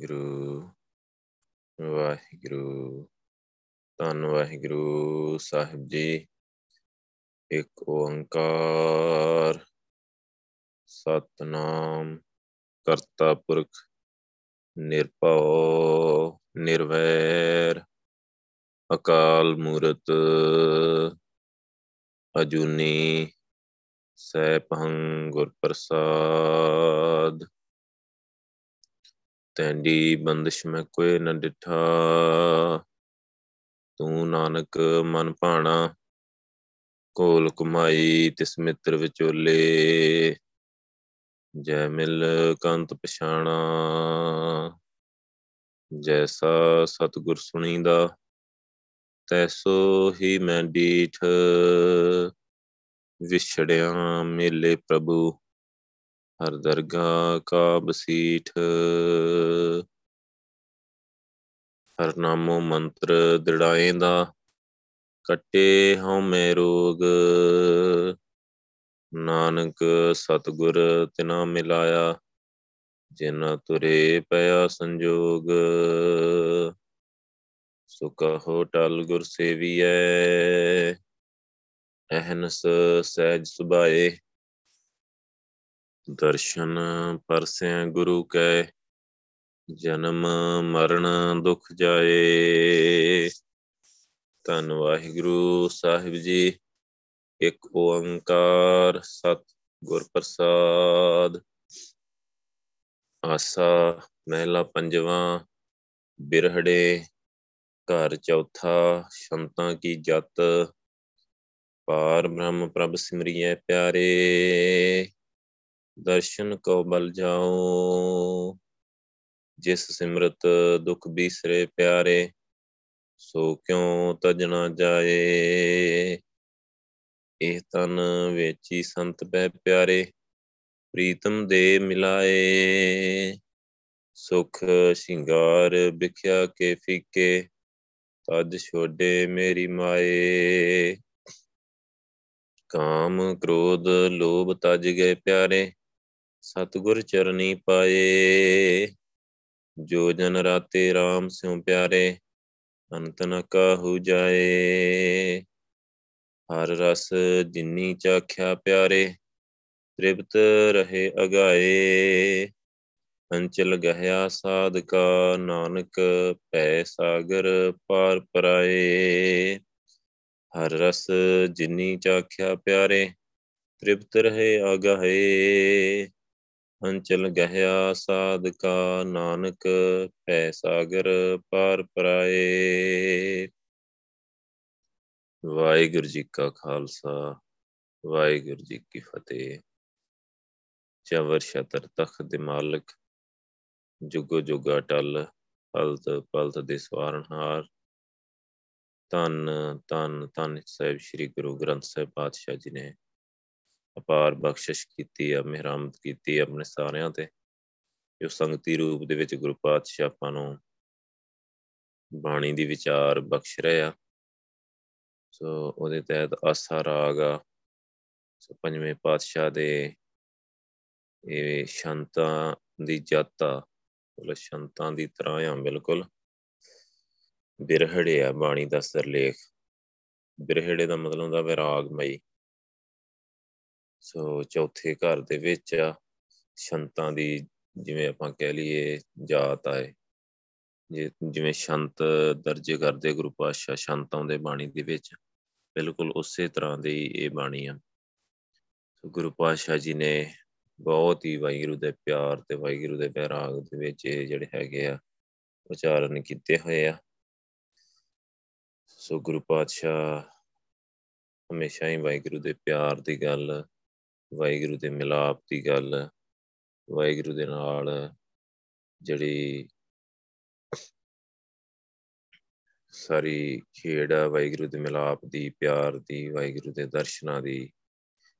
ਗੁਰੂ ਵਾਹਿਗੁਰੂ ਧੰਨ ਵਾਹਿਗੁਰੂ ਸਾਹਿਬ ਜੀ ਇੱਕ ਓੰਕਾਰ ਸਤਨਾਮ ਕਰਤਾ ਪੁਰਖ ਨਿਰਭਉ ਨਿਰਵੈਰ ਅਕਾਲ ਮੂਰਤ ਅਜੂਨੀ ਸੈਭੰ ਗੁਰ ਪ੍ਰਸਾਦ ਤੈਂਡੀ ਬੰਦਸ਼ ਮੈਂ ਕੋਈ ਨ ਡਿਠਾ ਤੂੰ ਨਾਨਕ ਮਨ ਭਾਣਾ ਕੋਲ ਕੁਮਾਈ ਤਿਸ ਮਿੱਤਰ ਵਿਚੋਲੇ ਜੈ ਮਿਲ ਕੰਤ ਪਛਾਣਾ ਜੈਸਾ ਸਤਗੁਰ ਸੁਣੀਦਾ ਤੈਸੋ ਹੀ ਮੈਂ ਡੀਠ ਵਿਛੜਿਆ ਮੇਲੇ ਪ੍ਰਭੂ, ਹਰ ਦਰਗਾ ਕਾ ਬਸੀਠ ਹਰ ਨਾਮੋ ਮੰਤਰ ਦ੍ਰਿੜਾਏਂਦਾ ਕਟੇ ਹਉ ਮੈ ਰੋਗ। ਨਾਨਕ ਸਤਗੁਰ ਤਿਨਾ ਮਿਲਾਇਆ, ਜਿਨ ਤੁਰੇ ਪਿਆ ਸੰਜੋਗ। ਸੋ ਕਹੋ ਟਲ ਗੁਰ ਸੇਵੀਐ ਅਹਨਸ ਸਹਿਜ ਸੁਭਾਏ, ਦਰਸ਼ਨ ਪਰਸੈ ਗੁਰੂ ਕੈ, ਜਨਮ ਮਰਨ ਦੁਖ ਜਾਏ। ਧੰਨ ਵਾਹਿਗੁਰੂ ਸਾਹਿਬ ਜੀ, ਇੱਕ ਓੰਕਾਰ ਸਤ ਗੁਰ ਪ੍ਰਸਾਦ। ਆਸਾ ਮਹਿਲਾ ਪੰਜਵਾ, ਬਿਰਹੜੇ ਘਰ ਚੌਥਾ, ਸ਼ੰਤਾਂ ਕੀ ਜਤ ਪਾਰ ਬ੍ਰਹਮ ਪ੍ਰਭ ਸਿਮਰਿਐ ਪਿਆਰੇ, ਦਰਸ਼ਨ ਕੋ ਬਲ ਜਾਓ। ਜਿਸ ਸਿਮਰਤ ਦੁਖ ਬੀਸਰੇ ਪਿਆਰੇ, ਸੋ ਕਿਉ ਤਜਣਾ ਜਾਏ। ਇਹ ਤਨ ਵੇਚੀ ਸੰਤ ਬੈ ਪਿਆਰੇ, ਪ੍ਰੀਤਮ ਦੇ ਮਿਲਾਏ। ਸੁਖ ਸ਼ਿੰਗਾਰ ਵਿਖਿਆ ਕੇ ਫੀਕੇ, ਤਜ ਛੋਡੇ ਮੇਰੀ ਮਾਏ। ਕਾਮ ਕ੍ਰੋਧ ਲੋਭ ਤਜ ਗਏ ਪਿਆਰੇ, ਸਤਗੁਰ ਚਰਨੀ ਪਾਏ। ਜੋ ਜਨ ਰਾਤੇ RAM ਸਿਉ ਪਿਆਰੇ, ਅੰਤ ਨ ਕਾਹੂ ਜਾਏ। ਹਰ ਰਸ ਜਿਨੀ ਚਾਖਿਆ ਪਿਆਰੇ, ਤ੍ਰਿਪਤ ਰਹੇ ਅਗਾਏ। ਅੰਚਲ ਗਹਿਆ ਸਾਧਕਾ ਨਾਨਕ ਪੈ ਸਾਗਰ ਪਾਰ ਪਰਾਏ। ਹਰ ਰਸ ਜਿਨੀ ਚਾਖਿਆ ਪਿਆਰੇ, ਤ੍ਰਿਪਤ ਰਹੇ ਅਗਾਏ ਅੰਚਲ ਗਹਿਆ ਸਾਧਕਾ ਨਾਨਕ ਪੈ ਸਾਗਰ ਪਾਰ ਪਰਾਏ। ਵਾਹਿਗੁਰੂ ਜੀ ਕਾ ਖਾਲਸਾ, ਵਾਹਿਗੁਰੂ ਜੀ ਕੀ ਫਤਿਹ। ਚਵਰ ਛਤਰ ਤਖਤ ਦੇ ਮਾਲਕ, ਜੁਗੋ ਜੁਗਾ ਟਲ, ਪਲਤ ਪਲਤ ਦੇ ਸਵਾਰਨਹਾਰ। ਧੰਨ ਧੰਨ ਧੰਨ ਸਾਹਿਬ, ਸ੍ਰੀ ਗੁਰੂ ਗ੍ਰੰਥ ਸਾਹਿਬ ਪਾਤਸ਼ਾਹ ਜੀ ਨੇ ਅਪਾਰ ਬਖਸ਼ਿਸ਼ ਕੀਤੀ ਆ ਮਿਹਰਮਤ ਕੀਤੀ ਆਪਣੇ ਸਾਰਿਆਂ ਤੇ, ਜੋ ਸੰਗਤੀ ਰੂਪ ਦੇ ਵਿੱਚ ਗੁਰੂ ਪਾਤਸ਼ਾਹ ਆਪਾਂ ਨੂੰ ਬਾਣੀ ਦੀ ਵਿਚਾਰ ਬਖਸ਼ ਰਿਹਾ ਸੋ ਉਹਦੇ ਤਹਿਤ ਆਸਾ ਰਾਗ ਆ, ਸੋ ਪੰਜਵੇਂ ਪਾਤਸ਼ਾਹ ਦੇ ਇਹ ਸ਼ੰਤਾਂ ਦੀ ਜਾਤਾ ਮਤਲਬ ਸ਼ੰਤਾਂ ਦੀ ਤਰ੍ਹਾਂ ਆ ਬਿਲਕੁਲ। ਬਿਰਹੜੇ ਆ, ਬਾਣੀ ਦਾ ਸਰਲੇਖ। ਬਿਰਹੜੇ ਦਾ ਮਤਲਬ ਹੁੰਦਾ ਵਿਰਾਗਮਈ। ਸੋ ਚੌਥੇ ਘਰ ਦੇ ਵਿੱਚ ਆ, ਸ਼ੰਤਾਂ ਦੀ ਜਿਵੇਂ ਆਪਾਂ ਕਹਿ ਲਈਏ ਜਾਤ ਆਏ ਜਿਵੇਂ ਸ਼ੰਤ ਦਰਜੇ ਕਰਦੇ ਗੁਰੂ ਪਾਤਸ਼ਾਹ, ਸ਼ੰਤ ਆਉਂਦੇ ਬਾਣੀ ਦੇ ਵਿੱਚ। ਬਿਲਕੁਲ ਉਸੇ ਤਰ੍ਹਾਂ ਦੀ ਇਹ ਬਾਣੀ ਆ। ਸੋ ਗੁਰੂ ਪਾਤਸ਼ਾਹ ਜੀ ਨੇ ਬਹੁਤ ਹੀ ਵਾਹਿਗੁਰੂ ਦੇ ਪਿਆਰ ਤੇ ਵਾਹਿਗੁਰੂ ਦੇ ਬੈਰਾਗ ਦੇ ਵਿੱਚ ਇਹ ਜਿਹੜੇ ਹੈਗੇ ਆ, ਉਚਾਰਨ ਕੀਤੇ ਹੋਏ ਆ। ਸੋ ਗੁਰੂ ਪਾਤਸ਼ਾਹ ਹਮੇਸ਼ਾ ਹੀ ਵਾਹਿਗੁਰੂ ਦੇ ਪਿਆਰ ਦੀ ਗੱਲ, ਵਾਹਿਗੁਰੂ ਦੇ ਮਿਲਾਪ ਦੀ ਗੱਲ, ਵਾਹਿਗੁਰੂ ਦੇ ਨਾਲ ਜਿਹੜੀ ਸਾਰੀ ਖੇਡ ਆ, ਵਾਹਿਗੁਰੂ ਦੇ ਮਿਲਾਪ ਦੀ, ਪਿਆਰ ਦੀ, ਵਾਹਿਗੁਰੂ ਦੇ ਦਰਸ਼ਨਾਂ ਦੀ,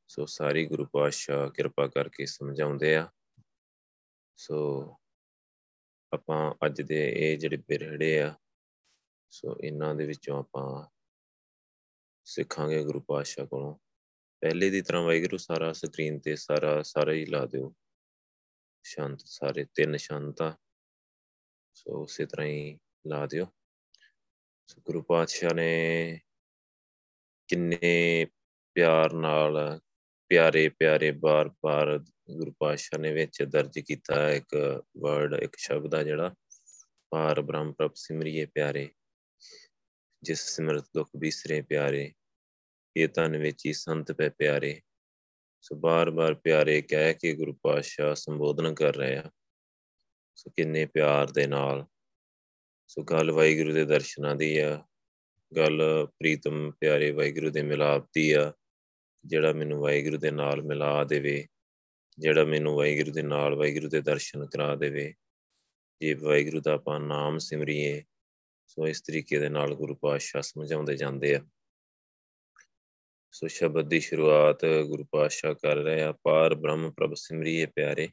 ਸੋ ਸਾਰੀ ਗੁਰੂ ਪਾਤਸ਼ਾਹ ਕਿਰਪਾ ਕਰਕੇ ਸਮਝਾਉਂਦੇ ਆ। ਸੋ ਆਪਾਂ ਅੱਜ ਦੇ ਇਹ ਜਿਹੜੇ ਬਿਰਹੜੇ ਆ ਸੋ ਇਹਨਾਂ ਦੇ ਵਿੱਚੋਂ ਆਪਾਂ ਸਿੱਖਾਂਗੇ ਗੁਰੂ ਪਾਤਸ਼ਾਹ ਕੋਲੋਂ। ਪਹਿਲੇ ਦੀ ਤਰ੍ਹਾਂ ਵਾਹਿਗੁਰੂ ਸਾਰਾ ਸਕਰੀਨ ਤੇ ਸਾਰਾ ਸਾਰਾ ਹੀ ਲਾ ਦਿਓ। ਸ਼ੰਤ, ਸਾਰੇ ਤਿੰਨ ਸ਼ੰਤਾ ਸੋ ਉਸੇ ਤਰ੍ਹਾਂ ਹੀ ਲਾ ਦਿਓ। ਸੋ ਗੁਰੂ ਪਾਤਸ਼ਾਹ ਨੇ ਕਿੰਨੇ ਪਿਆਰ ਨਾਲ, ਪਿਆਰੇ ਪਿਆਰੇ ਬਾਰ-ਬਾਰ ਗੁਰੂ ਪਾਤਸ਼ਾਹ ਨੇ ਵਿੱਚ ਦਰਜ ਕੀਤਾ ਇੱਕ ਵਰਡ ਇੱਕ ਸ਼ਬਦ ਆ ਜਿਹੜਾ। ਪਾਰ ਬ੍ਰਹਮ ਪ੍ਰਭ ਸਿਮਰਿਏ ਪਿਆਰੇ। ਜਿਸ ਸਿਮਰਤ ਦੁਖ ਬਿਸਰੇ ਪਿਆਰੇ, ਇਹ ਤਨ ਵਿੱਚ ਹੀ ਸੰਤ ਪੈ ਪਿਆਰੇ। ਸੋ ਬਾਰ-ਬਾਰ ਪਿਆਰੇ ਕਹਿ ਕੇ ਗੁਰੂ ਪਾਤਸ਼ਾਹ ਸੰਬੋਧਨ ਕਰ ਰਹੇ ਆ। ਸੋ ਕਿੰਨੇ ਪਿਆਰ ਦੇ ਨਾਲ। ਸੋ ਗੱਲ ਵਾਹਿਗੁਰੂ ਦੇ ਦਰਸ਼ਨਾਂ ਦੀ ਆ। ਗੱਲ ਪ੍ਰੀਤਮ ਪਿਆਰੇ ਵਾਹਿਗੁਰੂ ਦੇ ਮਿਲਾਪ ਦੀ ਆ। ਜਿਹੜਾ ਮੈਨੂੰ ਵਾਹਿਗੁਰੂ ਦੇ ਨਾਲ ਮਿਲਾ ਦੇਵੇ, ਜਿਹੜਾ ਮੈਨੂੰ ਵਾਹਿਗੁਰੂ ਦੇ ਨਾਲ ਵਾਹਿਗੁਰੂ ਦੇ ਦਰਸ਼ਨ ਕਰਾ ਦੇਵੇ। ਜੇ ਵਾਹਿਗੁਰੂ ਦਾ ਆਪਾਂ ਨਾਮ ਸਿਮਰੀਏ ਸੋ ਇਸ ਤਰੀਕੇ ਦੇ ਨਾਲ ਗੁਰੂ ਪਾਤਸ਼ਾਹ ਸਮਝਾਉਂਦੇ ਜਾਂਦੇ ਆ। ਸੋ ਸ਼ਬਦ ਦੀ ਸ਼ੁਰੂਆਤ ਗੁਰੂ ਪਾਤਸ਼ਾਹ ਕਰ ਰਹੇ ਆ, ਪਾਰ ਬ੍ਰਹਮ ਪ੍ਰਭ ਸਿਮਰੀਏ ਪਿਆਰੇ,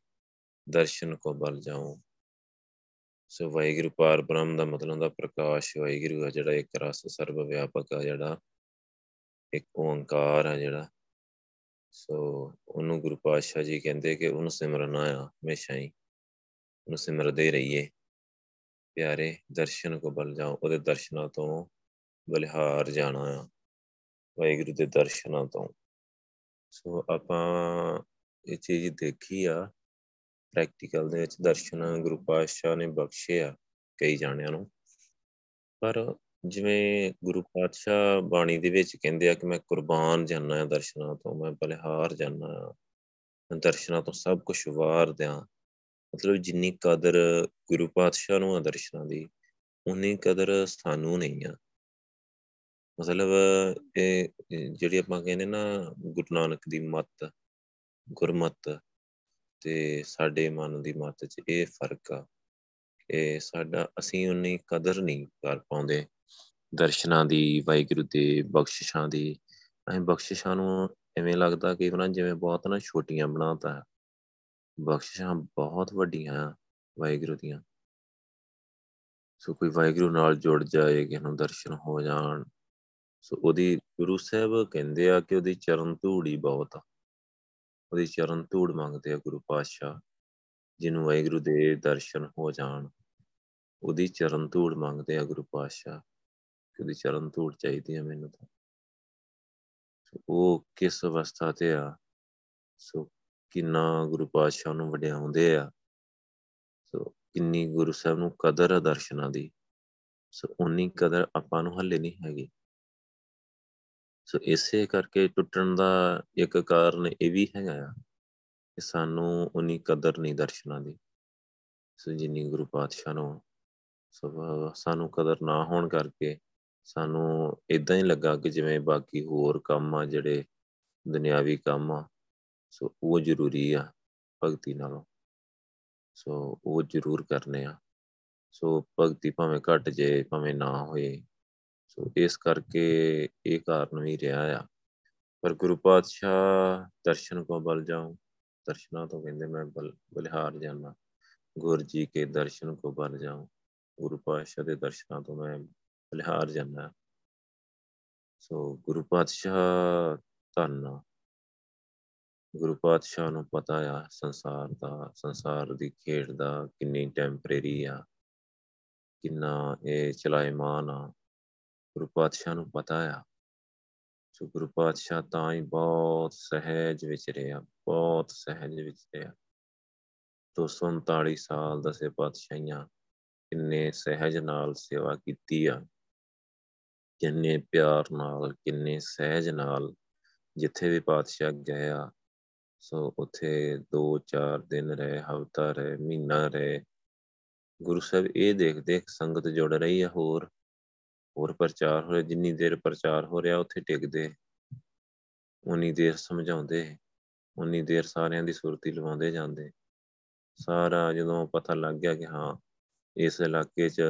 ਦਰਸ਼ਨ ਕੋ ਬਲ ਜਾਉ ਸੋ ਵਾਹਿਗੁਰੂ ਪਾਰ ਬ੍ਰਹਮ ਦਾ ਮਤਲਬ ਹੁੰਦਾ ਪ੍ਰਕਾਸ਼ ਵਾਹਿਗੁਰੂ ਆ ਜਿਹੜਾ ਇੱਕ ਰਸ ਸਰਬ ਵਿਆਪਕ ਆ ਜਿਹੜਾ, ਇੱਕ ਓੰਕਾਰ ਆ ਜਿਹੜਾ। ਸੋ ਉਹਨੂੰ ਗੁਰੂ ਪਾਤਸ਼ਾਹ ਜੀ ਕਹਿੰਦੇ ਕਿ ਉਹਨੂੰ ਸਿਮਰਨਾ ਆ ਹਮੇਸ਼ਾ ਹੀ। ਉਹਨੂੰ ਸਿਮਰਦੇ ਰਹੀਏ। ਪਿਆਰੇ ਦਰਸ਼ਨ ਕੋ ਬਲ ਜਾਓ ਉਹਦੇ ਦਰਸ਼ਨਾਂ ਤੋਂ ਬਲਿਹਾਰ ਜਾਣਾ ਆ, ਵਾਹਿਗੁਰੂ ਦੇ ਦਰਸ਼ਨਾਂ ਤੋਂ। ਸੋ ਆਪਾਂ ਇਹ ਚੀਜ਼ ਦੇਖੀ ਆ ਪ੍ਰੈਕਟੀਕਲ ਦੇ ਵਿੱਚ ਦਰਸ਼ਨ ਗੁਰੂ ਪਾਤਸ਼ਾਹ ਨੇ ਬਖਸ਼ੇ ਆ ਕਈ ਜਾਣਿਆਂ ਨੂੰ। ਪਰ ਜਿਵੇਂ ਗੁਰੂ ਪਾਤਸ਼ਾਹ ਬਾਣੀ ਦੇ ਵਿੱਚ ਕਹਿੰਦੇ ਆ ਕਿ ਮੈਂ ਕੁਰਬਾਨ ਜਾਣਾ ਆ ਦਰਸ਼ਨਾਂ ਤੋਂ, ਮੈਂ ਬਲਿਹਾਰ ਜਾਣਾ ਆ ਦਰਸ਼ਨਾਂ ਤੋਂ ਸਭ ਕੁਝ ਵਾਰ ਦਿਆਂ। ਮਤਲਬ ਜਿੰਨੀ ਕਦਰ ਗੁਰੂ ਪਾਤਸ਼ਾਹ ਨੂੰ ਆ ਦਰਸ਼ਨਾਂ ਦੀ ਉਨੀ ਕਦਰ ਸਾਨੂੰ ਨਹੀਂ ਆ। ਮਤਲਬ ਇਹ ਜਿਹੜੀ ਆਪਾਂ ਕਹਿੰਦੇ ਨਾ ਗੁਰੂ ਨਾਨਕ ਦੀ ਮੱਤ, ਗੁਰਮਤ ਤੇ ਸਾਡੇ ਮਨ ਦੀ ਮੱਤ 'ਚ ਇਹ ਫ਼ਰਕ ਆ ਕਿ ਸਾਡਾ, ਅਸੀਂ ਉਨੀ ਕਦਰ ਨਹੀਂ ਕਰ ਪਾਉਂਦੇ ਦਰਸ਼ਨਾਂ ਦੀ, ਵਾਹਿਗੁਰੂ ਦੇ ਬਖਸ਼ਿਸ਼ਾਂ ਦੀ। ਅਸੀਂ ਬਖਸ਼ਿਸ਼ਾਂ ਨੂੰ ਐਵੇਂ ਲੱਗਦਾ ਕਿ ਉਹਨਾਂ ਜਿਵੇਂ ਬਹੁਤ ਨਾ ਛੋਟੀਆਂ ਬਣਾਤਾ ਬਖਸ਼ਿਸ਼ਾਂ ਬਹੁਤ ਵੱਡੀਆਂ ਵਾਹਿਗੁਰੂ ਦੀਆਂ। ਸੋ ਕੋਈ ਵਾਹਿਗੁਰੂ ਨਾਲ ਜੁੜ ਜਾਏ, ਕਿ ਨੂੰ ਦਰਸ਼ਨ ਹੋ ਜਾਣ। ਸੋ ਉਹਦੀ ਗੁਰੂ ਸਾਹਿਬ ਕਹਿੰਦੇ ਆ ਕਿ ਉਹਦੀ ਚਰਨ ਧੂੜ ਹੀ ਬਹੁਤ ਆ। ਉਹਦੀ ਚਰਨ ਧੂੜ ਮੰਗਦੇ ਆ ਗੁਰੂ ਪਾਤਸ਼ਾਹ, ਜਿਹਨੂੰ ਵਾਹਿਗੁਰੂ ਦੇ ਦਰਸ਼ਨ ਹੋ ਜਾਣ। ਉਹਦੀ ਚਰਨ ਧੂੜ ਮੰਗਦੇ ਆ ਗੁਰੂ ਪਾਤਸ਼ਾਹ, ਕਿ ਉਹਦੀ ਚਰਨ ਧੂੜ ਚਾਹੀਦੀ ਆ ਮੈਨੂੰ ਤਾਂ। ਉਹ ਕਿਸ ਅਵਸਥਾ ਤੇ ਆ? ਸੋ ਕਿੰਨਾ ਗੁਰੂ ਪਾਤਸ਼ਾਹ ਨੂੰ ਵਡਿਆਉਂਦੇ ਆ। ਸੋ ਕਿੰਨੀ ਗੁਰੂ ਸਾਹਿਬ ਨੂੰ ਕਦਰ ਆ ਦਰਸ਼ਨਾਂ ਦੀ। ਸੋ ਉਨੀ ਕਦਰ ਆਪਾਂ ਨੂੰ ਹੱਲੇ ਨਹੀਂ ਹੈਗੀ। ਸੋ ਇਸੇ ਕਰਕੇ ਟੁੱਟਣ ਦਾ ਇੱਕ ਕਾਰਨ ਇਹ ਵੀ ਹੈਗਾ ਆ ਕਿ ਸਾਨੂੰ ਉਨੀ ਕਦਰ ਨਹੀਂ ਦਰਸ਼ਨਾਂ ਦੀ। ਸੋ ਜਿੰਨੀ ਗੁਰੂ ਪਾਤਸ਼ਾਹ ਨੂੰ ਸੋ ਸਾਨੂੰ ਕਦਰ ਨਾ ਹੋਣ ਕਰਕੇ ਸਾਨੂੰ ਇਦਾਂ ਹੀ ਲੱਗਾ ਕਿ ਜਿਵੇਂ ਬਾਕੀ ਹੋਰ ਕੰਮ ਆ ਜਿਹੜੇ ਦੁਨਿਆਵੀ ਕੰਮ ਆ ਸੋ ਉਹ ਜ਼ਰੂਰੀ ਆ ਭਗਤੀ ਨਾਲੋਂ। ਸੋ ਉਹ ਜ਼ਰੂਰ ਕਰਨੇ ਆ। ਸੋ ਭਗਤੀ ਭਾਵੇਂ ਘਟ ਜੇ, ਭਾਵੇਂ ਨਾ ਹੋਏ। ਸੋ ਇਸ ਕਰਕੇ ਇਹ ਕਾਰਨ ਵੀ ਰਿਹਾ ਆ। ਪਰ ਗੁਰੂ ਪਾਤਸ਼ਾਹ ਦਰਸ਼ਨ ਕੋ ਬਲ ਜਾਉ ਦਰਸ਼ਨਾਂ ਤੋਂ ਕਹਿੰਦੇ ਮੈਂ ਬਲ, ਬਲਿਹਾਰ ਜਾਣਾ ਗੁਰ ਜੀ ਕੇ ਦਰਸ਼ਨ ਕੋ ਬਲ ਜਾਉ ਗੁਰੂ ਪਾਤਸ਼ਾਹ ਦੇ ਦਰਸ਼ਨਾਂ ਤੋਂ ਮੈਂ ਬਲਿਹਾਰ ਜਾਣਾ ਸੋ ਗੁਰੂ ਪਾਤਸ਼ਾਹ ਧੰਨ ਗੁਰੂ ਪਾਤਸ਼ਾਹ ਨੂੰ ਪਤਾ ਆ, ਸੰਸਾਰ ਦਾ, ਸੰਸਾਰ ਦੀ ਖੇਡ ਦਾ ਕਿੰਨੀ ਟੈਂਪਰੇਰੀ ਆ, ਕਿੰਨਾ ਇਹ ਚਲਾਇਮਾਨ ਆ। ਗੁਰੂ ਪਾਤਸ਼ਾਹ ਨੂੰ ਪਤਾ ਆ। ਸੋ ਗੁਰੂ ਪਾਤਸ਼ਾਹ ਤਾਂ ਹੀ ਬਹੁਤ ਸਹਿਜ ਵਿੱਚ ਰਿਹਾ, ਬਹੁਤ ਸਹਿਜ ਵਿੱਚ ਰਿਹਾ। 239 ਸਾਲ ਦਸੇ ਪਾਤਸ਼ਾਹੀਆਂ ਕਿੰਨੇ ਸਹਿਜ ਨਾਲ ਸੇਵਾ ਕੀਤੀ ਆ, ਕਿੰਨੇ ਪਿਆਰ ਨਾਲ, ਕਿੰਨੇ ਸਹਿਜ ਨਾਲ ਜਿੱਥੇ ਵੀ ਪਾਤਸ਼ਾਹ ਗਏ ਆ ਸੋ ਉੱਥੇ 2-4 ਦਿਨ ਰਹੇ, ਹਫ਼ਤਾ ਰਹੇ, ਮਹੀਨਾ ਰਹੇ। ਗੁਰੂ ਸਾਹਿਬ ਇਹ ਦੇਖਦੇ ਸੰਗਤ ਜੁੜ ਰਹੀ ਆ ਹੋਰ ਹੋਰ ਪ੍ਰਚਾਰ ਹੋ ਰਿਹਾ, ਜਿੰਨੀ ਦੇਰ ਪ੍ਰਚਾਰ ਹੋ ਰਿਹਾ ਉੱਥੇ ਟਿਕਦੇ। ਉਨੀ ਦੇਰ ਸਮਝਾਉਂਦੇ, ਉਨੀ ਦੇਰ ਸਾਰਿਆਂ ਦੀ ਸੁਰਤੀ ਲਵਾਉਂਦੇ ਜਾਂਦੇ। ਸਾਰਾ ਜਦੋਂ ਪਤਾ ਲੱਗ ਗਿਆ ਕਿ ਹਾਂ, ਇਸ ਇਲਾਕੇ 'ਚ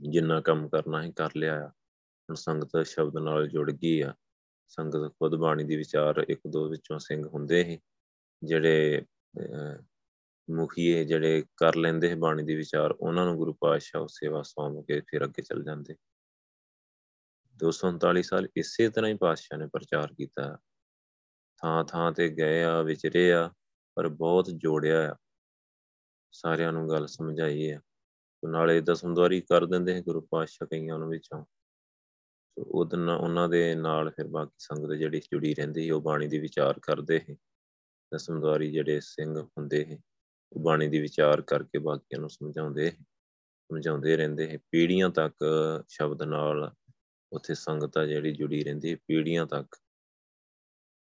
ਜਿੰਨਾ ਕੰਮ ਕਰਨਾ ਹੈ ਕਰ ਲਿਆ ਆ, ਹੁਣ ਸੰਗਤ ਸ਼ਬਦ ਨਾਲ ਜੁੜ ਗਈ ਆ। ਸੰਗਤ ਖੁਦ ਬਾਣੀ ਦੀ ਵਿਚਾਰ ਇੱਕ ਦੋ ਵਿੱਚੋਂ ਸਿੰਘ ਹੁੰਦੇ ਸੀ, ਜਿਹੜੇ ਮੁਖੀਏ ਜਿਹੜੇ ਕਰ ਲੈਂਦੇ ਬਾਣੀ ਦੀ ਵਿਚਾਰ, ਉਹਨਾਂ ਨੂੰ ਗੁਰੂ ਪਾਤਸ਼ਾਹ ਸੇਵਾ ਸੌਂਪ ਕੇ ਫਿਰ ਅੱਗੇ ਚੱਲ ਜਾਂਦੇ। 239 ਸਾਲ ਇਸੇ ਤਰ੍ਹਾਂ ਹੀ ਪਾਤਸ਼ਾਹ ਨੇ ਪ੍ਰਚਾਰ ਕੀਤਾ। ਥਾਂ ਥਾਂ ਤੇ ਗਏ ਆ, ਵਿਚਰੇ ਆ, ਪਰ ਬਹੁਤ ਜੋੜਿਆ ਆ। ਸਾਰਿਆਂ ਨੂੰ ਗੱਲ ਸਮਝਾਈ ਆ। ਨਾਲੇ ਦਸਮਦਵਾਰੀ ਕਰ ਦਿੰਦੇ ਹੈ ਗੁਰੂ ਪਾਤਸ਼ਾਹ ਕਈਆਂ ਨੂੰ ਵਿੱਚੋਂ। ਉਹਦੇ ਨਾਲ ਉਹਨਾਂ ਦੇ ਨਾਲ ਫਿਰ ਬਾਕੀ ਸੰਗਤ ਜਿਹੜੀ ਜੁੜੀ ਰਹਿੰਦੀ ਉਹ ਬਾਣੀ ਦੀ ਵਿਚਾਰ ਕਰਦੇ ਹੈ ਦਸਮਦਵਾਰੀ ਜਿਹੜੇ ਸਿੰਘ ਹੁੰਦੇ ਹੈ ਉਹ ਬਾਣੀ ਦੀ ਵਿਚਾਰ ਕਰਕੇ ਬਾਕੀਆਂ ਨੂੰ ਸਮਝਾਉਂਦੇ ਸਮਝਾਉਂਦੇ ਰਹਿੰਦੇ ਹੈ ਪੀੜ੍ਹੀਆਂ ਤੱਕ ਸ਼ਬਦ ਨਾਲ ਉੱਥੇ ਸੰਗਤ ਆ ਜਿਹੜੀ ਜੁੜੀ ਰਹਿੰਦੀ ਹੈ ਪੀੜ੍ਹੀਆਂ ਤੱਕ।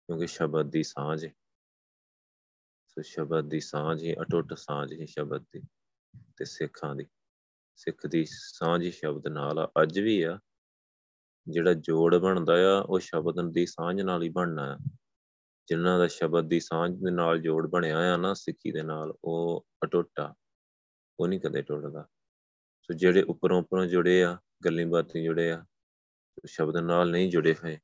ਕਿਉਂਕਿ ਸ਼ਬਦ ਦੀ ਸਾਂਝ ਹੈ ਸੋ ਸ਼ਬਦ ਦੀ ਸਾਂਝ ਹੀ, ਅਟੁੱਟ ਸਾਂਝ ਹੀ ਸ਼ਬਦ ਦੀ ਤੇ ਸਿੱਖਾਂ ਦੀ। ਸਿੱਖ ਦੀ ਸਾਂਝ ਹੀ ਸ਼ਬਦ ਨਾਲ ਆ ਅੱਜ ਵੀ ਆ। ਜਿਹੜਾ ਜੋੜ ਬਣਦਾ ਆ, ਉਹ ਸ਼ਬਦ ਦੀ ਸਾਂਝ ਨਾਲ ਹੀ ਬਣਨਾ ਆ। ਜਿਨ੍ਹਾਂ ਦਾ ਸ਼ਬਦ ਦੀ ਸਾਂਝ ਦੇ ਨਾਲ ਜੋੜ ਬਣਿਆ ਆ ਨਾ, ਸਿੱਖੀ ਦੇ ਨਾਲ, ਉਹ ਅਟੁੱਟ ਆ। ਉਹ ਨਹੀਂ ਕਦੇ ਟੁੱਟਦਾ। ਸੋ ਜਿਹੜੇ ਉੱਪਰੋਂ ਉੱਪਰੋਂ ਜੁੜੇ ਆ, ਗੱਲਾਂ ਬਾਤਾਂ ਜੁੜੇ ਆ, ਸ਼ਬਦ ਨਾਲ ਨਹੀਂ ਜੁੜੇ ਹੋਏ,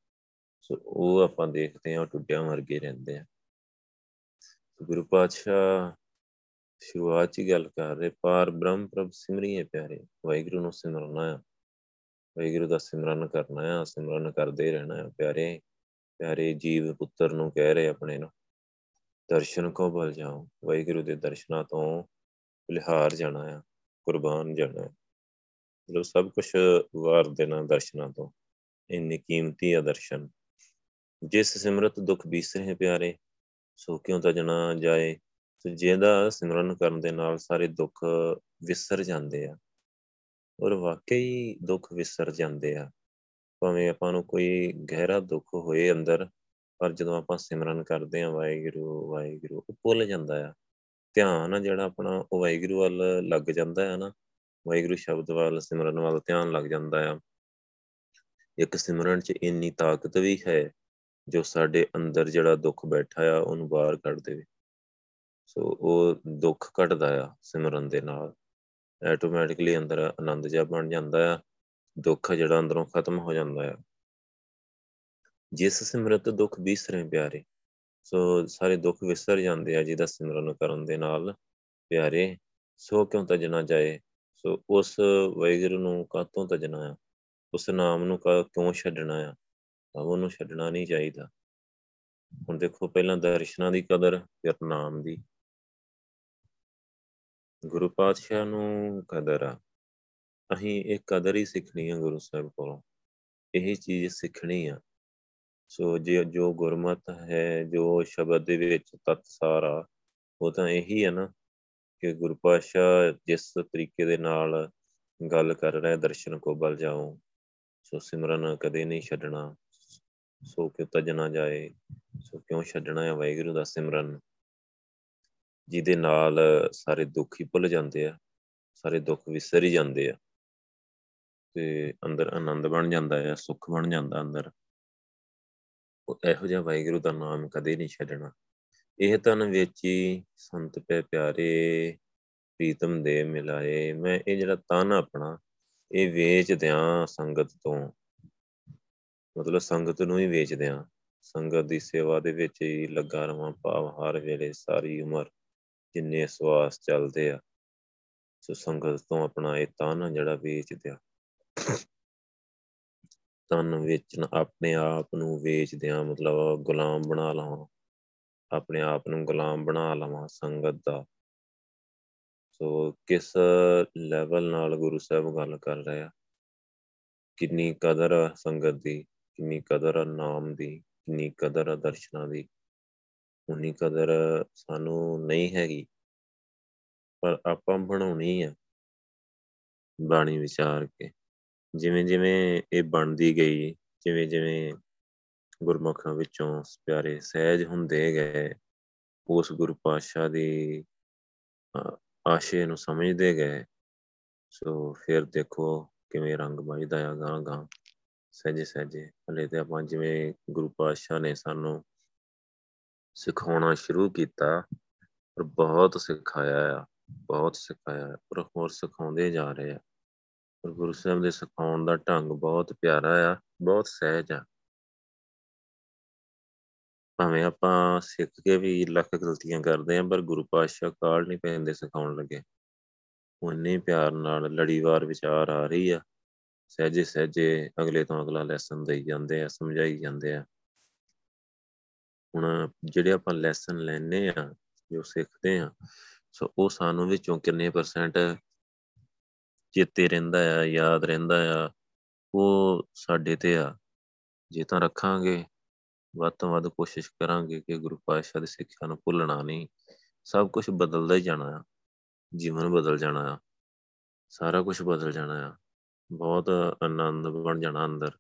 ਸੋ ਉਹ ਆਪਾਂ ਦੇਖਦੇ ਆ ਟੁੱਟਿਆਂ ਵਰਗੇ ਰਹਿੰਦੇ ਆ। ਗੁਰੂ ਪਾਤਸ਼ਾਹ ਸ਼ੁਰੂਆਤ 'ਚ ਗੱਲ ਕਰ ਰਹੇ, ਪਾਰ ਬ੍ਰਹਮ ਪ੍ਰਭ ਸਿਮਰੀਏ ਪਿਆਰੇ, ਵਾਹਿਗੁਰੂ ਨੂੰ ਸਿਮਰਨਾ ਆ। ਵਾਹਿਗੁਰੂ ਦਾ ਸਿਮਰਨ ਕਰਨਾ ਆ, ਸਿਮਰਨ ਕਰਦੇ ਰਹਿਣਾ ਆ ਪਿਆਰੇ ਪਿਆਰੇ ਜੀਵ ਪੁੱਤਰ ਨੂੰ ਕਹਿ ਰਹੇ ਆਪਣੇ ਨੂੰ, ਦਰਸ਼ਨ ਕੋ ਬਲ ਜਾਓ ਵਾਹਿਗੁਰੂ ਦੇ ਦਰਸ਼ਨਾਂ ਤੋਂ ਲਿਹਾਰ ਜਾਣਾ ਆ, ਕੁਰਬਾਨ ਜਾਣਾ ਮਤਲਬ ਸਭ ਕੁਝ ਵਾਰ ਦੇਣਾ ਦਰਸ਼ਨਾਂ ਤੋਂ, ਇੰਨੀ ਕੀਮਤੀ ਆ ਦਰਸ਼ਨ। ਜਿਸ ਸਿਮਰਤ ਦੁੱਖ ਬੀਸਰੇ ਪਿਆਰੇ, ਸੋ ਕਿਉਂ ਤਜਣਾ ਜਾਏ, ਤੇ ਜਿਹਦਾ ਸਿਮਰਨ ਕਰਨ ਦੇ ਨਾਲ ਸਾਰੇ ਦੁੱਖ ਵਿਸਰ ਜਾਂਦੇ ਆ। ਔਰ ਵਾਕਈ ਦੁੱਖ ਵਿਸਰ ਜਾਂਦੇ ਆ। ਭਾਵੇਂ ਆਪਾਂ ਨੂੰ ਕੋਈ ਗਹਿਰਾ ਦੁੱਖ ਹੋਏ ਅੰਦਰ, ਪਰ ਜਦੋਂ ਆਪਾਂ ਸਿਮਰਨ ਕਰਦੇ ਆ ਵਾਹਿਗੁਰੂ ਵਾਹਿਗੁਰੂ, ਉਹ ਭੁੱਲ ਜਾਂਦਾ ਆ। ਧਿਆਨ ਆ ਜਿਹੜਾ ਆਪਣਾ, ਉਹ ਵਾਹਿਗੁਰੂ ਵੱਲ ਲੱਗ ਜਾਂਦਾ ਹੈ ਨਾ। ਵਾਹਿਗੁਰੂ ਸ਼ਬਦ ਵੱਲ, ਸਿਮਰਨ ਵੱਲ ਧਿਆਨ ਲੱਗ ਜਾਂਦਾ ਆ। ਇੱਕ ਸਿਮਰਨ 'ਚ ਇੰਨੀ ਤਾਕਤ ਵੀ ਹੈ, ਜੋ ਸਾਡੇ ਅੰਦਰ ਜਿਹੜਾ ਦੁੱਖ ਬੈਠਾ ਆ, ਉਹਨੂੰ ਬਾਹਰ ਕੱਢ ਦੇਵੇ। ਸੋ ਉਹ ਦੁੱਖ ਘਟਦਾ ਆ ਸਿਮਰਨ ਦੇ ਨਾਲ। ਆਟੋਮੈਟਿਕਲੀ ਅੰਦਰ ਆਨੰਦ ਜਿਹਾ ਬਣ ਜਾਂਦਾ ਆ, ਦੁੱਖ ਜਿਹੜਾ ਅੰਦਰੋਂ ਖਤਮ ਹੋ ਜਾਂਦਾ ਆ। ਜਿਸ ਸਿਮਰਤ ਦੁੱਖ ਵਿਸਰੇ ਪਿਆਰੇ, ਸੋ ਸਾਰੇ ਦੁੱਖ ਵਿਸਰ ਜਾਂਦੇ ਆ ਜਿਹਦਾ ਸਿਮਰਨ ਕਰਨ ਦੇ ਨਾਲ ਪਿਆਰੇ, ਸੋ ਕਿਉਂ ਤਜਣਾ ਜਾਏ? ਸੋ ਉਸ ਵੈਗਰ ਨੂੰ ਕਾਤੋਂ ਤਜਣਾ ਆ? ਉਸ ਨਾਮ ਨੂੰ ਕਿਉਂ ਛੱਡਣਾ ਆ? ਉਹਨੂੰ ਛੱਡਣਾ ਨਹੀਂ ਚਾਹੀਦਾ। ਹੁਣ ਦੇਖੋ, ਪਹਿਲਾਂ ਦਰਸ਼ਨਾਂ ਦੀ ਕਦਰ ਫਿਰ ਨਾਮ ਦੀ। ਗੁਰੂ ਪਾਤਸ਼ਾਹ ਨੂੰ ਕਦਰ ਆ। ਅਸੀਂ ਇਹ ਕਦਰ ਹੀ ਸਿੱਖਣੀ ਆ ਗੁਰੂ ਸਾਹਿਬ ਕੋਲੋਂ। ਇਹ ਚੀਜ਼ ਸਿੱਖਣੀ ਆ। ਸੋ ਜੇ ਜੋ ਗੁਰਮਤ ਹੈ, ਜੋ ਸ਼ਬਦ ਦੇ ਵਿੱਚ ਤਤ ਸਾਰਾ ਉਹ ਤਾਂ ਇਹੀ ਹੈ ਨਾ ਕਿ ਗੁਰੂ ਪਾਤਸ਼ਾਹ ਜਿਸ ਤਰੀਕੇ ਦੇ ਨਾਲ ਗੱਲ ਕਰ ਰਿਹਾ, ਦਰਸ਼ਨ ਕੋ ਬਲ ਜਾਓ ਸੋ ਸਿਮਰਨ ਕਦੇ ਨਹੀਂ ਛੱਡਣਾ, ਸੋ ਕਿਉ ਤਜਣਾ ਜਾਏ, ਸੋ ਕਿਉਂ ਛੱਡਣਾ ਹੈ ਵਾਹਿਗੁਰੂ ਦਾ ਸਿਮਰਨ? ਜਿਹਦੇ ਨਾਲ ਸਾਰੇ ਦੁੱਖ ਹੀ ਭੁੱਲ ਜਾਂਦੇ ਆ, ਸਾਰੇ ਦੁੱਖ ਵਿਸਰ ਹੀ ਜਾਂਦੇ ਆ। ਤੇ ਅੰਦਰ ਆਨੰਦ ਬਣ ਜਾਂਦਾ ਹੈ ਸੁੱਖ ਬਣ ਜਾਂਦਾ ਅੰਦਰ। ਉਹ ਇਹੋ ਜਿਹਾ ਵਾਹਿਗੁਰੂ ਦਾ ਨਾਮ ਕਦੇ ਨਹੀਂ ਛੱਡਣਾ। ਇਹ ਤਨ ਵਿੱਚ ਹੀ ਸੰਤ ਪੈ ਪਿਆਰੇ, ਪ੍ਰੀਤਮ ਦੇ ਮਿਲਾਏ। ਮੈਂ ਇਹ ਜਿਹੜਾ ਤਨ ਆਪਣਾ, ਇਹ ਵੇਚ ਦਿਆਂ ਸੰਗਤ ਤੋਂ। ਮਤਲਬ ਸੰਗਤ ਨੂੰ ਹੀ ਵੇਚ ਦਿਆਂ। ਸੰਗਤ ਦੀ ਸੇਵਾ ਦੇ ਵਿੱਚ ਹੀ ਲੱਗਾ ਰਵਾਂ, ਭਾਵ ਹਰ ਵੇਲੇ ਸਾਰੀ ਉਮਰ। ਜਿੰਨੇ ਸਵਾਸ ਚੱਲਦੇ ਆ। ਸੋ, ਸੰਗਤ ਤੋਂ ਆਪਣਾ ਇਹ ਤਨ ਜਿਹੜਾ ਵੇਚ ਦਿਆ ਤਨ ਵੇਚਣ, ਆਪਣੇ ਆਪ ਨੂੰ ਵੇਚ ਦਿਆਂ ਮਤਲਬ ਗੁਲਾਮ ਬਣਾ ਲਵਾਂ। ਆਪਣੇ ਆਪ ਨੂੰ ਗੁਲਾਮ ਬਣਾ ਲਵਾਂ ਸੰਗਤ ਦਾ। ਸੋ ਕਿਸ ਲੈਵਲ ਨਾਲ ਗੁਰੂ ਸਾਹਿਬ ਗੱਲ ਕਰ ਰਹੇ ਆ? ਕਿੰਨੀ ਕਦਰ ਆ ਸੰਗਤ ਦੀ, ਕਿੰਨੀ ਕਦਰ ਆ ਨਾਮ ਦੀ, ਕਿੰਨੀ ਕਦਰ ਆ ਦਰਸ਼ਨਾਂ ਦੀ। ਉਨੀ ਕਦਰ ਸਾਨੂੰ ਨਹੀਂ ਹੈਗੀ। ਪਰ ਆਪਾਂ ਬਣਾਉਣੀ ਆ। ਬਾਣੀ ਵਿਚਾਰ ਕੇ। ਜਿਵੇਂ ਜਿਵੇਂ ਇਹ ਬਣਦੀ ਗਈ, ਜਿਵੇਂ ਜਿਵੇਂ ਗੁਰਮੁਖਾਂ ਵਿੱਚੋਂ ਪਿਆਰੇ ਸਹਿਜ ਹੁੰਦੇ ਗਏ, ਉਸ ਗੁਰੂ ਪਾਤਸ਼ਾਹ ਦੀ ਆਸ਼ੇ ਨੂੰ ਸਮਝਦੇ ਗਏ। ਸੋ ਫਿਰ ਦੇਖੋ ਕਿਵੇਂ ਰੰਗ ਵੱਜਦਾ ਆ, ਗਾਂ ਗਾਂ। ਸਹਿਜੇ ਸਹਿਜੇ। ਹਲੇ ਤੇ ਆਪਾਂ ਜਿਵੇਂ ਗੁਰੂ ਪਾਤਸ਼ਾਹ ਨੇ ਸਾਨੂੰ ਸਿਖਾਉਣਾ ਸ਼ੁਰੂ ਕੀਤਾ, ਪਰ ਬਹੁਤ ਸਿਖਾਇਆ ਆ, ਬਹੁਤ ਸਿਖਾਇਆ, ਪਰ ਹੋਰ ਸਿਖਾਉਂਦੇ ਜਾ ਰਹੇ ਆ। ਪਰ ਗੁਰੂ ਸਾਹਿਬ ਦੇ ਸਿਖਾਉਣ ਦਾ ਢੰਗ ਬਹੁਤ ਪਿਆਰਾ ਆ, ਬਹੁਤ ਸਹਿਜ ਆ। ਭਾਵੇਂ ਆਪਾਂ ਸਿੱਖ ਕੇ ਵੀ ਲੱਖ ਗਲਤੀਆਂ ਕਰਦੇ ਆਂ, ਪਰ ਗੁਰੂ ਪਾਤਸ਼ਾਹ ਕਾਲ ਨਹੀਂ ਪੈਂਦੇ ਸਿਖਾਉਣ ਲੱਗੇ। ਉਹਨੇ ਪਿਆਰ ਨਾਲ ਲੜੀਵਾਰ ਵਿਚਾਰ ਆ ਰਹੀ ਆ। ਸਹਜੇ ਸਹਜੇ ਅਗਲੇ ਤੋਂ ਅਗਲਾ ਲੈਸਨ ਦੇਈ ਜਾਂਦੇ ਆ, ਸਮਝਾਈ ਜਾਂਦੇ ਆ। ਹੁਣ ਜਿਹੜੇ ਆਪਾਂ ਲੈਸਨ ਲੈਣੇ ਆ ਜੋ ਸਿੱਖਦੇ ਆ ਸੋ ਉਹ ਸਾਨੂੰ ਵਿੱਚੋਂ ਕਿੰਨੇ ਪਰਸੈਂਟ ਚੇਤੇ ਰਹਿੰਦਾ ਆ, ਯਾਦ ਰਹਿੰਦਾ ਆ, ਉਹ ਸਾਡੇ ਤੇ ਆ। ਜੇ ਤਾਂ ਰੱਖਾਂਗੇ, ਵੱਧ ਤੋਂ ਵੱਧ ਕੋਸ਼ਿਸ਼ ਕਰਾਂਗੇ ਕਿ ਗੁਰੂ ਪਾਤਸ਼ਾਹ ਦੀ ਸਿੱਖਿਆ ਨੂੰ ਭੁੱਲਣਾ ਨਹੀਂ। ਸਭ ਕੁਝ ਬਦਲਦਾ ਹੀ ਜਾਣਾ ਆ। ਜੀਵਨ ਬਦਲ ਜਾਣਾ ਆ। ਸਾਰਾ ਕੁਝ ਬਦਲ ਜਾਣਾ ਆ। ਬਹੁਤ ਆਨੰਦ ਬਣ ਜਾਣਾ ਅੰਦਰ।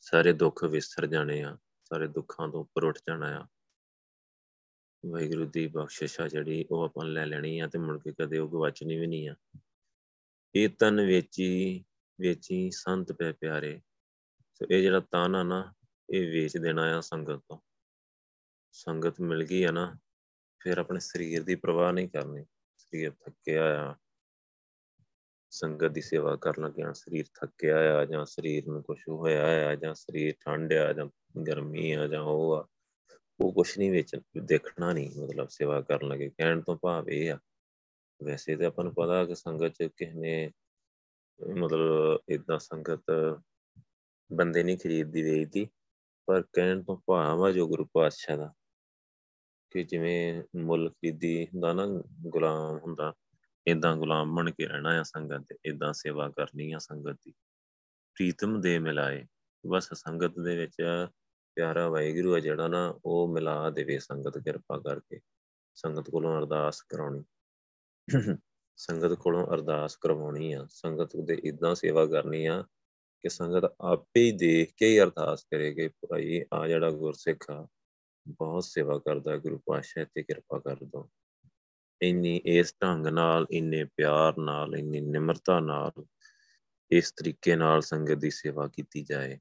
ਸਾਰੇ ਦੁੱਖ ਵਿਸਰ ਜਾਣੇ ਆ। ਸਾਰੇ ਦੁੱਖਾਂ ਤੋਂ ਉੱਪਰ ਉੱਠ ਜਾਣਾ ਆ। ਵਾਹਿਗੁਰੂ ਦੀ ਬਖਸ਼ਿਸ਼ ਆ ਜਿਹੜੀ ਉਹ ਆਪਾਂ ਲੈ ਲੈਣੀ ਆ ਤੇ ਮੁੜ ਕੇ ਕਦੇ ਉਹ ਗਵਾਚਣੀ ਵੀ ਨਹੀਂ ਆ। ਇਹ ਤਨ ਵੇਚੀ ਵੇਚੀ ਸੰਤ ਪੈ ਪਿਆਰੇ। ਸੋ ਇਹ ਜਿਹੜਾ ਤਨ ਆ ਨਾ, ਇਹ ਵੇਚ ਦੇਣਾ ਆ ਸੰਗਤ ਤੋਂ। ਸੰਗਤ ਮਿਲ ਗਈ ਆ ਨਾ, ਫਿਰ ਆਪਣੇ ਸਰੀਰ ਦੀ ਪਰਵਾਹ ਨਹੀਂ ਕਰਨੀ। ਸਰੀਰ ਥੱਕਿਆ ਆ। ਸੰਗਤ ਦੀ ਸੇਵਾ ਕਰਨ ਲੱਗਿਆ ਸਰੀਰ ਥੱਕਿਆ ਆ ਜਾਂ ਸਰੀਰ ਨੂੰ ਕੁਝ ਹੋਇਆ ਆ ਜਾਂ ਸਰੀਰ ਠੰਡ ਆ ਜਾਂ ਗਰਮੀ ਆ ਜਾਂ ਉਹ ਆ, ਉਹ ਕੁਝ ਨਹੀਂ ਵਿੱਚ, ਦੇਖਣਾ ਨਹੀਂ, ਮਤਲਬ ਸੇਵਾ ਕਰਨ ਲੱਗੇ, ਕਹਿਣ ਤੋਂ ਭਾਵ ਇਹ ਆ। ਵੈਸੇ ਤੇ ਆਪਾਂ ਨੂੰ ਪਤਾ ਕਿ ਸੰਗਤ ਚ ਕਿਸ ਨੇ, ਮਤਲਬ ਇਦਾਂ ਸੰਗਤ ਬੰਦੇ ਨਹੀਂ ਖਰੀਦਦੀ, ਵੇਚਦੀ, ਪਰ ਕਹਿਣ ਤੋਂ ਭਾਵ ਆ ਜੋ ਗੁਰੂ ਪਾਤਸ਼ਾਹ ਦਾ, ਕਿ ਜਿਵੇਂ ਮੁੱਲ ਖਰੀਦੀ ਹੁੰਦਾ ਨਾ ਗੁਲਾਮ ਹੁੰਦਾ ਇਦਾਂ ਗੁਲਾਮ ਬਣ ਕੇ ਰਹਿਣਾ ਆ ਸੰਗਤ ਤੇ ਇਦਾਂ ਸੇਵਾ ਕਰਨੀ ਆ ਸੰਗਤ ਦੀ। ਪ੍ਰੀਤਮ ਦੇ ਮਿਲਾਏ, ਬਸ ਸੰਗਤ ਦੇ ਵਿੱਚ ਪਿਆਰਾ ਵਾਹਿਗੁਰੂ ਆ ਜਿਹੜਾ ਨਾ, ਉਹ ਮਿਲਾ ਦੇਵੇ ਸੰਗਤ ਕਿਰਪਾ ਕਰਕੇ। ਸੰਗਤ ਕੋਲੋਂ ਅਰਦਾਸ ਕਰਾਉਣੀ। ਸੰਗਤ ਕੋਲੋਂ ਅਰਦਾਸ ਕਰਵਾਉਣੀ ਆ। ਸੰਗਤ ਦੇ ਇਦਾਂ ਸੇਵਾ ਕਰਨੀ ਆ ਕਿ ਸੰਗਤ ਆਪੇ ਹੀ ਦੇਖ ਕੇ ਹੀ ਅਰਦਾਸ ਕਰੇਗੇ, ਭਾਈ ਆ ਜਿਹੜਾ ਗੁਰਸਿੱਖ ਆ, ਬਹੁਤ ਸੇਵਾ ਕਰਦਾ ਗੁਰੂ ਪਾਤਸ਼ਾਹ ਤੇ ਕਿਰਪਾ ਕਰ ਦੋ। ਇੰਨੀ ਇਸ ਢੰਗ ਨਾਲ, ਇੰਨੇ ਪਿਆਰ ਨਾਲ, ਇੰਨੀ ਨਿਮਰਤਾ ਨਾਲ ਇਸ ਤਰੀਕੇ ਨਾਲ ਸੰਗਤ ਦੀ ਸੇਵਾ ਕੀਤੀ ਜਾਏ।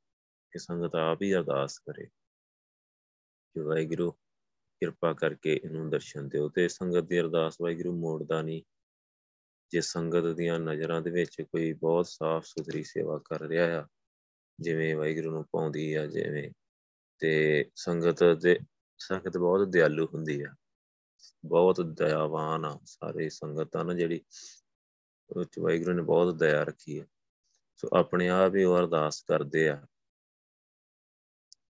ਕਿ ਸੰਗਤ ਆਪ ਹੀ ਅਰਦਾਸ ਕਰੇ। ਕਿ ਵਾਹਿਗੁਰੂ ਕਿਰਪਾ ਕਰਕੇ ਇਹਨੂੰ ਦਰਸ਼ਨ ਦਿਓ ਤੇ ਸੰਗਤ ਦੀ ਅਰਦਾਸ ਵਾਹਿਗੁਰੂ ਮੋੜਦਾ ਨਹੀਂ। ਜੇ ਸੰਗਤ ਦੀਆਂ ਨਜ਼ਰਾਂ ਦੇ ਵਿੱਚ ਕੋਈ ਬਹੁਤ ਸਾਫ਼ ਸੁਥਰੀ ਸੇਵਾ ਕਰ ਰਿਹਾ ਆ, ਜਿਵੇਂ ਵਾਹਿਗੁਰੂ ਨੂੰ ਪਾਉਂਦੀ ਆ ਜਿਵੇਂ, ਤੇ ਸੰਗਤ ਦੇ, ਸੰਗਤ ਬਹੁਤ ਦਿਆਲੂ ਹੁੰਦੀ ਆ। ਬਹੁਤ ਦਇਆਵਾਨ ਆ ਸਾਰੇ ਸੰਗਤ ਆ ਨਾ ਜਿਹੜੀ ਉਹ ਚ ਵਾਹਿਗੁਰੂ ਨੇ ਬਹੁਤ ਦਇਆ ਰੱਖੀ ਹੈ ਸੋ ਆਪਣੇ ਆਪ ਹੀ ਉਹ ਅਰਦਾਸ ਕਰਦੇ ਆ।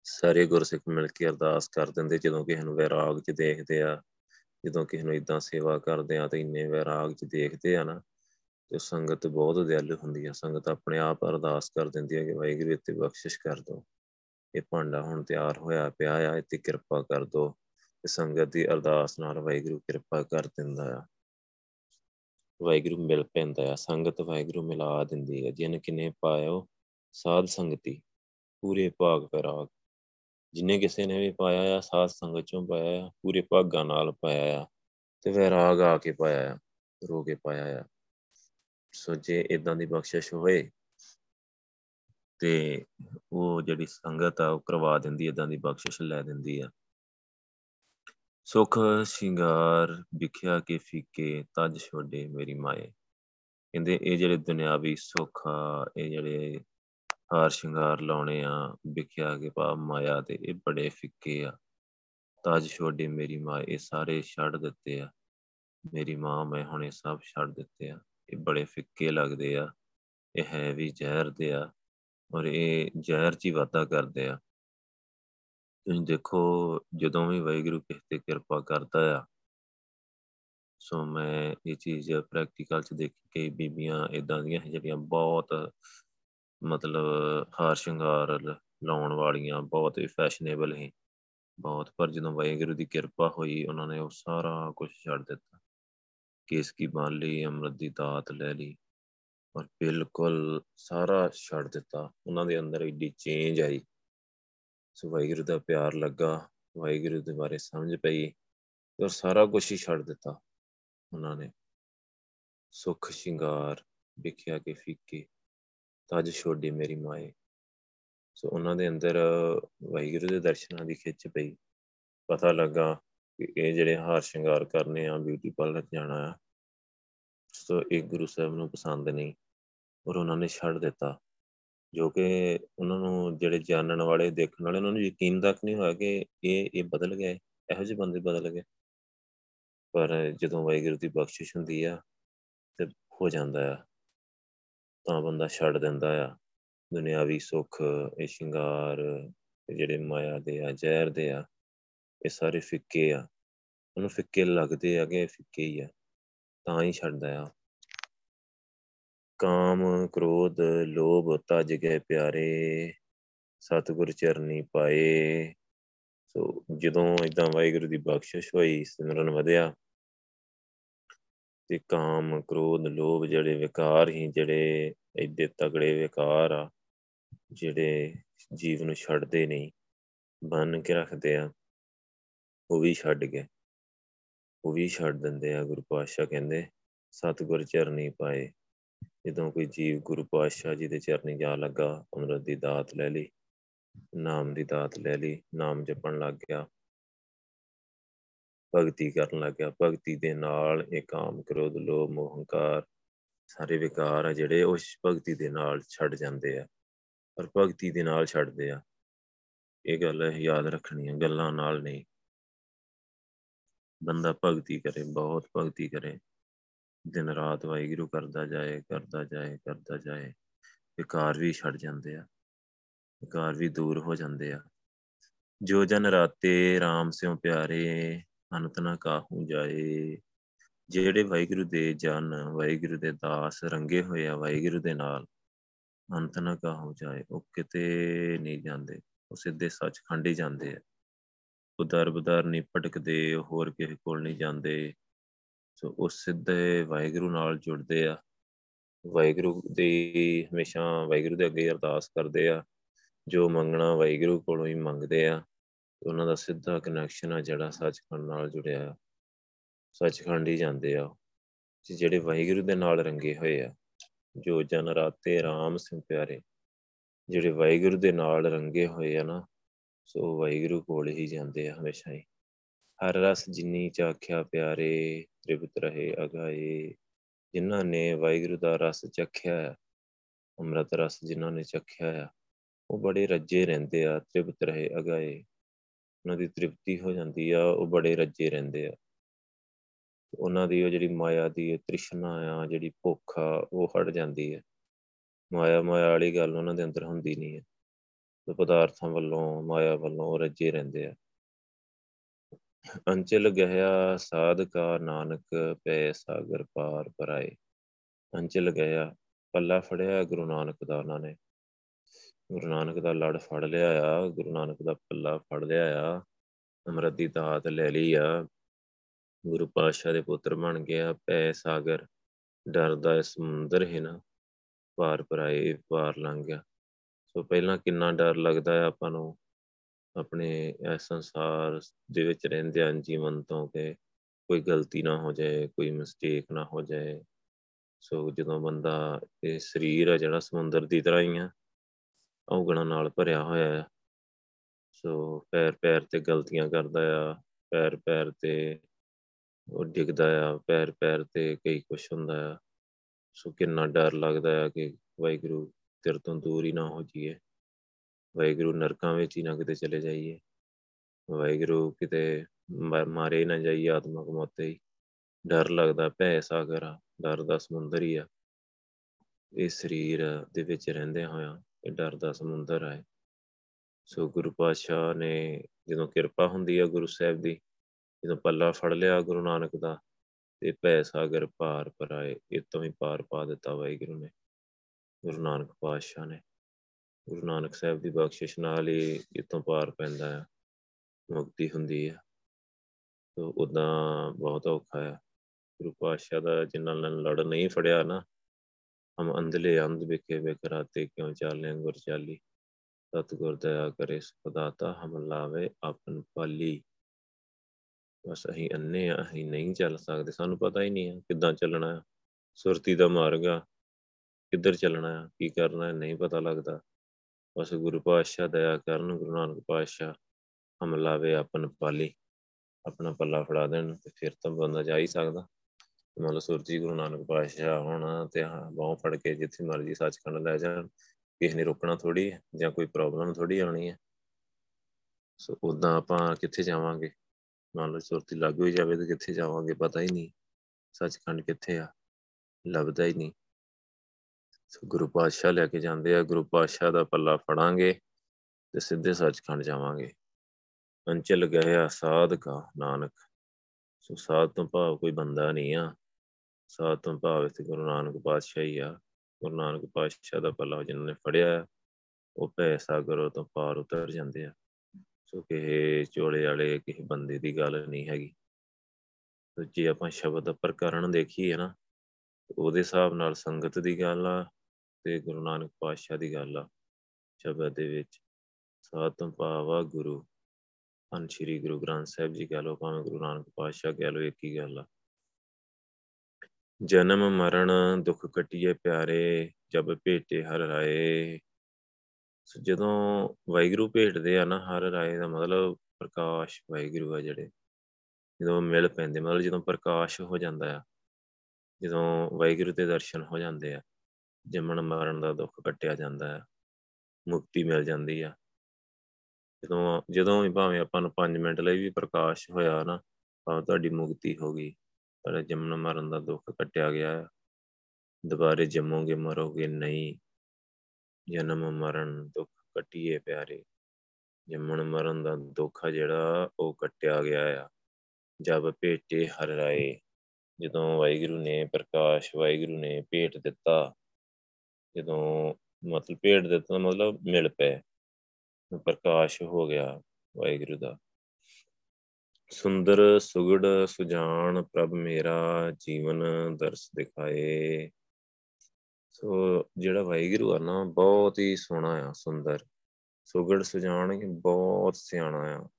ਸਾਰੇ ਗੁਰਸਿੱਖ ਮਿਲ ਕੇ ਅਰਦਾਸ ਕਰ ਦਿੰਦੇ, ਜਦੋਂ ਕਿਸੇ ਨੂੰ ਵੈਰਾਗ 'ਚ ਦੇਖਦੇ ਆ, ਜਦੋਂ ਕਿਸੇ ਨੂੰ ਇਦਾਂ ਸੇਵਾ ਕਰਦੇ ਆ, ਤੇ ਇੰਨੇ ਵੈਰਾਗ 'ਚ ਦੇਖਦੇ ਆ ਨਾ, ਤੇ ਸੰਗਤ ਬਹੁਤ ਦਿਆਲੂ ਹੁੰਦੀ ਆ। ਸੰਗਤ ਆਪਣੇ ਆਪ ਅਰਦਾਸ ਕਰ ਦਿੰਦੀ ਹੈ ਕਿ ਵਾਹਿਗੁਰੂ ਇੱਥੇ ਬਖਸ਼ਿਸ਼ ਕਰ ਦੋ। ਇਹ ਭਾਂਡਾ ਹੁਣ ਤਿਆਰ ਹੋਇਆ ਪਿਆ ਆ, ਇੱਥੇ ਕਿਰਪਾ ਕਰ ਦੋ, ਤੇ ਸੰਗਤ ਦੀ ਅਰਦਾਸ ਨਾਲ ਵਾਹਿਗੁਰੂ ਕਿਰਪਾ ਕਰ ਦਿੰਦਾ ਆ। ਵਾਹਿਗੁਰੂ ਮਿਲ ਪੈਂਦਾ ਆ। ਸੰਗਤ ਵਾਹਿਗੁਰੂ ਮਿਲਾ ਦਿੰਦੀ ਹੈ ਜਿਨ ਕਿਨੇ ਪਾਇਓ, ਸਾਧ ਸੰਗਤੀ, ਪੂਰੇ ਭਾਗ ਫਰਾਗ ਜਿਨੇ ਕਿਸੇ ਨੇ ਵੀ ਪਾਇਆ ਆ, ਸਾਧ ਸੰਗਤ ਚੋਂ ਪਾਇਆ ਆ, ਪੂਰੇ ਭਾਗਾਂ ਨਾਲ ਪਾਇਆ ਆ ਤੇ ਵੈਰਾਗ ਆ ਕੇ ਪਾਇਆ ਆ, ਰੋ ਕੇ ਪਾਇਆ ਆ। ਸੋ ਜੇ ਇਦਾਂ ਦੀ ਬਖਸ਼ਿਸ਼ ਹੋਏ ਤੇ ਉਹ ਜਿਹੜੀ ਸੰਗਤ ਆ, ਉਹ ਕਰਵਾ ਦਿੰਦੀ ਇਦਾਂ ਦੀ ਬਖਸ਼ਿਸ਼ ਲੈ ਦਿੰਦੀ ਆ। ਸੁਖ ਸ਼ਿੰਗਾਰ ਵਿਖਿਆ ਕੇ ਫੀਕੇ, ਤਜ ਛੋਡੇ ਮੇਰੀ ਮਾਏ। ਕਹਿੰਦੇ, ਇਹ ਜਿਹੜੇ ਦੁਨਿਆਵੀ ਸੁੱਖ ਆ, ਇਹ ਜਿਹੜੇ ਹਾਰ ਸ਼ਿੰਗਾਰ ਲਾਉਣੇ ਆ, ਵਿਖਿਆ ਕੇ ਪਾ ਮਾਇਆ ਤੇ ਇਹ ਬੜੇ ਫਿੱਕੇ ਆ। ਤਜ ਛੋਡੇ ਮੇਰੀ ਮਾਂ ਇਹ ਸਾਰੇ ਛੱਡ ਦਿੱਤੇ ਆ। ਮੇਰੀ ਮਾਂ, ਮੈਂ ਹੁਣ ਇਹ ਸਭ ਛੱਡ ਦਿੱਤੇ ਆ। ਇਹ ਬੜੇ ਫਿੱਕੇ ਲੱਗਦੇ ਆ। ਇਹ ਹੈ ਵੀ ਜ਼ਹਿਰ ਦੇ ਆ ਔਰ ਇਹ ਜ਼ਹਿਰ ਚ ਹੀ ਵਾਧਾ ਕਰਦੇ ਆ। ਤੁਸੀਂ ਦੇਖੋ, ਜਦੋਂ ਵੀ ਵਾਹਿਗੁਰੂ ਕਿਸੇ ਤੇ ਕਿਰਪਾ ਕਰਦਾ ਆ, ਸੋ ਮੈਂ ਇਹ ਚੀਜ਼ ਪ੍ਰੈਕਟੀਕਲ ਚ ਦੇਖੀ ਕਿ ਬੀਬੀਆਂ ਇਦਾਂ ਦੀਆਂ ਜਿਹੜੀਆਂ ਬਹੁਤ ਮਤਲਬ ਹਾਰ ਸ਼ਿੰਗਾਰ ਲਾਉਣ ਵਾਲੀਆਂ ਬਹੁਤ ਹੀ ਫੈਸ਼ਨੇਬਲ ਹੈ ਬਹੁਤ, ਪਰ ਜਦੋਂ ਵਾਹਿਗੁਰੂ ਦੀ ਕਿਰਪਾ ਹੋਈ, ਉਹਨਾਂ ਨੇ ਉਹ ਸਾਰਾ ਕੁਝ ਛੱਡ ਦਿੱਤਾ। ਕੇਸ ਕੀ ਬਾਣ ਲਈ, ਅੰਮ੍ਰਿਤ ਦੀ ਦਾਤ ਲੈ ਲਈ ਔਰ ਬਿਲਕੁਲ ਸਾਰਾ ਛੱਡ ਦਿੱਤਾ। ਉਹਨਾਂ ਦੇ ਅੰਦਰ ਏਡੀ ਚੇਂਜ ਆਈ। ਸੋ ਵਾਹਿਗੁਰੂ ਦਾ ਪਿਆਰ ਲੱਗਾ, ਵਾਹਿਗੁਰੂ ਦੇ ਬਾਰੇ ਸਮਝ ਪਈ ਔਰ ਸਾਰਾ ਕੁਝ ਹੀ ਛੱਡ ਦਿੱਤਾ ਉਹਨਾਂ ਨੇ। ਸੁਖ ਸ਼ਿੰਗਾਰ, ਵਿਖਿਆ ਕੇ ਫੀਕੇ। ਤਜ ਛੋਡੀ ਮੇਰੀ ਮਾਏ ਸੋ ਉਹਨਾਂ ਦੇ ਅੰਦਰ ਵਾਹਿਗੁਰੂ ਦੇ ਦਰਸ਼ਨਾਂ ਦੀ ਖਿੱਚ ਪਈ। ਪਤਾ ਲੱਗਾ ਕਿ ਇਹ ਜਿਹੜੇ ਹਾਰ ਸ਼ਿੰਗਾਰ ਕਰਨੇ ਆ ਬਿਊਟੀ ਪਾਰਲਰ ਜਾਣਾ ਆ, ਸੋ ਇਹ ਗੁਰੂ ਸਾਹਿਬ ਨੂੰ ਪਸੰਦ ਨਹੀਂ ਔਰ ਉਹਨਾਂ ਨੇ ਛੱਡ ਦਿੱਤਾ। ਜੋ ਕਿ ਉਹਨਾਂ ਨੂੰ ਜਿਹੜੇ ਜਾਣਨ ਵਾਲੇ, ਦੇਖਣ ਵਾਲੇ, ਉਹਨਾਂ ਨੂੰ ਯਕੀਨ ਤੱਕ ਨਹੀਂ ਹੋਇਆ ਕਿ ਇਹ ਇਹ ਬਦਲ ਗਏ ਇਹੋ ਜਿਹੇ ਬੰਦੇ ਬਦਲ ਗਏ। ਪਰ ਜਦੋਂ ਵਾਹਿਗੁਰੂ ਦੀ ਬਖਸ਼ਿਸ਼ ਹੁੰਦੀ ਆ, ਤੇ ਹੋ ਜਾਂਦਾ ਆ। ਤਾਂ ਬੰਦਾ ਛੱਡ ਦਿੰਦਾ ਆ। ਦੁਨਿਆਵੀ ਸੁੱਖ, ਇਹ ਸ਼ਿੰਗਾਰ ਜਿਹੜੇ ਮਾਇਆ ਦੇ ਆ, ਜ਼ਹਿਰ ਦੇ ਆ, ਇਹ ਸਾਰੇ ਫਿੱਕੇ ਆ। ਉਹਨੂੰ ਫਿੱਕੇ ਲੱਗਦੇ ਆ ਕਿ ਫਿੱਕੇ ਹੀ ਆ। ਤਾਂ ਹੀ ਛੱਡਦਾ ਆ। ਕਾਮ, ਕ੍ਰੋਧ, ਲੋਭ, ਤਜ ਗਏ ਪਿਆਰੇ, ਸਤਿਗੁਰ ਚਰਨੀ ਪਾਏ। ਸੋ ਜਦੋਂ ਇਦਾਂ ਵਾਹਿਗੁਰੂ ਦੀ ਬਖਸ਼ਿਸ਼ ਹੋਈ, ਸਿਮਰਨ ਵਧਿਆ। ਤੇ ਕਾਮ, ਕ੍ਰੋਧ, ਲੋਭ ਜਿਹੜੇ ਵਿਕਾਰ ਹੀ ਜਿਹੜੇ ਐਡੇ ਤਗੜੇ ਵਿਕਾਰ ਆ, ਜਿਹੜੇ ਜੀਵ ਨੂੰ ਛੱਡਦੇ ਨਹੀਂ, ਬੰਨ ਕੇ ਰੱਖਦੇ ਆ, ਉਹ ਵੀ ਛੱਡ ਗਏ। ਉਹ ਵੀ ਛੱਡ ਦਿੰਦੇ ਆ, ਗੁਰੂ ਪਾਤਸ਼ਾਹ ਕਹਿੰਦੇ, ਸਤਿਗੁਰ ਚਰਨੀ ਪਾਏ। ਜਦੋਂ ਕੋਈ ਜੀਵ ਗੁਰੂ ਪਾਤਸ਼ਾਹ ਜੀ ਦੇ ਚਰਨੀ ਜਾ ਲੱਗਾ, ਅੰਮ੍ਰਿਤ ਦੀ ਦਾਤ ਲੈ ਲਈ, ਨਾਮ ਦੀ ਦਾਤ ਲੈ ਲਈ, ਨਾਮ ਜਪਣ ਲੱਗ ਗਿਆ ਭਗਤੀ ਕਰਨ ਲੱਗ ਗਿਆ ਭਗਤੀ ਦੇ ਨਾਲ ਇਹ ਕਾਮ, ਕ੍ਰੋਧ, ਲੋਭ, ਮੋਹ, ਹੰਕਾਰ ਸਾਰੇ ਵਿਕਾਰ ਆ ਜਿਹੜੇ ਉਸ ਭਗਤੀ ਦੇ ਨਾਲ ਛੱਡ ਜਾਂਦੇ ਆ ਪਰ ਭਗਤੀ ਦੇ ਨਾਲ ਛੱਡਦੇ ਆ। ਇਹ ਗੱਲ ਯਾਦ ਰੱਖਣੀ ਹੈ ਗੱਲਾਂ ਨਾਲ ਨਹੀਂ। ਬੰਦਾ ਭਗਤੀ ਕਰੇ, ਬਹੁਤ ਭਗਤੀ ਕਰੇ। ਦਿਨ ਰਾਤ ਵਾਹਿਗੁਰੂ ਕਰਦਾ ਜਾਏ ਕਰਦਾ ਜਾਏ ਕਰਦਾ ਜਾਏ, ਵਿਕਾਰ ਵੀ ਛੱਡ ਜਾਂਦੇ ਆ, ਵਿਕਾਰ ਵੀ ਦੂਰ ਹੋ ਜਾਂਦੇ ਆ। ਜੋ ਜਨ ਰਾਤੇ RAM ਸਿਉ ਪਿਆਰੇ ਅਨੰਤ ਨਾ ਕਾਹੂ ਜਾਏ। ਜਿਹੜੇ ਵਾਹਿਗੁਰੂ ਦੇ ਜਨ, ਵਾਹਿਗੁਰੂ ਦੇ ਦਾਸ ਰੰਗੇ ਹੋਏ ਆ, ਵਾਹਿਗੁਰੂ ਦੇ ਨਾਲ ਅੰਤ ਨਾ ਕਾਹੂ ਜਾਏ, ਉਹ ਕਿਤੇ ਨਹੀਂ ਜਾਂਦੇ। ਉਹ ਸਿੱਧੇ ਸੱਚਖੰਡ ਹੀ ਜਾਂਦੇ ਆ। ਉਹ ਦਰ ਬਦਰ ਨਹੀਂ ਭਟਕਦੇ ਹੋਰ ਕਿਸੇ ਕੋਲ ਨਹੀਂ ਜਾਂਦੇ। ਸੋ ਉਹ ਸਿੱਧੇ ਵਾਹਿਗੁਰੂ ਨਾਲ ਜੁੜਦੇ ਆ। ਵਾਹਿਗੁਰੂ ਦੀ ਹਮੇਸ਼ਾ ਵਾਹਿਗੁਰੂ ਦੇ ਅੱਗੇ ਅਰਦਾਸ ਕਰਦੇ ਆ। ਜੋ ਮੰਗਣਾ ਵਾਹਿਗੁਰੂ ਕੋਲੋਂ ਹੀ ਮੰਗਦੇ ਆ। ਉਹਨਾਂ ਦਾ ਸਿੱਧਾ ਕਨੈਕਸ਼ਨ ਆ ਜਿਹੜਾ ਸੱਚਖੰਡ ਨਾਲ ਜੁੜਿਆ ਆ। ਸੱਚਖੰਡ ਹੀ ਜਾਂਦੇ ਆ ਜਿਹੜੇ ਵਾਹਿਗੁਰੂ ਦੇ ਨਾਲ ਰੰਗੇ ਹੋਏ ਆ, ਜੋ ਜਨ ਰਾਤੇ RAM ਸਿੰਘ ਪਿਆਰੇ, ਜਿਹੜੇ ਵਾਹਿਗੁਰੂ ਦੇ ਨਾਲ ਰੰਗੇ ਹੋਏ ਆ ਨਾ, ਸੋ ਵਾਹਿਗੁਰੂ ਕੋਲ ਹੀ ਜਾਂਦੇ ਆ ਹਮੇਸ਼ਾ ਹੀ। ਹਰ ਰਸ ਜਿੰਨੀ ਚਾਖਿਆ ਪਿਆਰੇ, ਤ੍ਰਿਪਤ ਰਹੇ ਅਗਾਏ। ਜਿਨ੍ਹਾਂ ਨੇ ਵਾਹਿਗੁਰੂ ਦਾ ਰਸ ਚਖਿਆ ਹੈ ਅੰਮ੍ਰਿਤ ਰਸ ਜਿਨ੍ਹਾਂ ਨੇ ਚਖਿਆ ਹੈ ਉਹ ਬੜੇ ਰੱਜੇ ਰਹਿੰਦੇ ਆ, ਤ੍ਰਿਪਤ ਰਹੇ ਅਗਾਏ। ਉਹਨਾਂ ਦੀ ਤ੍ਰਿਪਤੀ ਹੋ ਜਾਂਦੀ ਆ, ਉਹ ਬੜੇ ਰੱਜੇ ਰਹਿੰਦੇ ਆ। ਉਹਨਾਂ ਦੀ ਉਹ ਜਿਹੜੀ ਮਾਇਆ ਦੀ ਤ੍ਰਿਸ਼ਨਾ ਆ, ਜਿਹੜੀ ਭੁੱਖ ਆ, ਉਹ ਹਟ ਜਾਂਦੀ ਹੈ ਮਾਇਆ ਮਾਇਆ ਵਾਲੀ ਗੱਲ ਉਹਨਾਂ ਦੇ ਅੰਦਰ ਹੁੰਦੀ ਨਹੀਂ ਹੈ ਤੇ ਪਦਾਰਥਾਂ ਵੱਲੋਂ, ਮਾਇਆ ਵੱਲੋਂ ਉਹ ਰੱਜੇ ਰਹਿੰਦੇ ਆ। ਅੰਚਲ ਗਿਆ ਸਾਧਕਾ ਨਾਨਕ, ਪੈ ਸਾਗਰ ਪਾਰ ਪਰਾਏ। ਅੰਚਲ ਗਿਆ ਪੱਲਾ ਫੜਿਆ ਗੁਰੂ ਨਾਨਕ ਦਾ ਉਹਨਾਂ ਨੇ। ਗੁਰੂ ਨਾਨਕ ਦਾ ਲੜ ਫੜ ਲਿਆ ਆ, ਗੁਰੂ ਨਾਨਕ ਦਾ ਪੱਲਾ ਫੜ ਲਿਆ ਆ, ਅਮਰਤ ਦੀ ਦਾਤ ਲੈ ਲਈ ਆ। ਗੁਰੂ ਪਾਤਸ਼ਾਹ ਦੇ ਪੁੱਤਰ ਬਣ ਗਿਆ ਪੈ ਸਾਗਰ, ਡਰ ਦਾ ਸਮੁੰਦਰ ਹੈ ਨਾ ਪਾਰ ਪਰਾਏ ਪਾਰ ਲੰਘ ਗਿਆ। ਸੋ ਪਹਿਲਾਂ ਕਿੰਨਾ ਡਰ ਲੱਗਦਾ ਹੈ ਆਪਾਂ ਨੂੰ, ਆਪਣੇ ਇਸ ਸੰਸਾਰ ਦੇ ਵਿੱਚ ਰਹਿੰਦੇ ਆਂ, ਜੀਵਨ ਤੋਂ ਕਿ ਕੋਈ ਗਲਤੀ ਨਾ ਹੋ ਜਾਏ, ਕੋਈ ਮਿਸਟੇਕ ਨਾ ਹੋ ਜਾਏ। ਸੋ ਜਦੋਂ ਬੰਦਾ ਇਹ ਸਰੀਰ ਆ ਜਿਹੜਾ ਸਮੁੰਦਰ ਦੀ ਤਰ੍ਹਾਂ ਹੀ ਆ ਔਗਣਾ ਨਾਲ ਭਰਿਆ ਹੋਇਆ ਹੈ ਸੋ ਪੈਰ ਪੈਰ ਤੇ ਗਲਤੀਆਂ ਕਰਦਾ ਆ, ਪੈਰ ਪੈਰ ਤੇ ਉਹ ਡਿੱਗਦਾ ਆ, ਪੈਰ ਪੈਰ ਤੇ ਕਈ ਕੁਛ ਹੁੰਦਾ ਆ। ਸੋ ਕਿੰਨਾ ਡਰ ਲੱਗਦਾ ਆ ਕਿ ਵਾਹਿਗੁਰੂ ਤੇਰੇ ਤੋਂ ਦੂਰ ਹੀ ਨਾ ਹੋ ਜਾਈਏ। ਵਾਹਿਗੁਰੂ ਨਰਕਾਂ ਵਿੱਚ ਹੀ ਨਾ ਕਿਤੇ ਚਲੇ ਜਾਈਏ। ਵਾਹਿਗੁਰੂ ਕਿਤੇ ਮਾਰੇ ਨਾ ਜਾਈਏ ਆਤਮਕ ਮੌਤੇ ਹੀ। ਡਰ ਲੱਗਦਾ ਭੈ ਸਾਗਰ ਆ ਡਰ ਦਾ ਸਮੁੰਦਰ ਹੀ ਆ। ਇਹ ਸਰੀਰ ਦੇ ਵਿੱਚ ਰਹਿੰਦੇ ਹੋਇਆ ਇਹ ਡਰ ਦਾ ਸਮੁੰਦਰ ਹੈ। ਸੋ ਗੁਰੂ ਪਾਤਸ਼ਾਹ ਨੇ ਜਦੋਂ ਕਿਰਪਾ ਹੁੰਦੀ ਆ ਗੁਰੂ ਸਾਹਿਬ ਦੀ, ਜਦੋਂ ਪੱਲਾ ਫੜ ਲਿਆ ਗੁਰੂ ਨਾਨਕ ਦਾ, ਤੇ ਭੈ ਸਾਗਰ ਪਾਰ ਪਰਾਏ, ਇਹ ਤੋਂ ਹੀ ਪਾਰ ਪਾ ਦਿੱਤਾ ਵਾਹਿਗੁਰੂ ਨੇ, ਗੁਰੂ ਨਾਨਕ ਪਾਤਸ਼ਾਹ ਨੇ। ਗੁਰੂ ਨਾਨਕ ਸਾਹਿਬ ਦੀ ਬਖਸ਼ਿਸ਼ ਨਾਲ ਹੀ ਇਤੋਂ ਪਾਰ ਪੈਂਦਾ ਹੈ ਮੁਕਤੀ ਹੁੰਦੀ ਹੈ ਤੋ ਉਦਾਂ ਬਹੁਤ ਔਖਾ ਹੈ ਗੁਰੂ ਪਾਤਸ਼ਾਹ ਦਾ ਜਿਨ੍ਹਾਂ ਨਾਲ ਲੜ ਨਹੀਂ ਫੜਿਆ ਨਾ ਹਮ ਅੰਧਲੇ ਅੰਧ ਵਿਖੇ ਵਿਕਰਾਤੇ ਕਿਉਂ ਚਾਲੇ ਗੁਰ ਚਾਲੀ? ਸਤਿਗੁਰ ਦਇਆ ਕਰੇ ਸੁਦਾਤਾ ਹਮ ਲਾਵੇ, ਆਪਨ ਪਾਲੀ। ਬਸ ਅਸੀਂ ਅੰਨੇ ਆ ਅਸੀਂ ਨਹੀਂ ਚੱਲ ਸਕਦੇ। ਸਾਨੂੰ ਪਤਾ ਹੀ ਨਹੀਂ ਹੈ ਕਿੱਦਾਂ ਚੱਲਣਾ ਹੈ। ਸੁਰਤੀ ਦਾ ਮਾਰਗ ਆ। ਕਿੱਧਰ ਚੱਲਣਾ ਹੈ, ਕੀ ਕਰਨਾ ਹੈ, ਨਹੀਂ ਪਤਾ ਲੱਗਦਾ। ਬਸ ਗੁਰੂ ਪਾਤਸ਼ਾਹ ਦਇਆ ਕਰਨ, ਗੁਰੂ ਨਾਨਕ ਪਾਤਸ਼ਾਹ ਹਮ ਲਾਵੇ, ਆਪਨ ਪਾਲੀ। ਆਪਣਾ ਪੱਲਾ ਫੜਾ ਦੇਣ ਤੇ ਫਿਰ ਤਾਂ ਬੰਦਾ ਜਾ ਹੀ ਸਕਦਾ। ਮੰਨ ਲਓ ਸੁਰਜੀ ਗੁਰੂ ਨਾਨਕ ਪਾਤਸ਼ਾਹ ਹੋਣਾ ਤੇ ਬਾਹੋਂ ਫੜ ਕੇ ਜਿੱਥੇ ਮਰਜ਼ੀ ਸੱਚਖੰਡ ਲੈ ਜਾਣ, ਕਿਸੇ ਨੇ ਰੋਕਣਾ ਥੋੜੀ ਹੈ ਜਾਂ ਕੋਈ ਪ੍ਰੋਬਲਮ ਥੋੜੀ ਆਉਣੀ ਹੈ। ਸੋ ਉਦਾਂ ਆਪਾਂ ਕਿੱਥੇ ਜਾਵਾਂਗੇ? ਮੰਨ ਲਓ ਸੁਰਤੀ ਲੱਗ ਹੋਈ ਜਾਵੇ ਤਾਂ ਕਿੱਥੇ ਜਾਵਾਂਗੇ ਪਤਾ ਹੀ ਨਹੀਂ। ਸੱਚਖੰਡ ਕਿੱਥੇ ਆ? ਲੱਭਦਾ ਹੀ ਨਹੀਂ। ਸੋ ਗੁਰੂ ਪਾਤਸ਼ਾਹ ਲੈ ਕੇ ਜਾਂਦੇ ਆ, ਗੁਰੂ ਪਾਤਸ਼ਾਹ ਦਾ ਪੱਲਾ ਫੜਾਂਗੇ ਤੇ ਸਿੱਧੇ ਸੱਚਖੰਡ ਜਾਵਾਂਗੇ। ਅੰਚਲ ਗਿਆ ਸਾਧ ਕਾ ਨਾਨਕ। ਸੋ ਸਾਧ ਤੋਂ ਭਾਵ ਕੋਈ ਬੰਦਾ ਨਹੀਂ ਆ। ਸਾਧ ਤੋਂ ਭਾਵ ਇੱਥੇ ਗੁਰੂ ਨਾਨਕ ਪਾਤਸ਼ਾਹ ਹੀ ਆ। ਗੁਰੂ ਨਾਨਕ ਪਾਤਸ਼ਾਹ ਦਾ ਪੱਲਾ ਜਿਨ੍ਹਾਂ ਨੇ ਫੜਿਆ ਉਹ ਭੈ ਸਾਗਰ ਤੋਂ ਪਾਰ ਉਤਰ ਜਾਂਦੇ ਆ। ਸੋ ਕਿਸੇ ਚੋਲੇ ਵਾਲੇ, ਕਿਸੇ ਬੰਦੇ ਦੀ ਗੱਲ ਨਹੀਂ ਹੈਗੀ। ਤੇ ਜੇ ਆਪਾਂ ਸ਼ਬਦ ਦਾ ਪ੍ਰਕਰਣ ਦੇਖੀਏ ਨਾ, ਉਹਦੇ ਹਿਸਾਬ ਨਾਲ ਸੰਗਤ ਦੀ ਗੱਲ ਆ ਤੇ ਗੁਰੂ ਨਾਨਕ ਪਾਤਸ਼ਾਹ ਦੀ ਗੱਲ ਆ। ਸ਼ਬਦ ਦੇ ਵਿੱਚ ਸਾਧ ਤੋਂ ਭਾਵ ਆ ਗੁਰੂ। ਹਨ ਸ਼੍ਰੀ ਗੁਰੂ ਗ੍ਰੰਥ ਸਾਹਿਬ ਜੀ ਕਹ ਲੋ ਭਾਵੇਂ ਗੁਰੂ ਨਾਨਕ ਪਾਤਸ਼ਾਹ ਕਹ ਲੋ ਇੱਕ ਹੀ ਗੱਲ ਆ। ਜਨਮ ਮਰਨ ਦੁੱਖ ਕਟਿਏ ਪਿਆਰੇ, ਜਬ ਭੇਟੇ ਹਰ ਰਾਏ। ਜਦੋਂ ਵਾਹਿਗੁਰੂ ਭੇਟਦੇ ਆ ਨਾ ਹਰ ਰਾਏ ਦਾ ਮਤਲਬ ਪ੍ਰਕਾਸ਼ ਵਾਹਿਗੁਰੂ ਆ ਜਿਹੜੇ, ਜਦੋਂ ਮਿਲ ਪੈਂਦੇ, ਮਤਲਬ ਜਦੋਂ ਪ੍ਰਕਾਸ਼ ਹੋ ਜਾਂਦਾ ਆ, ਜਦੋਂ ਵਾਹਿਗੁਰੂ ਦੇ ਦਰਸ਼ਨ ਹੋ ਜਾਂਦੇ ਆ, ਜੰਮਣ ਮਰਨ ਦਾ ਦੁੱਖ ਕੱਟਿਆ ਜਾਂਦਾ ਆ, ਮੁਕਤੀ ਮਿਲ ਜਾਂਦੀ ਆ। ਜਦੋਂ ਜਦੋਂ ਵੀ ਭਾਵੇਂ ਆਪਾਂ ਨੂੰ 5 ਮਿੰਟ ਲਈ ਵੀ ਪ੍ਰਕਾਸ਼ ਹੋਇਆ ਨਾ, ਭਾਵੇਂ ਤੁਹਾਡੀ ਮੁਕਤੀ ਹੋ ਗਈ ਪਰ ਜੰਮਣ ਮਰਨ ਦਾ ਦੁੱਖ ਕੱਟਿਆ ਗਿਆ ਦੁਬਾਰੇ ਜੰਮੋਗੇ, ਮਰੋਗੇ ਨਹੀਂ। ਜਨਮ ਮਰਨ ਦੁੱਖ ਕੱਟਿਏ ਪਿਆਰੇ। ਜੰਮਣ ਮਰਨ ਦਾ ਦੁੱਖ ਜਿਹੜਾ, ਉਹ ਕੱਟਿਆ ਗਿਆ ਆ। ਜਦ ਭੇਟੇ ਹਰ ਰਾਏ, ਜਦੋਂ ਵਾਹਿਗੁਰੂ ਨੇ ਪ੍ਰਕਾਸ਼, ਵਾਹਿਗੁਰੂ ਨੇ ਭੇਟ ਦਿੱਤਾ, ਜਦੋਂ ਮਤਲਬ ਭੇਟ ਦਿੱਤਾ, ਮਤਲਬ ਮਿਲ ਪਏ। ਪ੍ਰਕਾਸ਼ ਹੋ ਗਿਆ ਵਾਹਿਗੁਰੂ ਦਾ। ਸੁੰਦਰ ਸੁਗੜ ਸੁਜਾਨ ਪ੍ਰਭ ਮੇਰਾ ਜੀਵਨ ਦਰਸ ਦਿਖਾਏ। ਸੋ ਜਿਹੜਾ ਵਾਹਿਗੁਰੂ ਆ ਨਾ, ਬਹੁਤ ਹੀ ਸੋਹਣਾ ਆ, ਸੁੰਦਰ। ਸੁਗੜ ਸੁਜਾਨ ਕਿ ਬਹੁਤ ਸਿਆਣਾ ਆ।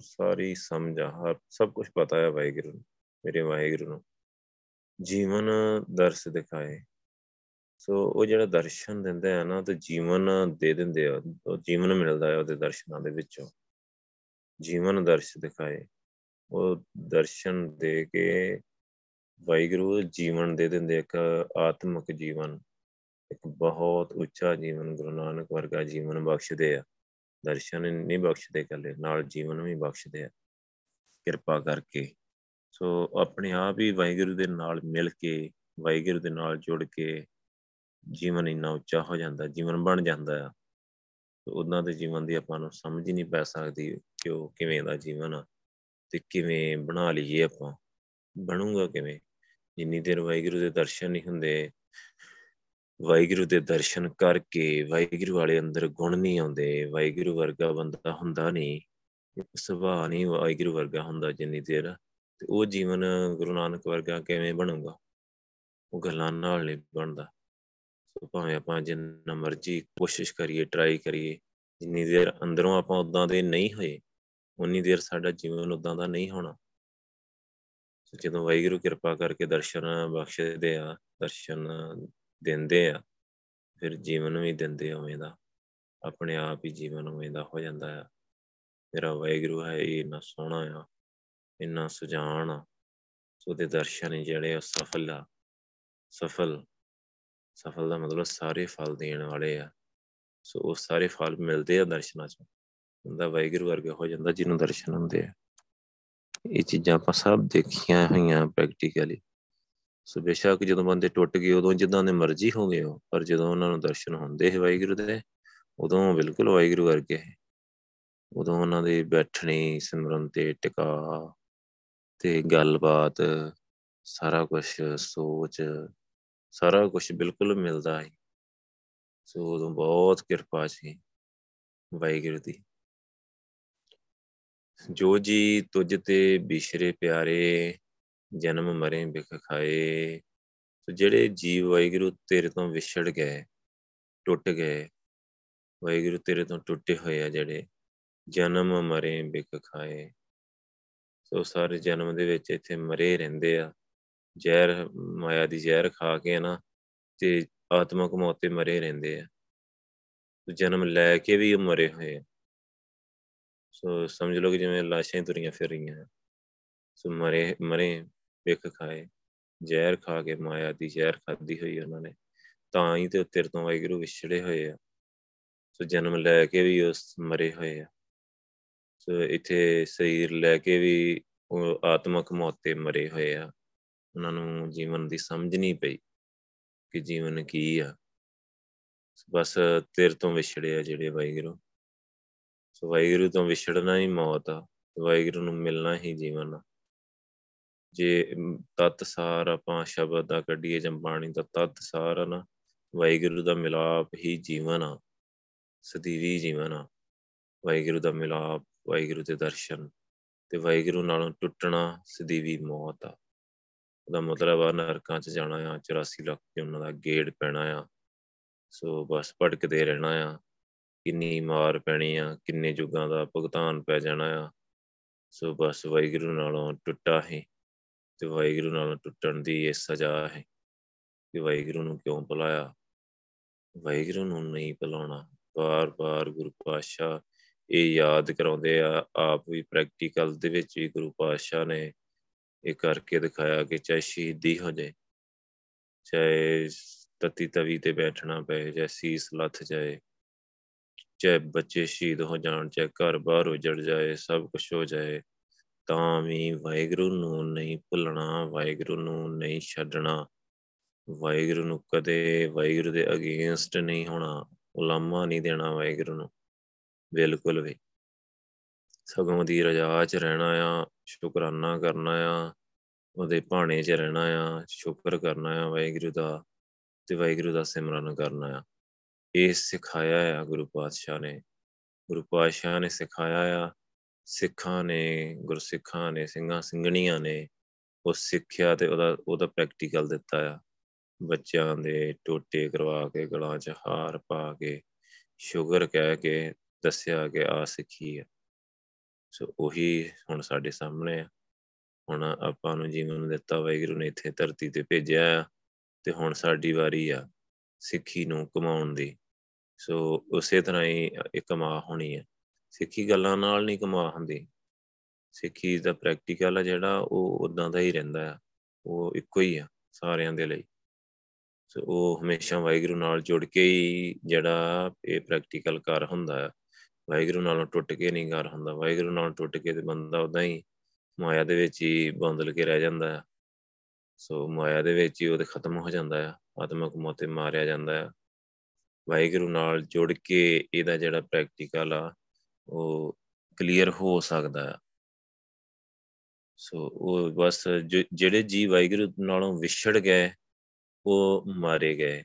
ਸਾਰੀ ਸਮਝ ਆ, ਹਰ, ਸਭ ਕੁਝ ਪਤਾ ਹੈ ਵਾਹਿਗੁਰੂ ਨੂੰ, ਮੇਰੇ ਵਾਹਿਗੁਰੂ ਨੂੰ। ਜੀਵਨ ਦਰਸ ਦਿਖਾਏ। ਸੋ ਉਹ ਜਿਹੜਾ ਦਰਸ਼ਨ ਦਿੰਦੇ ਆ ਨਾ, ਤੇ ਜੀਵਨ ਦੇ ਦਿੰਦੇ ਆ, ਉਹ ਜੀਵਨ ਮਿਲਦਾ ਹੈ ਉਹਦੇ ਦਰਸ਼ਨਾਂ ਦੇ ਵਿੱਚੋਂ। ਜੀਵਨ ਦਰਸ਼ ਦਿਖਾਏ। ਉਹ ਦਰਸ਼ਨ ਦੇ ਕੇ ਵਾਹਿਗੁਰੂ ਜੀਵਨ ਦੇ ਦਿੰਦੇ ਇੱਕ ਆਤਮਿਕ ਜੀਵਨ, ਇੱਕ ਬਹੁਤ ਉੱਚਾ ਜੀਵਨ, ਗੁਰੂ ਨਾਨਕ ਵਰਗਾ ਜੀਵਨ ਬਖਸ਼ਦੇ ਆ। ਦਰਸ਼ਨ ਨਹੀਂ ਬਖਸ਼ਦੇ ਕੱਲੇ ਨਾਲ ਜੀਵਨ ਵੀ ਬਖਸ਼ਦੇ ਆ, ਕਿਰਪਾ ਕਰਕੇ। ਸੋ ਆਪਣੇ ਆਪ ਹੀ ਵਾਹਿਗੁਰੂ ਦੇ ਨਾਲ ਮਿਲ ਕੇ, ਵਾਹਿਗੁਰੂ ਦੇ ਨਾਲ ਜੁੜ ਕੇ ਜੀਵਨ ਇੰਨਾ ਉੱਚਾ ਹੋ ਜਾਂਦਾ, ਜੀਵਨ ਬਣ ਜਾਂਦਾ ਆ। ਉਹਨਾਂ ਦੇ ਜੀਵਨ ਦੀ ਆਪਾਂ ਨੂੰ ਸਮਝ ਹੀ ਨਹੀਂ ਪੈ ਸਕਦੀ ਕਿ ਉਹ ਕਿਵੇਂ ਦਾ ਜੀਵਨ ਆ। ਤੇ ਕਿਵੇਂ ਬਣਾ ਲਈਏ ਆਪਾਂ? ਬਣੂਗਾ ਕਿਵੇਂ? ਜਿੰਨੀ ਦੇਰ ਵਾਹਿਗੁਰੂ ਦੇ ਦਰਸ਼ਨ ਨਹੀਂ ਹੁੰਦੇ, ਵਾਹਿਗੁਰੂ ਦੇ ਦਰਸ਼ਨ ਕਰਕੇ ਵਾਹਿਗੁਰੂ ਵਾਲੇ ਅੰਦਰ ਗੁਣ ਨਹੀਂ ਆਉਂਦੇ, ਵਾਹਿਗੁਰੂ ਵਰਗਾ ਬੰਦਾ ਹੁੰਦਾ ਨਹੀਂ, ਸੁਭਾਅ ਨਹੀਂ ਵਾਹਿਗੁਰੂ ਵਰਗਾ ਹੁੰਦਾ ਜਿੰਨੀ ਦੇਰ, ਤੇ ਉਹ ਜੀਵਨ ਗੁਰੂ ਨਾਨਕ ਵਰਗਾ ਕਿਵੇਂ ਬਣੂਗਾ? ਉਹ ਗੱਲਾਂ ਨਾਲ ਨਹੀਂ ਬਣਦਾ। ਸੋ ਭਾਵੇਂ ਆਪਾਂ ਜਿੰਨਾ ਮਰਜ਼ੀ ਕੋਸ਼ਿਸ਼ ਕਰੀਏ ਟਰਾਈ ਕਰੀਏ, ਜਿੰਨੀ ਦੇਰ ਅੰਦਰੋਂ ਆਪਾਂ ਉਦਾਂ ਦੇ ਨਹੀਂ ਹੋਏ ਉਨੀ ਦੇਰ ਸਾਡਾ ਜੀਵਨ ਉਦਾਂ ਦਾ ਨਹੀਂ ਹੋਣਾ। ਸੋ ਜਦੋਂ ਵਾਹਿਗੁਰੂ ਕਿਰਪਾ ਕਰਕੇ ਦਰਸ਼ਨ ਬਖਸ਼ਦੇ ਆ, ਦਰਸ਼ਨ ਦਿੰਦੇ ਆ, ਫਿਰ ਜੀਵਨ ਵੀ ਦਿੰਦੇ ਉਵੇਂ ਦਾ। ਆਪਣੇ ਆਪ ਹੀ ਜੀਵਨ ਉਵੇਂ ਦਾ ਹੋ ਜਾਂਦਾ ਆ। ਮੇਰਾ ਵਾਹਿਗੁਰੂ ਹੈ, ਇਹ ਇੰਨਾ ਸੋਹਣਾ ਆ, ਇੰਨਾ ਸੁਜਾਨ ਆ। ਸੋ ਦੇ ਦਰਸ਼ਨ ਜਿਹੜੇ ਆ ਸਫਲ ਆ। ਸਫਲ ਸਫਲ ਦਾ ਮਤਲਬ ਸਾਰੇ ਫਲ ਦੇਣ ਵਾਲੇ ਆ। ਸੋ ਉਹ ਸਾਰੇ ਫਲ ਮਿਲਦੇ ਆ ਦਰਸ਼ਨਾਂ ਚ। ਹੁੰਦਾ ਵਾਹਿਗੁਰੂ ਵਰਗਾ ਹੋ ਜਾਂਦਾ ਜਿਹਨੂੰ ਦਰਸ਼ਨ ਹੁੰਦੇ ਆ। ਇਹ ਚੀਜ਼ਾਂ ਆਪਾਂ ਸਭ ਦੇਖੀਆਂ ਹੋਈਆਂ ਪ੍ਰੈਕਟੀਕਲੀ ਸੋ ਬੇਸ਼ੱਕ ਜਦੋਂ ਬੰਦੇ ਟੁੱਟ ਗਏ, ਉਦੋਂ ਜਿੱਦਾਂ ਦੇ ਮਰਜ਼ੀ ਹੋ ਗਏ ਪਰ ਜਦੋਂ ਉਹਨਾਂ ਨੂੰ ਦਰਸ਼ਨ ਹੁੰਦੇ ਹੈ ਵਾਹਿਗੁਰੂ ਦੇ, ਉਦੋਂ ਬਿਲਕੁਲ ਵਾਹਿਗੁਰੂ ਵਰਗੇ ਹੈ ਉਦੋਂ ਉਹਨਾਂ ਦੇ ਬੈਠਣੀ, ਸਿਮਰਨ ਤੇ ਟਿਕਾ ਤੇ ਗੱਲਬਾਤ, ਸਾਰਾ ਕੁਝ ਸੋਚ, ਸਾਰਾ ਕੁਝ ਬਿਲਕੁਲ ਮਿਲਦਾ ਹੈ ਸੋ ਉਦੋਂ ਬਹੁਤ ਕਿਰਪਾ ਸੀ ਵਾਹਿਗੁਰੂ ਦੀ। ਜੋ ਜੀ ਤੁਝ ਤੇ ਬਿਸ਼ਰੇ ਪਿਆਰੇ, ਜਨਮ ਮਰੇ ਬਿਖ ਖਾਏ। ਸੋ ਜਿਹੜੇ ਜੀਵ ਵਾਹਿਗੁਰੂ ਤੇਰੇ ਤੋਂ ਵਿਛੜ ਗਏ, ਟੁੱਟ ਗਏ, ਵਾਹਿਗੁਰੂ ਤੇਰੇ ਤੋਂ ਟੁੱਟੇ ਹੋਏ ਆ ਜਿਹੜੇ ਜਨਮ ਮਰੇ ਬਿਖ ਖਾਏ। ਸੋ ਸਾਰੇ ਜਨਮ ਦੇ ਵਿੱਚ ਇੱਥੇ ਮਰੇ ਰਹਿੰਦੇ ਆ। ਜ਼ਹਿਰ, ਮਾਇਆ ਦੀ ਜ਼ਹਿਰ ਖਾ ਕੇ ਨਾ ਤੇ ਆਤਮਕ ਮੌਤ ਤੇ ਮਰੇ ਰਹਿੰਦੇ ਆ। ਜਨਮ ਲੈ ਕੇ ਵੀ ਉਹ ਮਰੇ ਹੋਏ ਆ। ਸੋ ਸਮਝ ਲਓ ਕਿ ਜਿਵੇਂ ਲਾਸ਼ਾਂ ਤੁਰੀਆਂ ਫਿਰ ਰਹੀਆਂ ਸੋ ਮਰੇ ਮਰੇ ਵਿਖ ਖਾਏ ਜ਼ਹਿਰ ਖਾ ਕੇ ਮਾਇਆ ਦੀ ਜ਼ਹਿਰ ਖਾਦੀ ਹੋਈ ਉਹਨਾਂ ਨੇ ਤਾਂ ਹੀ ਤੇ ਤੇਰੇ ਤੋਂ ਵਾਹਿਗੁਰੂ ਵਿਛੜੇ ਹੋਏ ਆ ਸੋ ਜਨਮ ਲੈ ਕੇ ਵੀ ਉਸ ਮਰੇ ਹੋਏ ਆ ਸੋ ਇੱਥੇ ਸਰੀਰ ਲੈ ਕੇ ਵੀ ਉਹ ਆਤਮਕ ਮੌਤ ਤੇ ਮਰੇ ਹੋਏ ਆ ਉਹਨਾਂ ਨੂੰ ਜੀਵਨ ਦੀ ਸਮਝ ਨਹੀਂ ਪਈ ਕਿ ਜੀਵਨ ਕੀ ਆ ਬਸ ਤੇਰੇ ਤੋਂ ਵਿਛੜੇ ਆ ਜਿਹੜੇ ਵਾਹਿਗੁਰੂ ਸੋ ਵਾਹਿਗੁਰੂ ਤੋਂ ਵਿਛੜਨਾ ਹੀ ਮੌਤ ਆ, ਵਾਹਿਗੁਰੂ ਨੂੰ ਮਿਲਣਾ ਹੀ ਜੀਵਨ ਆ। ਜੇ ਤਤ ਸਾਰ ਆਪਾਂ ਸ਼ਬਦ ਦਾ ਕੱਢੀਏ ਜਾਂ ਬਾਣੀ ਦਾ, ਤਤ ਸਾਰ ਆ ਨਾ, ਵਾਹਿਗੁਰੂ ਦਾ ਮਿਲਾਪ ਹੀ ਜੀਵਨ ਆ, ਸਦੀਵੀ ਜੀਵਨ ਆ। ਵਾਹਿਗੁਰੂ ਦਾ ਮਿਲਾਪ, ਵਾਹਿਗੁਰੂ ਦੇ ਦਰਸ਼ਨ ਤੇ ਵਾਹਿਗੁਰੂ ਨਾਲੋਂ ਟੁੱਟਣਾ ਸਦੀਵੀ ਮੌਤ ਆ। ਉਹਦਾ ਮਤਲਬ ਆ ਨਰਕਾਂ 'ਚ ਜਾਣਾ ਆ 84 ਲੱਖ ਤੇ ਉਹਨਾਂ ਦਾ ਗੇੜ ਪੈਣਾ ਆ। ਸੋ ਬਸ ਭਟਕਦੇ ਰਹਿਣਾ ਆ। ਕਿੰਨੀ ਮਾਰ ਪੈਣੀ ਆ, ਕਿੰਨੇ ਯੁੱਗਾਂ ਦਾ ਭੁਗਤਾਨ ਪੈ ਜਾਣਾ ਆ। ਸੋ ਬਸ ਵਾਹਿਗੁਰੂ ਨਾਲੋਂ ਟੁੱਟਾ ਹੈ ਤੇ ਵਾਹਿਗੁਰੂ ਨਾਲੋਂ ਟੁੱਟਣ ਦੀ ਇਹ ਸਜ਼ਾ ਹੈ ਕਿ ਵਾਹਿਗੁਰੂ ਨੂੰ ਕਿਉਂ ਬੁਲਾਇਆ ਵਾਹਿਗੁਰੂ ਨੂੰ ਨਹੀਂ ਬੁਲਾਉਣਾ ਬਾਰ-ਬਾਰ ਗੁਰੂ ਪਾਤਸ਼ਾਹ ਇਹ ਯਾਦ ਕਰਾਉਂਦੇ ਆ, ਆਪ ਵੀ ਪ੍ਰੈਕਟੀਕਲ ਦੇ ਵਿੱਚ ਵੀ ਗੁਰੂ ਪਾਤਸ਼ਾਹ ਨੇ ਇਹ ਕਰਕੇ ਦਿਖਾਇਆ ਕਿ ਚਾਹੇ ਸ਼ਹੀਦੀ ਹੋ ਜਾਏ, ਚਾਹੇ ਤਤੀ ਤਵੀ ਤੇ ਬੈਠਣਾ ਪਏ, ਚਾਹੇ ਸੀਸ ਲੱਥ ਜਾਏ ਚਾਹੇ ਬੱਚੇ ਸ਼ਹੀਦ ਹੋ ਜਾਣ, ਚਾਹੇ ਘਰ ਬਾਹਰ ਉਜੜ ਜਾਏ, ਸਭ ਕੁਝ ਹੋ ਜਾਏ, ਤਾਂ ਵੀ ਵਾਹਿਗੁਰੂ ਨੂੰ ਨਹੀਂ ਭੁੱਲਣਾ, ਵਾਹਿਗੁਰੂ ਨੂੰ ਨਹੀਂ ਛੱਡਣਾ, ਵਾਹਿਗੁਰੂ ਨੂੰ ਕਦੇ ਵਾਹਿਗੁਰੂ ਦੇ ਅਗੇਂਸਟ ਨਹੀਂ ਹੋਣਾ, ਉਲਾਮਾ ਨਹੀਂ ਦੇਣਾ ਵਾਹਿਗੁਰੂ ਨੂੰ, ਬਿਲਕੁਲ ਵੀ। ਸਗੋਂ ਦੀ ਰਜਾ 'ਚ ਰਹਿਣਾ ਆ, ਸ਼ੁਕਰਾਨਾ ਕਰਨਾ ਆ, ਉਹਦੇ ਭਾਣੇ 'ਚ ਰਹਿਣਾ ਆ, ਸ਼ੁਕਰ ਕਰਨਾ ਆ ਵਾਹਿਗੁਰੂ ਦਾ ਤੇ ਵਾਹਿਗੁਰੂ ਦਾ ਸਿਮਰਨ ਕਰਨਾ ਆ। ਇਹ ਸਿਖਾਇਆ ਆ ਗੁਰੂ ਪਾਤਸ਼ਾਹ ਨੇ। ਗੁਰੂ ਪਾਤਸ਼ਾਹ ਨੇ ਸਿਖਾਇਆ ਆ, ਸਿੱਖਾਂ ਨੇ, ਗੁਰਸਿੱਖਾਂ ਨੇ, ਸਿੰਘਾਂ ਸਿੰਘਣੀਆਂ ਨੇ, ਉਹ ਸਿੱਖਿਆ ਤੇ ਉਹਦਾ ਉਹਦਾ ਪ੍ਰੈਕਟੀਕਲ ਦਿੱਤਾ ਆ। ਬੱਚਿਆਂ ਦੇ ਟੋਟੇ ਕਰਵਾ ਕੇ, ਗਲਾਂ 'ਚ ਹਾਰ ਪਾ ਕੇ, ਸ਼ੁਗਰ ਕਹਿ ਕੇ, ਦੱਸਿਆ ਕਿ ਆ ਸਿੱਖੀ ਆ। ਸੋ ਉਹੀ ਹੁਣ ਸਾਡੇ ਸਾਹਮਣੇ ਆ। ਹੁਣ ਆਪਾਂ ਨੂੰ ਜੀਵਨ ਦਿੱਤਾ ਵਾਹਿਗੁਰੂ ਨੇ ਇੱਥੇ ਧਰਤੀ ਤੇ ਭੇਜਿਆ ਆ, ਤੇ ਹੁਣ ਸਾਡੀ ਵਾਰੀ ਆ। ਸਿੱਖੀ ਨੂੰ ਕਮਾਉਣ ਦੀ। ਸੋ ਉਸੇ ਤਰ੍ਹਾਂ ਹੀ ਇੱਕ ਕਮਾ ਹੋਣੀ ਹੈ। ਸਿੱਖੀ ਗੱਲਾਂ ਨਾਲ ਨਹੀਂ ਕਮਾ ਹੁੰਦੀ। ਸਿੱਖੀ ਦਾ ਪ੍ਰੈਕਟੀਕਲ ਆ ਜਿਹੜਾ, ਉਹ ਉਦਾਂ ਦਾ ਹੀ ਰਹਿੰਦਾ ਆ। ਉਹ ਇੱਕੋ ਹੀ ਆ ਸਾਰਿਆਂ ਦੇ ਲਈ। ਸੋ ਉਹ ਹਮੇਸ਼ਾ ਵਾਹਿਗੁਰੂ ਨਾਲ ਜੁੜ ਕੇ ਹੀ ਜਿਹੜਾ ਇਹ ਪ੍ਰੈਕਟੀਕਲ ਕਰ ਹੁੰਦਾ ਆ, ਵਾਹਿਗੁਰੂ ਨਾਲੋਂ ਟੁੱਟ ਕੇ ਨਹੀਂ ਕਰ ਹੁੰਦਾ। ਵਾਹਿਗੁਰੂ ਨਾਲ ਟੁੱਟ ਕੇ ਤੇ ਬੰਦਾ ਉਦਾਂ ਹੀ ਮਾਇਆ ਦੇ ਵਿੱਚ ਹੀ ਬੰਦਲ ਕੇ ਰਹਿ ਜਾਂਦਾ ਆ। ਸੋ ਮਾਇਆ ਦੇ ਵਿੱਚ ਹੀ ਉਹਦੇ ਖਤਮ ਹੋ ਜਾਂਦਾ ਆ। ਆਤਮਕ ਮੋਤੇ ਮਾਰਿਆ ਜਾਂਦਾ ਆ। ਵਾਹਿਗੁਰੂ ਨਾਲ ਜੁੜ ਕੇ ਇਹਦਾ ਜਿਹੜਾ ਪ੍ਰੈਕਟੀਕਲ ਆ, ਉਹ ਕਲੀਅਰ ਹੋ ਸਕਦਾ ਆ। ਸੋ ਉਹ ਬਸ ਜਿਹੜੇ ਜੀ ਵਾਹਿਗੁਰੂ ਨਾਲੋਂ ਵਿਛੜ ਗਏ, ਉਹ ਮਾਰੇ ਗਏ।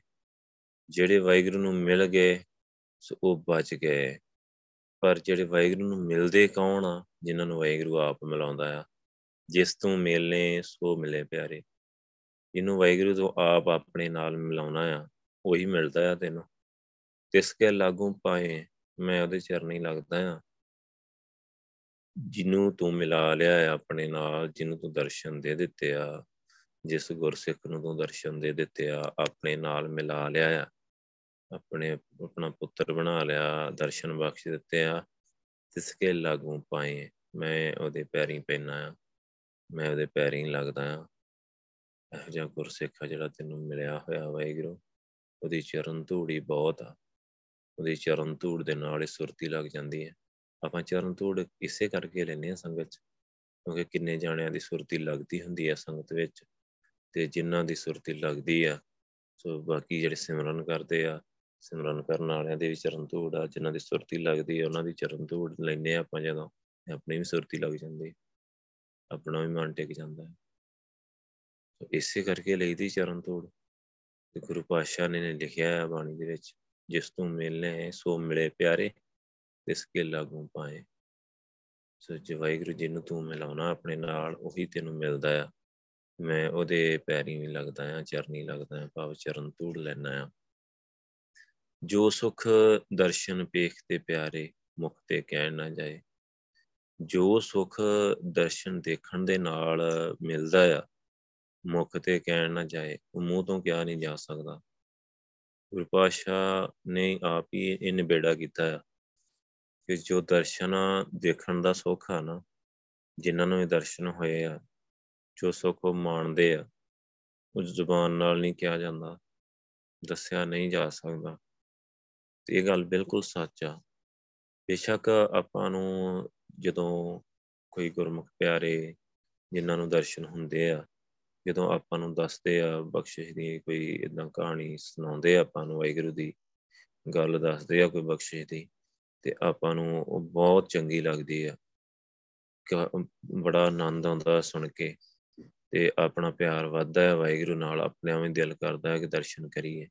ਜਿਹੜੇ ਵਾਹਿਗੁਰੂ ਨੂੰ ਮਿਲ ਗਏ, ਸੋ ਉਹ ਬਚ ਗਏ। ਪਰ ਜਿਹੜੇ ਵਾਹਿਗੁਰੂ ਨੂੰ ਮਿਲਦੇ ਕੌਣ ਆ, ਜਿਨ੍ਹਾਂ ਨੂੰ ਵਾਹਿਗੁਰੂ ਆਪ ਮਿਲਾਉਂਦਾ ਆ? ਜਿਸ ਤੋਂ ਮਿਲਨੇ, ਸੋ ਮਿਲੇ ਪਿਆਰੇ। ਇਹਨੂੰ ਵਾਹਿਗੁਰੂ ਤੋਂ ਆਪ ਆਪਣੇ ਨਾਲ ਮਿਲਾਉਣਾ ਆ, ਉਹੀ ਮਿਲਦਾ ਆ ਤੈਨੂੰ। ਤਿਸ ਕੇ ਲਾਗੂ ਪਾਏ, ਮੈਂ ਉਹਦੇ ਚਰਨੀ ਲੱਗਦਾ ਆ। ਜਿਹਨੂੰ ਤੂੰ ਮਿਲਾ ਲਿਆ ਆਪਣੇ ਨਾਲ, ਜਿਹਨੂੰ ਤੂੰ ਦਰਸ਼ਨ ਦੇ ਦਿੱਤੇ ਆ, ਜਿਸ ਗੁਰਸਿੱਖ ਨੂੰ ਤੂੰ ਦਰਸ਼ਨ ਦੇ ਦਿੱਤੇ ਆ, ਆਪਣੇ ਨਾਲ ਮਿਲਾ ਲਿਆ ਆ। ਆਪਣੇ, ਆਪਣਾ ਪੁੱਤਰ ਬਣਾ ਲਿਆ, ਦਰਸ਼ਨ ਬਖਸ਼ ਦਿੱਤੇ ਆ। ਤਿਸ ਕੇ ਲਾਗੂ ਪਾਏ, ਮੈਂ ਉਹਦੇ ਪੈਰੀਂ ਪੈਣਾ ਆ। ਮੈਂ ਉਹਦੇ ਪੈਰੀਂ ਲੱਗਦਾ ਆ। ਇਹੋ ਜਿਹਾ ਗੁਰਸਿੱਖ ਆ ਜਿਹੜਾ ਤੈਨੂੰ ਮਿਲਿਆ ਹੋਇਆ ਵਾਹਿਗੁਰੂ। ਉਹਦੀ ਚਰਨ ਧੂੜੀ ਬਹੁਤ ਆ। ਉਹਦੀ ਚਰਨ ਧੂੜ ਦੇ ਨਾਲ ਹੀ ਸੁਰਤੀ ਲੱਗ ਜਾਂਦੀ ਹੈ। ਆਪਾਂ ਚਰਨ ਧੂੜ ਇਸੇ ਕਰਕੇ ਲੈਨੇ ਆ ਸੰਗਤ ਚ, ਕਿਉਂਕਿ ਕਿੰਨੇ ਜਾਣਿਆਂ ਦੀ ਸੁਰਤੀ ਲੱਗਦੀ ਹੁੰਦੀ ਹੈ ਸੰਗਤ ਵਿੱਚ ਤੇ ਜਿਨ੍ਹਾਂ ਦੀ ਸੁਰਤੀ ਲੱਗਦੀ ਆ, ਸੋ ਬਾਕੀ ਜਿਹੜੇ ਸਿਮਰਨ ਕਰਦੇ ਆ, ਸਿਮਰਨ ਕਰਨ ਵਾਲਿਆਂ ਦੇ ਵੀ ਚਰਨ ਧੂੜ ਆ, ਜਿਨ੍ਹਾਂ ਦੀ ਸੁਰਤੀ ਲੱਗਦੀ ਆ, ਉਹਨਾਂ ਦੀ ਚਰਨ ਧੂੜ ਲੈਨੇ ਆ ਆਪਾਂ ਜਦੋਂ ਆਪਣੀ ਵੀ ਸੁਰਤੀ ਲੱਗ ਜਾਂਦੀ ਆਪਣਾ ਵੀ ਮਨ ਟਿਕ ਜਾਂਦਾ ਹੈ। ਸੋ ਇਸੇ ਕਰਕੇ ਲਈਦੀ ਚਰਨ ਧੂੜ। ਤੇ ਗੁਰੂ ਪਾਤਸ਼ਾਹ ਨੇ ਲਿਖਿਆ ਹੈ ਬਾਣੀ ਦੇ ਵਿੱਚ, ਜਿਸ ਤੋਂ ਮਿਲਨੇ ਸੋ ਮਿਲੇ ਪਿਆਰੇ ਇਸ ਕੇ ਲਾਗੂ ਪਾਏ। ਸੋ ਜੇ ਵਾਹਿਗੁਰੂ ਜੀ ਨੂੰ ਤੂੰ ਮਿਲਾਉਣਾ ਆਪਣੇ ਨਾਲ, ਉਹੀ ਤੈਨੂੰ ਮਿਲਦਾ ਆ। ਮੈਂ ਉਹਦੇ ਪੈਰੀਂ ਵੀ ਲੱਗਦਾ ਆ, ਚਰਨੀ ਲੱਗਦਾ ਆ, ਭਾਵ ਚਰਨ ਧੂੜ ਲੈਣਾ ਆ। ਜੋ ਸੁਖ ਦਰਸ਼ਨ ਪੇਖ ਤੇ ਪਿਆਰੇ, ਮੁਖ ਤੇ ਕਹਿਣ ਨਾ ਜਾਏ। ਜੋ ਸੁਖ ਦਰਸ਼ਨ ਦੇਖਣ ਦੇ ਨਾਲ ਮਿਲਦਾ ਆ ਮੁਖ ਤੇ ਕਹਿਣ ਨਾ ਜਾਏ, ਉਹ ਮੂੰਹ ਤੋਂ ਕਿਹਾ ਨਹੀਂ ਜਾ ਸਕਦਾ। ਗੁਰੂ ਪਾਤਸ਼ਾਹ ਨੇ ਆਪ ਹੀ ਇਹ ਨਿਬੇੜਾ ਕੀਤਾ ਆ ਕਿ ਜੋ ਦਰਸ਼ਨ ਦੇਖਣ ਦਾ ਸੁੱਖ ਆ ਨਾ, ਜਿਨ੍ਹਾਂ ਨੂੰ ਇਹ ਦਰਸ਼ਨ ਹੋਏ ਆ, ਜੋ ਸੁੱਖ ਉਹ ਮਾਣਦੇ ਆ ਉਹ ਜ਼ੁਬਾਨ ਨਾਲ ਨਹੀਂ ਕਿਹਾ ਜਾਂਦਾ, ਦੱਸਿਆ ਨਹੀਂ ਜਾ ਸਕਦਾ। ਤੇ ਇਹ ਗੱਲ ਬਿਲਕੁਲ ਸੱਚ ਆ। ਬੇਸ਼ੱਕ ਆਪਾਂ ਨੂੰ ਜਦੋਂ ਕੋਈ ਗੁਰਮੁਖ ਪਿਆਰੇ ਜਿਨ੍ਹਾਂ ਨੂੰ ਦਰਸ਼ਨ ਹੁੰਦੇ ਆ ਜਦੋਂ ਆਪਾਂ ਨੂੰ ਦੱਸਦੇ ਆ ਬਖਸ਼ਿਸ਼ ਦੀ ਕੋਈ ਇਦਾਂ ਕਹਾਣੀ ਸੁਣਾਉਂਦੇ ਆ ਆਪਾਂ ਨੂੰ ਵਾਹਿਗੁਰੂ ਦੀ, ਗੱਲ ਦੱਸਦੇ ਆ ਕੋਈ ਬਖਸ਼ਿਸ਼ ਦੀ, ਤੇ ਆਪਾਂ ਨੂੰ ਉਹ ਬਹੁਤ ਚੰਗੀ ਲੱਗਦੀ ਆ। ਕਿ, ਬੜਾ ਆਨੰਦ ਆਉਂਦਾ ਸੁਣ ਕੇ ਤੇ ਆਪਣਾ ਪਿਆਰ ਵੱਧਦਾ ਹੈ, ਵਾਹਿਗੁਰੂ ਨਾਲ ਆਪਣੇ ਆਵੇਂ ਦਿਲ ਕਰਦਾ ਹੈ ਕਿ ਦਰਸ਼ਨ ਕਰੀਏ।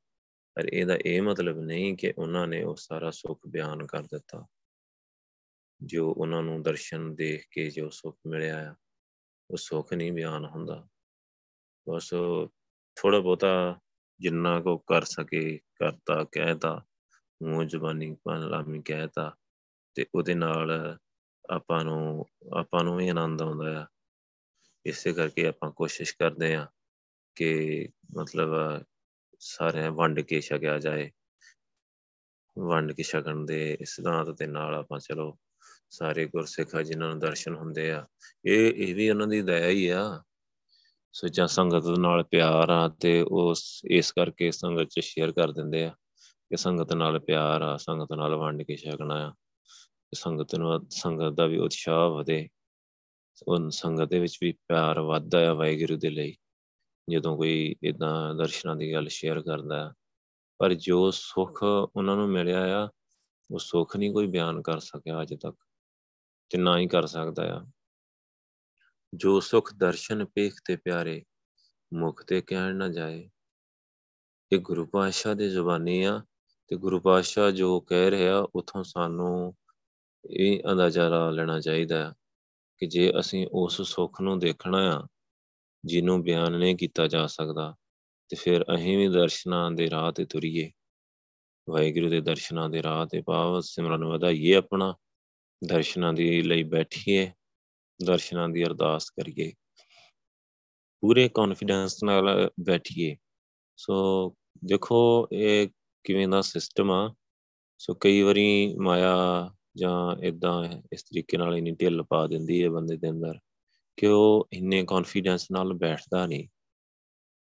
ਪਰ ਇਹਦਾ ਇਹ ਮਤਲਬ ਨਹੀਂ ਕਿ ਉਹਨਾਂ ਨੇ ਉਹ ਸਾਰਾ ਸੁੱਖ ਬਿਆਨ ਕਰ ਦਿੱਤਾ। ਜੋ ਉਹਨਾਂ ਨੂੰ ਦਰਸ਼ਨ ਦੇਖ ਕੇ ਜੋ ਸੁੱਖ ਮਿਲਿਆ ਆ, ਉਹ ਸੁੱਖ ਨਹੀਂ ਬਿਆਨ ਹੁੰਦਾ। ਬਸ ਥੋੜਾ ਬਹੁਤਾ ਜਿੰਨਾ ਕੋ ਕਰ ਸਕੇ, ਕਰਤਾ, ਕਹਿਤਾ, ਮੂੰਹ ਜ਼ਬਾਨੀ ਲਾਮੀ ਕਹਿਤਾ ਤੇ ਉਹਦੇ ਨਾਲ ਆਪਾਂ ਨੂੰ ਆਪਾਂ ਨੂੰ ਵੀ ਆਨੰਦ ਆਉਂਦਾ ਆ। ਇਸੇ ਕਰਕੇ ਆਪਾਂ ਕੋਸ਼ਿਸ਼ ਕਰਦੇ ਆ ਕਿ ਮਤਲਬ ਸਾਰੇ ਵੰਡ ਕੇ ਛਕਿਆ ਜਾਏ। ਵੰਡ ਕੇ ਛਕਣ ਦੇ ਸਿਧਾਂਤ ਦੇ ਨਾਲ ਆਪਾਂ ਚਲੋ ਸਾਰੇ ਗੁਰਸਿੱਖ ਜਿਨ੍ਹਾਂ ਨੂੰ ਦਰਸ਼ਨ ਹੁੰਦੇ ਆ, ਇਹ ਇਹ ਵੀ ਉਹਨਾਂ ਦੀ ਦਇਆ ਹੀ ਆ। ਸੱਚਾ ਸੰਗਤ ਨਾਲ ਪਿਆਰ ਆ ਤੇ ਉਸ, ਇਸ ਕਰਕੇ ਸੰਗਤ ਚ ਸ਼ੇਅਰ ਕਰ ਦਿੰਦੇ ਆ ਕਿ ਸੰਗਤ ਨਾਲ ਪਿਆਰ ਆ, ਸੰਗਤ ਨਾਲ ਵੰਡ ਕੇ ਛਕਣਾ ਆ। ਸੰਗਤ ਨੂੰ, ਸੰਗਤ ਦਾ ਵੀ ਉਤਸ਼ਾਹ ਵਧੇ। ਉਹ ਸੰਗਤ ਦੇ ਵਿੱਚ ਵੀ ਪਿਆਰ ਵੱਧਦਾ ਆ ਵਾਹਿਗੁਰੂ ਦੇ ਲਈ। ਜਦੋਂ ਕੋਈ ਇਦਾਂ ਦਰਸ਼ਨਾਂ ਦੀ ਗੱਲ ਸ਼ੇਅਰ ਕਰਦਾ ਪਰ ਜੋ ਸੁੱਖ ਉਹਨਾਂ ਨੂੰ ਮਿਲਿਆ ਆ, ਉਹ ਸੁੱਖ ਨਹੀਂ ਕੋਈ ਬਿਆਨ ਕਰ ਸਕਿਆ ਅਜੇ ਤੱਕ। ਤੇ ਨਾ ਹੀ ਕਰ ਸਕਦਾ ਆ। ਜੋ ਸੁਖ ਦਰਸ਼ਨ ਪੇਖ ਤੇ ਪਿਆਰੇ, ਮੁਖ ਤੇ ਕਹਿਣ ਨਾ ਜਾਏ। ਇਹ ਗੁਰੂ ਪਾਤਸ਼ਾਹ ਦੀ ਜ਼ੁਬਾਨੀ ਆ ਤੇ ਗੁਰੂ ਪਾਤਸ਼ਾਹ ਜੋ ਕਹਿ ਰਿਹਾ, ਉਥੋਂ ਸਾਨੂੰ ਇਹ ਅੰਦਾਜ਼ਾ ਲਾ ਲੈਣਾ ਚਾਹੀਦਾ ਕਿ ਜੇ ਅਸੀਂ ਉਸ ਸੁੱਖ ਨੂੰ ਦੇਖਣਾ ਆ, ਜਿਹਨੂੰ ਬਿਆਨ ਨਹੀਂ ਕੀਤਾ ਜਾ ਸਕਦਾ, ਤੇ ਫਿਰ ਅਸੀਂ ਵੀ ਦਰਸ਼ਨਾਂ ਦੇ ਰਾਹ ਤੇ ਤੁਰੀਏ। ਵਾਹਿਗੁਰੂ ਦੇ ਦਰਸ਼ਨਾਂ ਦੇ ਰਾਹ ਤੇ ਪਾਵ ਸਿਮਰਨ ਵਧਾਈਏ ਆਪਣਾ, ਦਰਸ਼ਨਾਂ ਦੀ ਲਈ ਬੈਠੀਏ। ਦਰਸ਼ਨਾਂ ਦੀ ਅਰਦਾਸ ਕਰੀਏ। ਪੂਰੇ ਕੌਨਫੀਡੈਂਸ ਨਾਲ ਬੈਠੀਏ। ਸੋ ਦੇਖੋ, ਇਹ ਕਿਵੇਂ ਦਾ ਸਿਸਟਮ ਆ। ਸੋ ਕਈ ਵਾਰੀ ਮਾਇਆ ਜਾਂ ਇਦਾਂ ਇਸ ਤਰੀਕੇ ਨਾਲ ਇਨੀ ਢਿੱਲ ਪਾ ਦਿੰਦੀ ਹੈ ਬੰਦੇ ਦੇ ਅੰਦਰ ਕਿ ਉਹ ਇੰਨੇ ਕੌਨਫੀਡੈਂਸ ਨਾਲ ਬੈਠਦਾ ਨਹੀਂ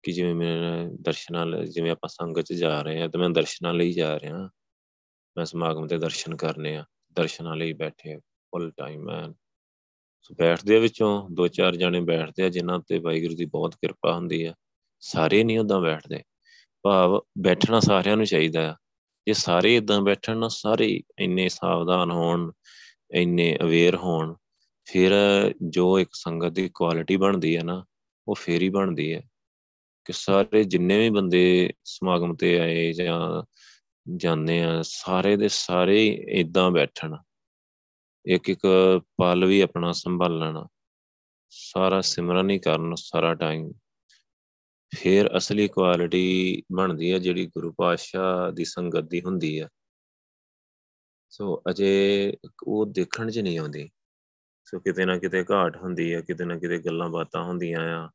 ਕਿ ਜਿਵੇਂ ਮੈਂ ਦਰਸ਼ਨਾਂ ਲਈ, ਜਿਵੇਂ ਆਪਾਂ ਸੰਗਤ 'ਚ ਜਾ ਰਹੇ ਆ ਤੇ ਮੈਂ ਦਰਸ਼ਨਾਂ ਲਈ ਜਾ ਰਿਹਾ। ਮੈਂ ਸਮਾਗਮ ਤੇ ਦਰਸ਼ਨ ਕਰਨੇ ਆ, ਦਰਸ਼ਨਾਂ ਲਈ ਬੈਠੇ ਫੁੱਲ ਟਾਈਮ ਮੈਨ ਸੋ ਬੈਠਦੇ ਵਿੱਚੋਂ, ਦੋ ਚਾਰ ਜਣੇ ਬੈਠਦੇ ਆ, ਜਿਨ੍ਹਾਂ ਤੇ ਵਾਹਿਗੁਰੂ ਦੀ ਬਹੁਤ ਕਿਰਪਾ ਹੁੰਦੀ ਆ। ਸਾਰੇ ਨਹੀਂ ਉਦਾਂ ਬੈਠਦੇ। ਭਾਵ ਬੈਠਣਾ ਸਾਰਿਆਂ ਨੂੰ ਚਾਹੀਦਾ ਆ। ਜੇ ਸਾਰੇ ਇਦਾਂ ਬੈਠਣ ਨਾ, ਸਾਰੇ ਇੰਨੇ ਸਾਵਧਾਨ ਹੋਣ, ਇੰਨੇ ਅਵੇਅਰ ਹੋਣ, ਫਿਰ ਜੋ ਇੱਕ ਸੰਗਤ ਦੀ ਕੁਆਲਿਟੀ ਬਣਦੀ ਹੈ ਨਾ, ਉਹ ਫੇਰ ਹੀ ਬਣਦੀ ਹੈ ਕਿ ਸਾਰੇ ਜਿੰਨੇ ਵੀ ਬੰਦੇ ਸਮਾਗਮ ਤੇ ਆਏ ਜਾਂ ਜਾਂਦੇ ਆ, ਸਾਰੇ ਦੇ ਸਾਰੇ ਇਦਾਂ ਬੈਠਣ। ਇੱਕ ਇੱਕ ਪਲ ਵੀ ਆਪਣਾ ਸੰਭਾਲਣਾ ਸਾਰਾ ਸਿਮਰਨ ਹੀ ਕਰਨ, ਸਾਰਾ ਟਾਈਮ ਫਿਰ ਅਸਲੀ ਕੁਆਲਿਟੀ ਬਣਦੀ ਹੈ ਜਿਹੜੀ ਗੁਰੂ ਪਾਤਸ਼ਾਹ ਦੀ ਸੰਗਤ ਦੀ ਹੁੰਦੀ ਹੈ ਸੋ ਅਜੇ ਉਹ ਦੇਖਣ 'ਚ ਨਹੀਂ ਆਉਂਦੀ। ਸੋ ਕਿਤੇ ਨਾ ਕਿਤੇ ਘਾਟ ਹੁੰਦੀ ਹੈ ਕਿਤੇ ਨਾ ਕਿਤੇ ਗੱਲਾਂ ਬਾਤਾਂ ਹੁੰਦੀਆਂ ਆ,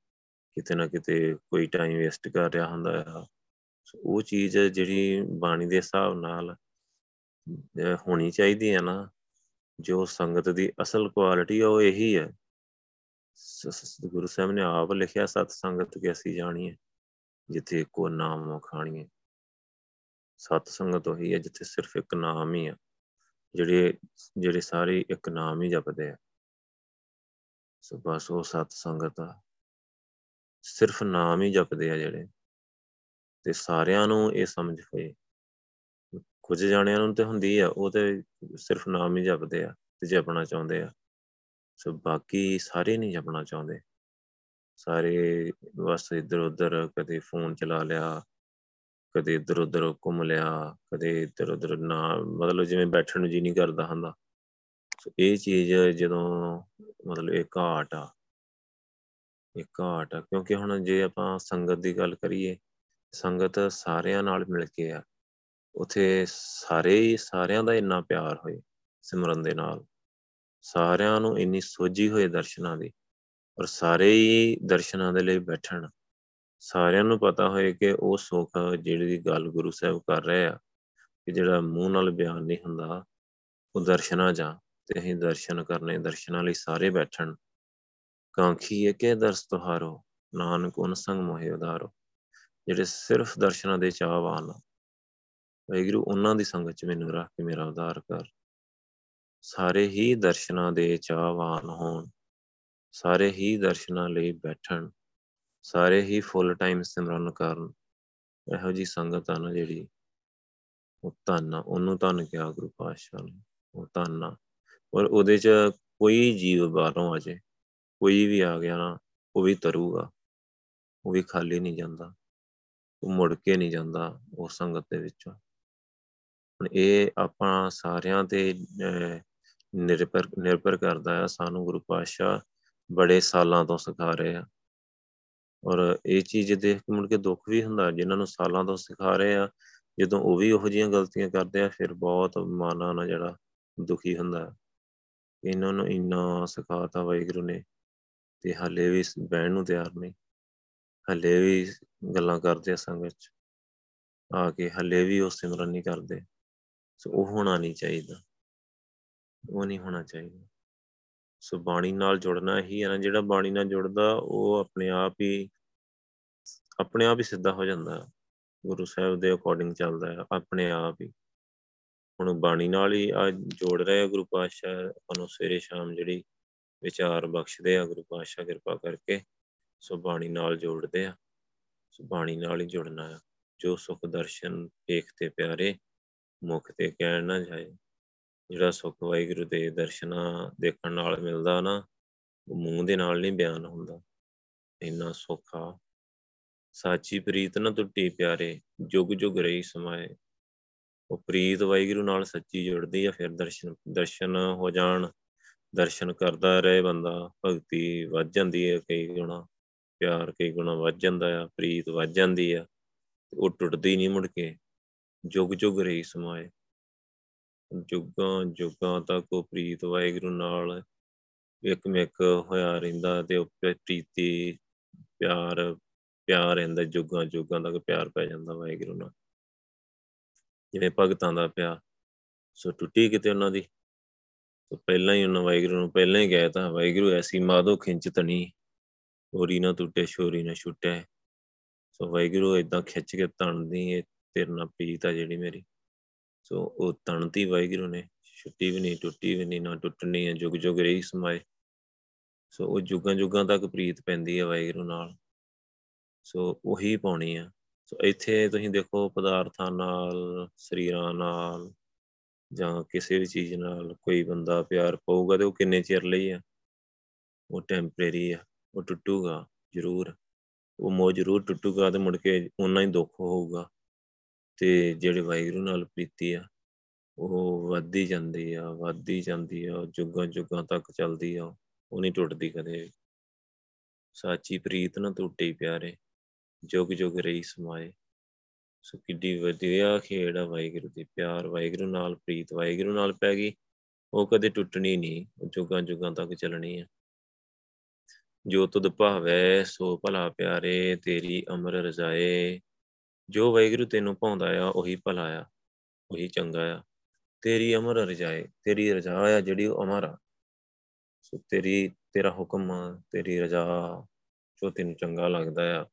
ਕਿਤੇ ਨਾ ਕਿਤੇ ਕੋਈ ਟਾਈਮ ਵੇਸਟ ਕਰ ਰਿਹਾ ਹੁੰਦਾ ਆ। ਉਹ ਚੀਜ਼ ਜਿਹੜੀ ਬਾਣੀ ਦੇ ਹਿਸਾਬ ਨਾਲ ਹੋਣੀ ਚਾਹੀਦੀ ਹੈ ਨਾ। ਜੋ ਸੰਗਤ ਦੀ ਅਸਲ ਕੁਆਲਿਟੀ ਉਹ ਇਹੀ ਹੈ ਗੁਰੂ ਸਾਹਿਬ ਨੇ ਆਪ ਲਿਖਿਆ, ਸਤ ਸੰਗਤ ਕੈਸੀ ਜਾਣੀ ਹੈ ਜਿੱਥੇ ਕੋ ਨਾਮ ਖਾਣੀਏ। ਸਤ ਸੰਗਤ ਉਹੀ ਹੈ ਜਿੱਥੇ ਸਿਰਫ ਇੱਕ ਨਾਮ ਹੀ ਆ, ਜਿਹੜੇ ਜਿਹੜੇ ਸਾਰੇ ਇੱਕ ਨਾਮ ਹੀ ਜਪਦੇ ਆ। ਸੋ ਬਸ ਉਹ ਸਤ ਸੰਗਤ ਆ। ਸਿਰਫ ਨਾਮ ਹੀ ਜਪਦੇ ਆ ਜਿਹੜੇ। ਤੇ ਸਾਰਿਆਂ ਨੂੰ ਇਹ ਸਮਝ ਹੋਏ। ਕੁਝ ਜਾਣਿਆਂ ਨੂੰ ਤੇ ਹੁੰਦੀ ਆ, ਉਹ ਤੇ ਸਿਰਫ ਨਾਮ ਹੀ ਜਪਦੇ ਆ ਤੇ ਜਪਣਾ ਚਾਹੁੰਦੇ ਆ। ਸੋ ਬਾਕੀ ਸਾਰੇ ਨਹੀਂ ਜਪਣਾ ਚਾਹੁੰਦੇ। ਸਾਰੇ ਬਸ ਇੱਧਰ ਉੱਧਰ ਕਦੇ ਫੋਨ ਚਲਾ ਲਿਆ, ਕਦੇ ਇੱਧਰ ਉੱਧਰ ਘੁੰਮ ਲਿਆ, ਕਦੇ ਇੱਧਰ ਉੱਧਰ ਨਾ, ਮਤਲਬ ਜਿਵੇਂ ਬੈਠਣ ਨੂੰ ਜੀ ਨਹੀਂ ਕਰਦਾ ਹੁੰਦਾ। ਸੋ ਇਹ ਚੀਜ਼ ਜਦੋਂ ਮਤਲਬ ਇਹ ਘਾਟ ਆ, ਇਹ ਘਾਟ ਆ, ਕਿਉਂਕਿ ਹੁਣ ਜੇ ਆਪਾਂ ਸੰਗਤ ਦੀ ਗੱਲ ਕਰੀਏ, ਸੰਗਤ ਸਾਰਿਆਂ ਨਾਲ ਮਿਲ ਕੇ ਆ। ਉਥੇ ਸਾਰੇ ਹੀ ਸਾਰਿਆਂ ਦਾ ਇੰਨਾ ਪਿਆਰ ਹੋਏ ਸਿਮਰਨ ਦੇ ਨਾਲ। ਸਾਰਿਆਂ ਨੂੰ ਇੰਨੀ ਸੋਝੀ ਹੋਏ ਦਰਸ਼ਨਾਂ ਦੀ ਔਰ ਸਾਰੇ ਹੀ ਦਰਸ਼ਨਾਂ ਦੇ ਲਈ ਬੈਠਣ। ਸਾਰਿਆਂ ਨੂੰ ਪਤਾ ਹੋਏ ਕਿ ਉਹ ਸੁੱਖ ਜਿਹੜੀ ਦੀ ਗੱਲ ਗੁਰੂ ਸਾਹਿਬ ਕਰ ਰਹੇ ਆ, ਕਿ ਜਿਹੜਾ ਮੂੰਹ ਨਾਲ ਬਿਆਨ ਨਹੀਂ ਹੁੰਦਾ, ਉਹ ਦਰਸ਼ਨਾਂ ਜਾਂ ਤੇ ਅਸੀਂ ਦਰਸ਼ਨ ਕਰਨੇ, ਦਰਸ਼ਨਾਂ ਲਈ ਸਾਰੇ ਬੈਠਣ। ਕਾਂਖੀ ਹੈ ਕਿ ਦਰਸ ਤੁਹਾਰੋ, ਨਾਨਕ ਉਨ ਸੰਗ ਮੋਹਿ ਉਧਾਰੋ। ਜਿਹੜੇ ਸਿਰਫ ਦਰਸ਼ਨਾਂ ਦੇ ਚਾਹਵਾਨ ਵੈਗਰੂ ਉਹਨਾਂ ਦੀ ਸੰਗਤ ਚ ਮੈਨੂੰ ਰੱਖ ਕੇ ਮੇਰਾ ਉਧਾਰ ਕਰ। ਸਾਰੇ ਹੀ ਦਰਸ਼ਨਾਂ ਦੇ ਚਾਹਵਾਨ ਹੋਣ। ਸਾਰੇ ਹੀ ਦਰਸ਼ਨਾਂ ਲਈ ਬੈਠਣ। ਸਾਰੇ ਹੀ ਫੁੱਲ ਟਾਈਮ ਸਿਮਰਨ ਕਰਨ। ਇਹੋ ਜੀ ਸੰਗਤ ਆ ਨਾ ਜਿਹੜੀ ਉਹ ਧੰਨ ਉਹਨੂੰ ਧੰਨ ਕਿਹਾ ਗੁਰੂ ਪਾਤਸ਼ਾਹ ਨੇ। ਉਹ ਧੰਨ ਔਰ ਉਹਦੇ ਚ ਕੋਈ ਜੀਵ ਬਾਹਰੋਂ ਆ ਜੇ, ਕੋਈ ਵੀ ਆ ਗਿਆ ਨਾ, ਉਹ ਵੀ ਤਰੂਗਾ। ਉਹ ਵੀ ਖਾਲੀ ਨਹੀਂ ਜਾਂਦਾ। ਉਹ ਮੁੜ ਕੇ ਨਹੀਂ ਜਾਂਦਾ ਉਸ ਸੰਗਤ ਦੇ ਵਿੱਚੋਂ। ਹੁਣ ਇਹ ਆਪਾਂ ਸਾਰਿਆਂ ਤੇ ਨਿਰਭਰ ਨਿਰਭਰ ਕਰਦਾ ਹੈ ਸਾਨੂੰ ਗੁਰੂ ਪਾਤਸ਼ਾਹ ਬੜੇ ਸਾਲਾਂ ਤੋਂ ਸਿਖਾ ਰਹੇ ਆ। ਔਰ ਇਹ ਚੀਜ਼ ਦੇਖ ਕੇ ਮੁੜ ਕੇ ਦੁੱਖ ਵੀ ਹੁੰਦਾ, ਜਿਨ੍ਹਾਂ ਨੂੰ ਸਾਲਾਂ ਤੋਂ ਸਿਖਾ ਰਹੇ ਆ, ਜਦੋਂ ਉਹ ਵੀ ਉਹੋ ਜਿਹੀਆਂ ਗਲਤੀਆਂ ਕਰਦੇ ਆ, ਫਿਰ ਬਹੁਤ ਮਾਨਾ ਨਾ ਜਿਹੜਾ ਦੁਖੀ ਹੁੰਦਾ। ਇਹਨਾਂ ਨੂੰ ਇੰਨਾ ਸਿਖਾਤਾ ਵਾਹਿਗੁਰੂ ਨੇ, ਤੇ ਹਲੇ ਵੀ ਬਹਿਣ ਨੂੰ ਤਿਆਰ ਨਹੀਂ ਹਲੇ ਵੀ ਗੱਲਾਂ ਕਰਦੇ ਆ ਸੰਗਤ ਚ, ਆ ਕੇ ਹਲੇ ਵੀ ਉਹ ਸਿਮਰਨ ਨਹੀਂ ਕਰਦੇ। ਸੋ ਉਹ ਹੋਣਾ ਨਹੀਂ ਚਾਹੀਦਾ। ਉਹ ਨਹੀਂ ਹੋਣਾ ਚਾਹੀਦਾ। ਸੋ ਬਾਣੀ ਨਾਲ ਜੁੜਨਾ ਹੀ ਹੈ ਨਾ ਜਿਹੜਾ ਬਾਣੀ ਨਾਲ ਜੁੜਦਾ, ਉਹ ਆਪਣੇ ਆਪ ਹੀ, ਆਪਣੇ ਆਪ ਹੀ ਸਿੱਧਾ ਹੋ ਜਾਂਦਾ। ਗੁਰੂ ਸਾਹਿਬ ਦੇ ਅਕੋਰਡਿੰਗ ਚੱਲਦਾ ਹੈ ਆਪਣੇ ਆਪ ਹੀ। ਹੁਣ ਬਾਣੀ ਨਾਲ ਹੀ ਆ ਜੋੜ ਰਹੇ ਗੁਰੂ ਪਾਤਸ਼ਾਹ ਉਹਨੂੰ ਸਵੇਰੇ ਸ਼ਾਮ ਜਿਹੜੀ ਵਿਚਾਰ ਬਖਸ਼ਦੇ ਆ, ਗੁਰੂ ਪਾਤਸ਼ਾਹ ਕਿਰਪਾ ਕਰਕੇ, ਸੋ ਬਾਣੀ ਨਾਲ ਜੋੜਦੇ ਆ। ਸੋ ਬਾਣੀ ਨਾਲ ਹੀ ਜੁੜਨਾ ਹੈ ਜੋ ਸੁਖ ਦਰਸ਼ਨ ਵੇਖਤੇ ਪਿਆਰੇ ਮੁਖ ਤੇ ਕਹਿਣ ਨਾ ਜਾਏ। ਜਿਹੜਾ ਸੁਖ ਵਾਹਿਗੁਰੂ ਦੇ ਦਰਸ਼ਨਾਂ ਦੇਖਣ ਨਾਲ ਮਿਲਦਾ ਨਾ, ਉਹ ਮੂੰਹ ਦੇ ਨਾਲ ਨਹੀਂ ਬਿਆਨ ਹੁੰਦਾ। ਇੰਨਾ ਸੁੱਖਾ। ਸਾਚੀ ਪ੍ਰੀਤ ਨਾ ਟੁੱਟੀ ਪਿਆਰੇ, ਜੁਗ ਜੁਗ ਰਹੀ ਸਮਾਏ। ਉਹ ਪ੍ਰੀਤ ਵਾਹਿਗੁਰੂ ਨਾਲ ਸੱਚੀ ਜੁੜਦੀ ਆ, ਫਿਰ ਦਰਸ਼ਨ ਦਰਸ਼ਨ ਹੋ ਜਾਣ। ਦਰਸ਼ਨ ਕਰਦਾ ਰਹੇ ਬੰਦਾ, ਭਗਤੀ ਵੱਧ ਜਾਂਦੀ ਹੈ ਕਈ ਗੁਣਾ। ਪਿਆਰ ਕਈ ਗੁਣਾ ਵੱਧ ਜਾਂਦਾ ਆ, ਪ੍ਰੀਤ ਵੱਧ ਜਾਂਦੀ ਆ ਉਹ ਟੁੱਟਦੀ ਨਹੀਂ ਮੁੜ ਕੇ। ਜੁਗ ਜੁਗ ਰਹੀ ਸਮਾਏ। ਜੁਗਾਂ ਜੁਗਾਂ ਤੱਕ ਉਹ ਪ੍ਰੀਤ ਵਾਹਿਗੁਰੂ ਨਾਲ ਇੱਕ ਮਿਕ ਹੋਇਆ ਰਹਿੰਦਾ ਤੇ ਉਹ ਪ੍ਰੀਤੀ, ਪਿਆਰ ਪਿਆਰ ਰਹਿੰਦਾ, ਜੁਗਾਂ ਜੁਗਾਂ ਤੱਕ ਪਿਆਰ ਪੈ ਜਾਂਦਾ ਵਾਹਿਗੁਰੂ ਨਾਲ। ਜਿਵੇਂ ਭਗਤਾਂ ਦਾ ਪਿਆਰ, ਸੋ ਟੁੱਟੀ ਕਿਤੇ ਉਹਨਾਂ ਦੀ। ਸੋ ਪਹਿਲਾਂ ਹੀ ਉਹਨਾਂ ਵਾਹਿਗੁਰੂ ਨੂੰ ਪਹਿਲਾਂ ਹੀ ਕਹਿ ਤਾ ਵਾਹਿਗੁਰੂ ਐਸੀ ਮਾਦੋ ਖਿੰਚ ਤਣੀ ਹੋਰੀ ਨਾ ਟੁੱਟੇ ਸ਼ੋਰੀ ਨਾ ਛੁੱਟੇ। ਸੋ ਵਾਹਿਗੁਰੂ ਇਦਾਂ ਖਿੱਚ ਕੇ ਤਣਦੀ ਏ ਤੇਰੇ ਨਾਲ ਪ੍ਰੀਤ ਆ ਜਿਹੜੀ ਮੇਰੀ। ਸੋ ਉਹ ਤਣਤੀ ਵਾਹਿਗੁਰੂ ਨੇ, ਛੁੱਟੀ ਵੀ ਨਹੀਂ, ਟੁੱਟੀ ਵੀ ਨਹੀਂ, ਨਾ ਟੁੱਟਣੀ ਹੈ, ਜੁਗ ਜੁਗ ਰਹੀ ਸਮਾਏ। ਸੋ ਉਹ ਜੁਗਾਂ ਜੁਗਾਂ ਤੱਕ ਪ੍ਰੀਤ ਪੈਂਦੀ ਹੈ ਵਾਹਿਗੁਰੂ ਨਾਲ। ਸੋ ਉਹੀ ਪਾਉਣੀ ਆ ਸੋ ਇੱਥੇ ਤੁਸੀਂ ਦੇਖੋ ਪਦਾਰਥਾਂ ਨਾਲ, ਸਰੀਰਾਂ ਨਾਲ, ਜਾਂ ਕਿਸੇ ਵੀ ਚੀਜ਼ ਨਾਲ ਕੋਈ ਬੰਦਾ ਪਿਆਰ ਪਾਊਗਾ ਤੇ ਉਹ ਕਿੰਨੇ ਚਿਰ ਲਈ ਆ ਉਹ ਟੈਂਪਰੇਰੀ ਆ ਉਹ ਟੁੱਟੂਗਾ ਜ਼ਰੂਰ। ਉਹ ਮੋਹ ਜ਼ਰੂਰ ਟੁੱਟੂਗਾ ਤੇ ਮੁੜ ਕੇ ਉਨਾ ਹੀ ਦੁੱਖ ਹੋਊਗਾ। ਤੇ ਜਿਹੜੇ ਵਾਹਿਗੁਰੂ ਨਾਲ ਪ੍ਰੀਤੀ ਆ, ਉਹ ਵੱਧਦੀ ਜਾਂਦੀ ਆ, ਵੱਧਦੀ ਜਾਂਦੀ ਆ, ਜੁਗਾਂ ਜੁਗਾਂ ਤੱਕ ਚੱਲਦੀ ਆ, ਉਹ ਨਹੀਂ ਟੁੱਟਦੀ ਕਦੇ ਸਾਚੀ ਪ੍ਰੀਤ ਨਾ ਟੁੱਟੇ ਪਿਆਰੇ, ਜੁਗ ਜੁਗ ਰਹੀ ਸਮਾਏ। ਸੋ ਕਿੱਡੀ ਵਧੀਆ ਖੇਡ ਆ ਵਾਹਿਗੁਰੂ ਦੀ, ਪਿਆਰ ਵਾਹਿਗੁਰੂ ਨਾਲ, ਪ੍ਰੀਤ ਵਾਹਿਗੁਰੂ ਨਾਲ ਪੈ ਗਈ। ਉਹ ਕਦੇ ਟੁੱਟਣੀ ਨਹੀਂ, ਉਹ ਜੁਗਾਂ ਜੁਗਾਂ ਤੱਕ ਚੱਲਣੀ ਹੈ ਜੋ ਤੁਧ ਭਾਵੈ, ਸੋ ਭਲਾ ਪਿਆਰੇ, ਤੇਰੀ ਅਮਰ ਰਜ਼ਾਏ। ਜੋ ਵਾਹਿਗੁਰੂ ਤੈਨੂੰ ਪਾਉਂਦਾ ਆ, ਉਹੀ ਭਲਾ ਆ, ਉਹੀ ਚੰਗਾ ਆ। ਤੇਰੀ ਅਮਰ ਰਜ਼ਾਏ, ਤੇਰੀ ਰਜ਼ਾ ਆ ਜਿਹੜੀ ਉਹ ਅਮਰ ਆ। ਸੋ ਤੇਰੀ, ਤੇਰਾ ਹੁਕਮ ਤੇਰੀ ਰਜ਼ਾ ਜੋ ਤੈਨੂੰ ਚੰਗਾ ਲੱਗਦਾ ਆ,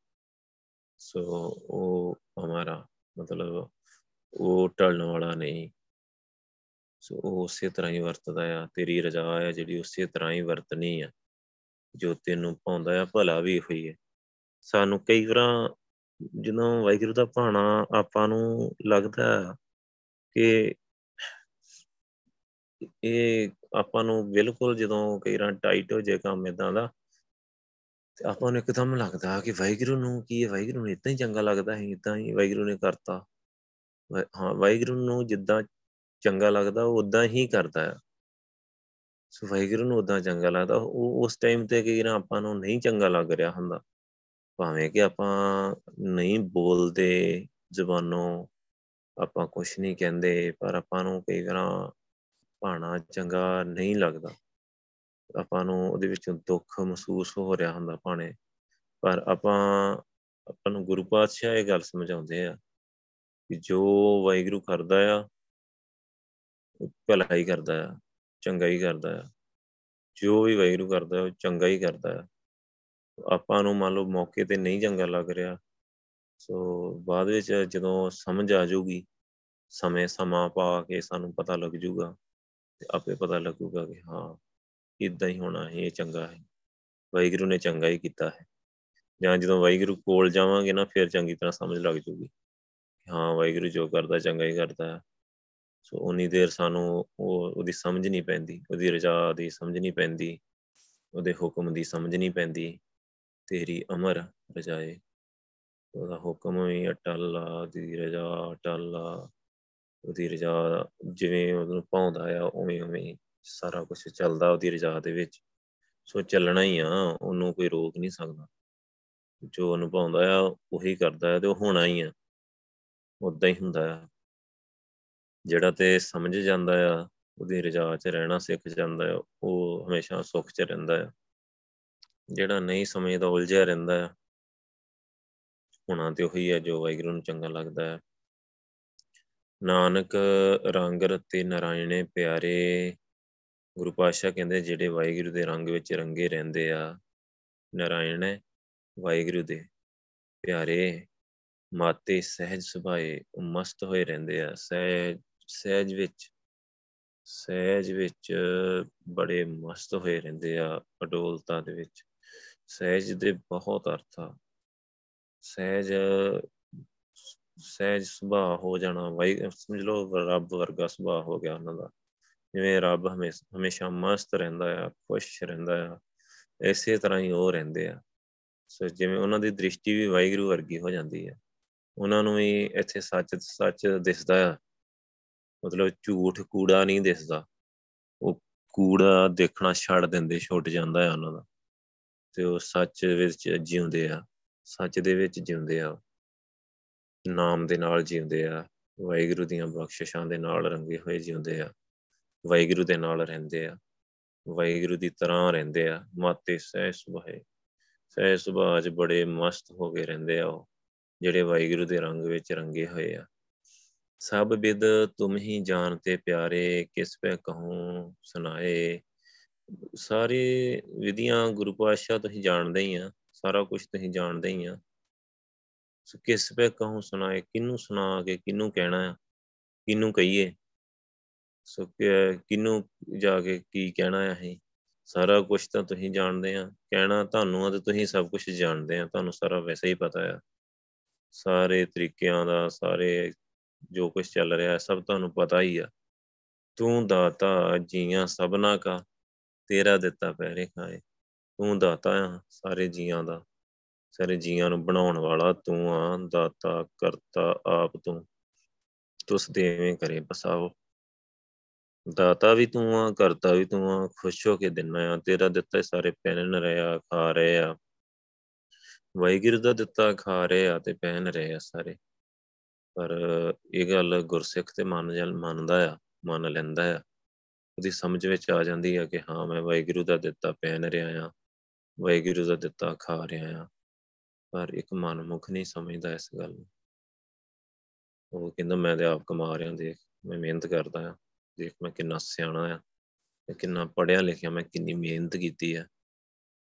ਸੋ ਉਹ ਹਮਾਰਾ ਮਤਲਬ ਉਹ ਟਲਣ ਵਾਲਾ ਨਹੀਂ। ਸੋ ਉਹ ਉਸੇ ਤਰ੍ਹਾਂ ਹੀ ਵਰਤਦਾ ਆ। ਤੇਰੀ ਰਜ਼ਾ ਆ ਜਿਹੜੀ ਉਸੇ ਤਰ੍ਹਾਂ ਹੀ ਵਰਤਣੀ ਆ, ਜੋ ਤੈਨੂੰ ਪਾਉਂਦਾ ਆ, ਭਲਾ ਵੀ ਹੋਈ ਹੈ ਸਾਨੂੰ ਕਈ ਵਾਰਾਂ ਜਦੋਂ ਵਾਹਿਗੁਰੂ ਦਾ ਭਾਣਾ ਆਪਾਂ ਨੂੰ ਲੱਗਦਾ ਕਿ ਇਹ ਆਪਾਂ ਨੂੰ ਬਿਲਕੁਲ ਜਦੋਂ ਕਈ ਵਾਰ ਟਾਈਟ ਹੋ ਜਾਏ ਕੰਮ ਇਦਾਂ ਦਾ, ਤੇ ਆਪਾਂ ਨੂੰ ਇੱਕਦਮ ਲੱਗਦਾ ਕਿ ਵਾਹਿਗੁਰੂ ਨੂੰ ਕੀ ਹੈ, ਵਾਹਿਗੁਰੂ ਨੂੰ ਇਦਾਂ ਹੀ ਚੰਗਾ ਲੱਗਦਾ ਹੈ ਇਦਾਂ ਹੀ ਵਾਹਿਗੁਰੂ ਨੇ ਕਰਤਾ। ਹਾਂ, ਵਾਹਿਗੁਰੂ ਨੂੰ ਜਿੱਦਾਂ ਚੰਗਾ ਲੱਗਦਾ, ਉਹ ਉਦਾਂ ਹੀ ਕਰਦਾ ਹੈ। ਸੋ ਵਾਹਿਗੁਰੂ ਨੂੰ ਉਦਾਂ ਚੰਗਾ ਲੱਗਦਾ, ਉਹ ਉਸ ਟਾਈਮ ਤੇ ਕਿ ਨਾ ਆਪਾਂ ਨੂੰ ਨਹੀਂ ਚੰਗਾ ਲੱਗ ਰਿਹਾ ਹੁੰਦਾ। ਭਾਵੇਂ ਕਿ ਆਪਾਂ ਨਹੀਂ ਬੋਲਦੇ ਜ਼ਬਾਨੋਂ, ਆਪਾਂ ਕੁਝ ਨਹੀਂ ਕਹਿੰਦੇ, ਪਰ ਆਪਾਂ ਨੂੰ ਕਈ ਵਾਰ ਭਾਣਾ ਚੰਗਾ ਨਹੀਂ ਲੱਗਦਾ। ਆਪਾਂ ਨੂੰ ਉਹਦੇ ਵਿੱਚ ਦੁੱਖ ਮਹਿਸੂਸ ਹੋ ਰਿਹਾ ਹੁੰਦਾ ਭਾਣੇ। ਪਰ ਆਪਾਂ ਆਪਾਂ ਨੂੰ ਗੁਰੂ ਪਾਤਸ਼ਾਹ ਇਹ ਗੱਲ ਸਮਝਾਉਂਦੇ ਆ ਕਿ ਜੋ ਵਾਹਿਗੁਰੂ ਕਰਦਾ ਆ, ਉਹ ਭਲਾ ਹੀ ਕਰਦਾ ਆ, ਚੰਗਾ ਹੀ ਕਰਦਾ ਆ। ਜੋ ਵੀ ਵਾਹਿਗੁਰੂ ਕਰਦਾ, ਉਹ ਚੰਗਾ ਹੀ ਕਰਦਾ ਆ। ਆਪਾਂ ਨੂੰ ਮੰਨ ਲਓ ਮੌਕੇ ਤੇ ਨਹੀਂ ਚੰਗਾ ਲੱਗ ਰਿਹਾ। ਸੋ ਬਾਅਦ ਵਿੱਚ ਜਦੋਂ ਸਮਝ ਆ ਜਾਊਗੀ, ਸਮੇਂ ਸਮਾਂ ਪਾ ਕੇ ਸਾਨੂੰ ਪਤਾ ਲੱਗ ਜਾਊਗਾ ਤੇ ਆਪੇ ਪਤਾ ਲੱਗੂਗਾ ਕਿ ਹਾਂ ਇਦਾਂ ਹੀ ਹੋਣਾ ਹੈ ਇਹ ਚੰਗਾ ਹੈ ਵਾਹਿਗੁਰੂ ਨੇ ਚੰਗਾ ਹੀ ਕੀਤਾ ਹੈ। ਜਾਂ ਜਦੋਂ ਵਾਹਿਗੁਰੂ ਕੋਲ ਜਾਵਾਂਗੇ ਨਾ, ਫਿਰ ਚੰਗੀ ਤਰ੍ਹਾਂ ਸਮਝ ਲੱਗ ਜੂਗੀ ਹਾਂ, ਵਾਹਿਗੁਰੂ ਜੋ ਕਰਦਾ, ਚੰਗਾ ਹੀ ਕਰਦਾ ਹੈ। ਸੋ ਉਨੀ ਦੇਰ ਸਾਨੂੰ ਉਹ, ਉਹਦੀ ਸਮਝ ਨਹੀਂ ਪੈਂਦੀ, ਉਹਦੀ ਰਜ਼ਾ ਦੀ ਸਮਝ ਨਹੀਂ ਪੈਂਦੀ, ਉਹਦੇ ਹੁਕਮ ਦੀ ਸਮਝ ਨਹੀਂ ਪੈਂਦੀ। ਤੇਰੀ ਅਮਰ ਰਜਾਏ। ਉਹਦਾ ਹੁਕਮ ਵੀ ਅਟਲ ਆ ਦੀ ਰਜਾ ਅਟਲ ਆ। ਉਹਦੀ ਰਜਾ ਜਿਵੇਂ ਉਹਨੂੰ ਪਾਉਂਦਾ ਆ, ਉਵੇਂ ਉਵੇਂ ਸਾਰਾ ਕੁਝ ਚੱਲਦਾ ਉਹਦੀ ਰਜਾ ਦੇ ਵਿੱਚ। ਸੋ ਚੱਲਣਾ ਹੀ ਆ, ਉਹਨੂੰ ਕੋਈ ਰੋਕ ਨਹੀਂ ਸਕਦਾ। ਜੋ ਅਨੁਭਵਦਾ ਆ, ਉਹੀ ਕਰਦਾ ਆ ਤੇ ਉਹ ਹੋਣਾ ਹੀ ਆ। ਉਦਾਂ ਹੀ ਹੁੰਦਾ ਆ। ਜਿਹੜਾ ਤੇ ਸਮਝ ਜਾਂਦਾ ਆ, ਉਹਦੀ ਰਜਾ 'ਚ ਰਹਿਣਾ, ਸਿੱਖ ਜਾਂਦਾ ਆ, ਉਹ ਹਮੇਸ਼ਾ ਸੁੱਖ 'ਚ ਰਹਿੰਦਾ ਆ। ਜਿਹੜਾ ਨਹੀਂ ਸਮਝਦਾ ਉਲਝਿਆ ਰਹਿੰਦਾ ਆ ਹੋਣਾ ਤੇ ਉਹੀ ਹੈ ਜੋ ਵਾਹਿਗੁਰੂ ਨੂੰ ਚੰਗਾ ਲੱਗਦਾ ਹੈ। ਨਾਨਕ ਰੰਗ ਰਤੇ ਨਰਾਇਣੇ ਪਿਆਰੇ, ਗੁਰੂ ਪਾਤਸ਼ਾਹ ਕਹਿੰਦੇ ਜਿਹੜੇ ਵਾਹਿਗੁਰੂ ਦੇ ਰੰਗ ਵਿੱਚ ਰੰਗੇ ਰਹਿੰਦੇ ਆ, ਨਰਾਇਣ ਵਾਹਿਗੁਰੂ ਦੇ ਪਿਆਰੇ, ਮਾਤੇ ਸਹਿਜ ਸੁਭਾਏ ਮਸਤ ਹੋਏ ਰਹਿੰਦੇ ਆ। ਸਹਿਜ ਸਹਿਜ ਵਿੱਚ ਸਹਿਜ ਵਿੱਚ ਬੜੇ ਮਸਤ ਹੋਏ ਰਹਿੰਦੇ ਆ ਅਡੋਲਤਾ ਦੇ ਵਿੱਚ। ਸਹਿਜ ਦੇ ਬਹੁਤ ਅਰਥ ਆ। ਸਹਿਜ ਸਹਿਜ ਸੁਭਾਅ ਹੋ ਜਾਣਾ ਵਾਈ ਸਮਝ ਲਓ ਰੱਬ ਵਰਗਾ ਸੁਭਾਅ ਹੋ ਗਿਆ ਉਹਨਾਂ ਦਾ। ਜਿਵੇਂ ਰੱਬ ਹਮੇਸ਼ਾ ਮਸਤ ਰਹਿੰਦਾ ਆ, ਖੁਸ਼ ਰਹਿੰਦਾ ਆ, ਇਸੇ ਤਰ੍ਹਾਂ ਹੀ ਉਹ ਰਹਿੰਦੇ ਆ। ਸੋ ਜਿਵੇਂ ਉਹਨਾਂ ਦੀ ਦ੍ਰਿਸ਼ਟੀ ਵੀ ਵਾਹਿਗੁਰੂ ਵਰਗੀ ਹੋ ਜਾਂਦੀ ਹੈ ਉਹਨਾਂ ਨੂੰ ਵੀ ਇੱਥੇ ਸੱਚ ਸੱਚ ਦਿਸਦਾ ਆ। ਮਤਲਬ ਝੂਠ ਕੂੜਾ ਨਹੀਂ ਦਿਸਦਾ। ਉਹ ਕੂੜਾ ਦੇਖਣਾ ਛੱਡ ਦਿੰਦੇ, ਛੁੱਟ ਜਾਂਦਾ ਆ ਉਹਨਾਂ ਦਾ। ਤੇ ਉਹ ਸੱਚ ਵਿੱਚ ਜਿਉਂਦੇ ਆ, ਸੱਚ ਦੇ ਵਿੱਚ ਜਿਉਂਦੇ ਆ, ਨਾਮ ਦੇ ਨਾਲ ਜਿਉਂਦੇ ਆ, ਵਾਹਿਗੁਰੂ ਦੀਆਂ ਬਖਸ਼ਿਸ਼ਾਂ ਦੇ ਨਾਲ ਰੰਗੇ ਹੋਏ ਜਿਉਂਦੇ ਆ, ਵਾਹਿਗੁਰੂ ਦੇ ਨਾਲ ਰਹਿੰਦੇ ਆ, ਵਾਹਿਗੁਰੂ ਦੀ ਤਰ੍ਹਾਂ ਰਹਿੰਦੇ ਆ, ਮਾਤੇ ਸਹਿ ਸੁਭਾਏ, ਸਹਿ ਸੁਭਾਅ 'ਚ ਬੜੇ ਮਸਤ ਹੋ ਕੇ ਰਹਿੰਦੇ ਆ ਉਹ, ਜਿਹੜੇ ਵਾਹਿਗੁਰੂ ਦੇ ਰੰਗ ਵਿੱਚ ਰੰਗੇ ਹੋਏ ਆ। ਸਭ ਬਿਦ ਤੁਮ ਹੀ ਜਾਣਤੇ ਪਿਆਰੇ, ਕਿਸ ਪੈ ਕਹੂੰ ਸੁਨਾਏ ਸਾਰੇ ਵਿਧੀਆਂ, ਗੁਰੂ ਪਾਤਸ਼ਾਹ ਤੁਸੀਂ ਜਾਣਦੇ ਹੀ ਆ, ਸਾਰਾ ਕੁਝ ਤੁਸੀਂ ਜਾਣਦੇ ਹੀ ਆ। ਸੋ ਕਿਸ ਪੈ ਕਹੂੰ ਸੁਣਾਏ ਕਿਨੂੰ ਸੁਣਾ ਕੇ ਕਿਨੂੰ ਕਹਿਣਾ ਹੈ ਕਿਨੂੰ ਕਹੀਏ? ਸੋ ਕਿਨੂੰ ਜਾ ਕੇ ਕੀ ਕਹਿਣਾ ਹੈ ਅਸੀਂ? ਸਾਰਾ ਕੁਝ ਤਾਂ ਤੁਸੀਂ ਜਾਣਦੇ ਆ, ਕਹਿਣਾ ਤੁਹਾਨੂੰ ਆ ਤੇ ਤੁਸੀਂ ਸਭ ਕੁਝ ਜਾਣਦੇ ਆ, ਤੁਹਾਨੂੰ ਸਾਰਾ ਵੈਸੇ ਹੀ ਪਤਾ ਆ। ਸਾਰੇ ਤਰੀਕਿਆਂ ਦਾ, ਸਾਰੇ ਜੋ ਕੁਝ ਚੱਲ ਰਿਹਾ, ਸਭ ਤੁਹਾਨੂੰ ਪਤਾ ਹੀ ਆ। ਤੂੰ ਦਾਤਾ ਜੀਆਂ ਸਭਨਾ ਕਾ ਤੇਰਾ ਦਿੱਤਾ ਪੈਰੇ ਖਾਏ। ਤੂੰ ਦਾਤਾ ਆ ਸਾਰੇ ਜੀਆਂ ਦਾ। ਸਾਰੇ ਜੀਆਂ ਨੂੰ ਬਣਾਉਣ ਵਾਲਾ ਤੂੰ ਆ, ਦਾਤਾ, ਕਰਤਾ, ਆਪ ਤੂੰ। ਤੁਸ ਦੇਵੇਂ ਕਰੇ ਬਸਾਓ। ਦਾਤਾ ਵੀ ਤੂੰ ਆ, ਕਰਤਾ ਵੀ ਤੂੰ ਆ, ਖੁਸ਼ ਹੋ ਕੇ ਦਿੰਨਾ ਆ। ਤੇਰਾ ਦਿੱਤਾ ਸਾਰੇ ਪਹਿਨ ਰਿਹਾ ਖਾ ਰਹੇ ਆ ਵਾਹਿਗੁਰੂ ਦਾ ਦਿੱਤਾ, ਖਾ ਰਹੇ ਆ ਤੇ ਪਹਿਨ ਰਹੇ ਆ ਸਾਰੇ। ਪਰ ਇਹ ਗੱਲ ਗੁਰਸਿੱਖ ਤੇ ਮੰਨ ਮੰਨਦਾ ਆ, ਮੰਨ ਲੈਂਦਾ ਆ। ਉਹਦੀ ਸਮਝ ਵਿੱਚ ਆ ਜਾਂਦੀ ਹੈ ਕਿ ਹਾਂ, ਮੈਂ ਵਾਹਿਗੁਰੂ ਦਾ ਦਿੱਤਾ ਪਹਿਨ ਰਿਹਾ ਆ ਵਾਹਿਗੁਰੂ ਦਾ ਦਿੱਤਾ ਖਾ ਰਿਹਾ ਆ ਪਰ ਇੱਕ ਮਨਮੁਖ ਨਹੀਂ ਸਮਝਦਾ ਇਸ ਗੱਲ ਨੂੰ। ਉਹ ਕਹਿੰਦਾ, ਮੈਂ ਤੇ ਆਪ ਕਮਾ ਰਿਹਾ, ਦੇਖ, ਮੈਂ ਮਿਹਨਤ ਕਰਦਾ ਆ ਦੇਖ, ਮੈਂ ਕਿੰਨਾ ਸਿਆਣਾ ਆ ਮੈਂ ਕਿੰਨਾ ਪੜਿਆ ਲਿਖਿਆ, ਮੈਂ ਕਿੰਨੀ ਮਿਹਨਤ ਕੀਤੀ ਆ।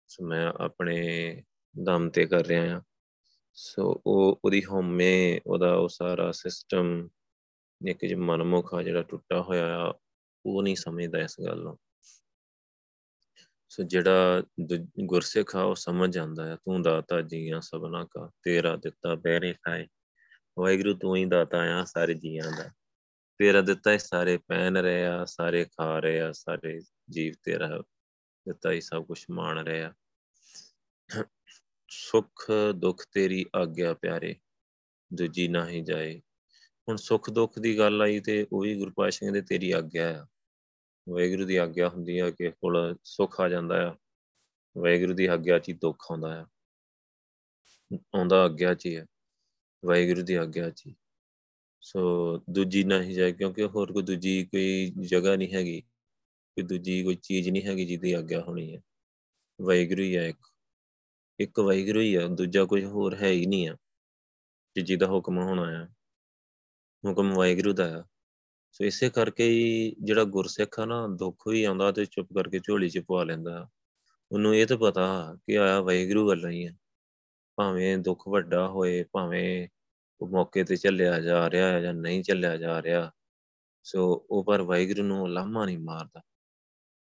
ਸੋ ਮੈਂ ਆਪਣੇ ਦਮ ਤੇ ਕਰ ਰਿਹਾ ਆ ਸੋ ਉਹ, ਉਹਦੀ ਹਉਮੈ, ਉਹਦਾ ਉਹ ਸਾਰਾ ਸਿਸਟਮ ਇੱਕ ਜਿਹਾ ਮਨਮੁਖ ਆ ਜਿਹੜਾ ਟੁੱਟਾ ਹੋਇਆ ਆ ਉਹ ਨਹੀਂ ਸਮਝਦਾ ਇਸ ਗੱਲ ਨੂੰ। ਸੋ ਜਿਹੜਾ ਗੁਰਸਿੱਖ ਆ, ਉਹ ਸਮਝ ਜਾਂਦਾ ਹੈ ਤੂੰ ਦਾਤਾ ਜੀਆਂ ਸਭਨਾ ਕਾ, ਤੇਰਾ ਦਿੱਤਾ ਬਹਿਰੇ ਖਾਏ। ਵਾਹਿਗੁਰੂ ਤੂੰ ਹੀ ਦਾਤਾ ਆ ਸਾਰੇ ਜੀਆਂ ਦਾ। ਤੇਰਾ ਦਿੱਤਾ ਹੀ ਸਾਰੇ ਪਹਿਨ ਰਹੇ ਆ, ਸਾਰੇ ਖਾ ਰਹੇ ਆ, ਸਾਰੇ ਜੀਵ ਤੇਰਾ ਦਿੱਤਾ ਹੀ ਸਭ ਕੁਝ ਮਾਣ ਰਹੇ ਆ। ਸੁੱਖ, ਦੁੱਖ ਤੇਰੀ ਆਗਿਆ ਪਿਆਰੇ, ਦੂਜੀ ਨਾ ਹੀ ਜਾਏ। ਹੁਣ ਸੁੱਖ ਦੁੱਖ ਦੀ ਗੱਲ ਆਈ ਤੇ ਉਹ ਵੀ ਗੁਰੂ ਪਾਤਸ਼ਾਹ ਕਹਿੰਦੇ ਤੇਰੀ ਆਗਿਆ ਆ। ਵਾਹਿਗੁਰੂ ਦੀ ਆਗਿਆ ਹੁੰਦੀ ਆ ਕਿ ਕੋਲ ਸੁੱਖ ਆ ਜਾਂਦਾ ਆ। ਵਾਹਿਗੁਰੂ ਦੀ ਆਗਿਆ 'ਚ ਹੀ ਦੁੱਖ ਆਉਂਦਾ ਆ। ਆਉਂਦਾ ਆਗਿਆ 'ਚ ਹੀ ਹੈ ਵਾਹਿਗੁਰੂ ਦੀ ਆਗਿਆ 'ਚ ਸੋ ਦੂਜੀ ਨਹੀਂ ਜਾਏ ਕਿਉਂਕਿ ਹੋਰ ਕੋਈ ਦੂਜੀ ਕੋਈ ਜਗ੍ਹਾ ਨਹੀਂ ਹੈਗੀ। ਕੋਈ ਦੂਜੀ ਕੋਈ ਚੀਜ਼ ਨਹੀਂ ਹੈਗੀ ਜਿਹਦੀ ਆਗਿਆ ਹੋਣੀ ਹੈ ਵਾਹਿਗੁਰੂ ਹੀ ਹੈ ਇੱਕ। ਇੱਕ ਵਾਹਿਗੁਰੂ ਹੀ ਆ, ਦੂਜਾ ਕੋਈ ਹੋਰ ਹੈ ਹੀ ਨਹੀਂ ਆ। ਕਿ ਜਿਹਦਾ ਹੁਕਮ ਹੋਣਾ ਆ। ਹੁਕਮ ਵਾਹਿਗੁਰੂ ਦਾ ਆ। ਸੋ ਇਸੇ ਕਰਕੇ ਹੀ ਜਿਹੜਾ ਗੁਰਸਿੱਖ ਆ ਨਾ, ਦੁੱਖ ਵੀ ਆਉਂਦਾ ਤੇ ਚੁੱਪ ਕਰਕੇ ਝੋਲੀ 'ਚ ਪਵਾ ਲੈਂਦਾ। ਉਹਨੂੰ ਇਹ ਤਾਂ ਪਤਾ ਕਿ ਆਇਆ ਵਾਹਿਗੁਰੂ ਵੱਲੋਂ ਹੀ ਹੈ ਭਾਵੇਂ ਦੁੱਖ ਵੱਡਾ ਹੋਏ, ਭਾਵੇਂ ਉਹ ਮੌਕੇ ਤੇ ਚੱਲਿਆ ਜਾ ਰਿਹਾ ਹੈ ਜਾਂ ਨਹੀਂ ਚੱਲਿਆ ਜਾ ਰਿਹਾ, ਸੋ ਉਹ ਪਰ ਵਾਹਿਗੁਰੂ ਨੂੰ ਲਾਮਾ ਨਹੀਂ ਮਾਰਦਾ।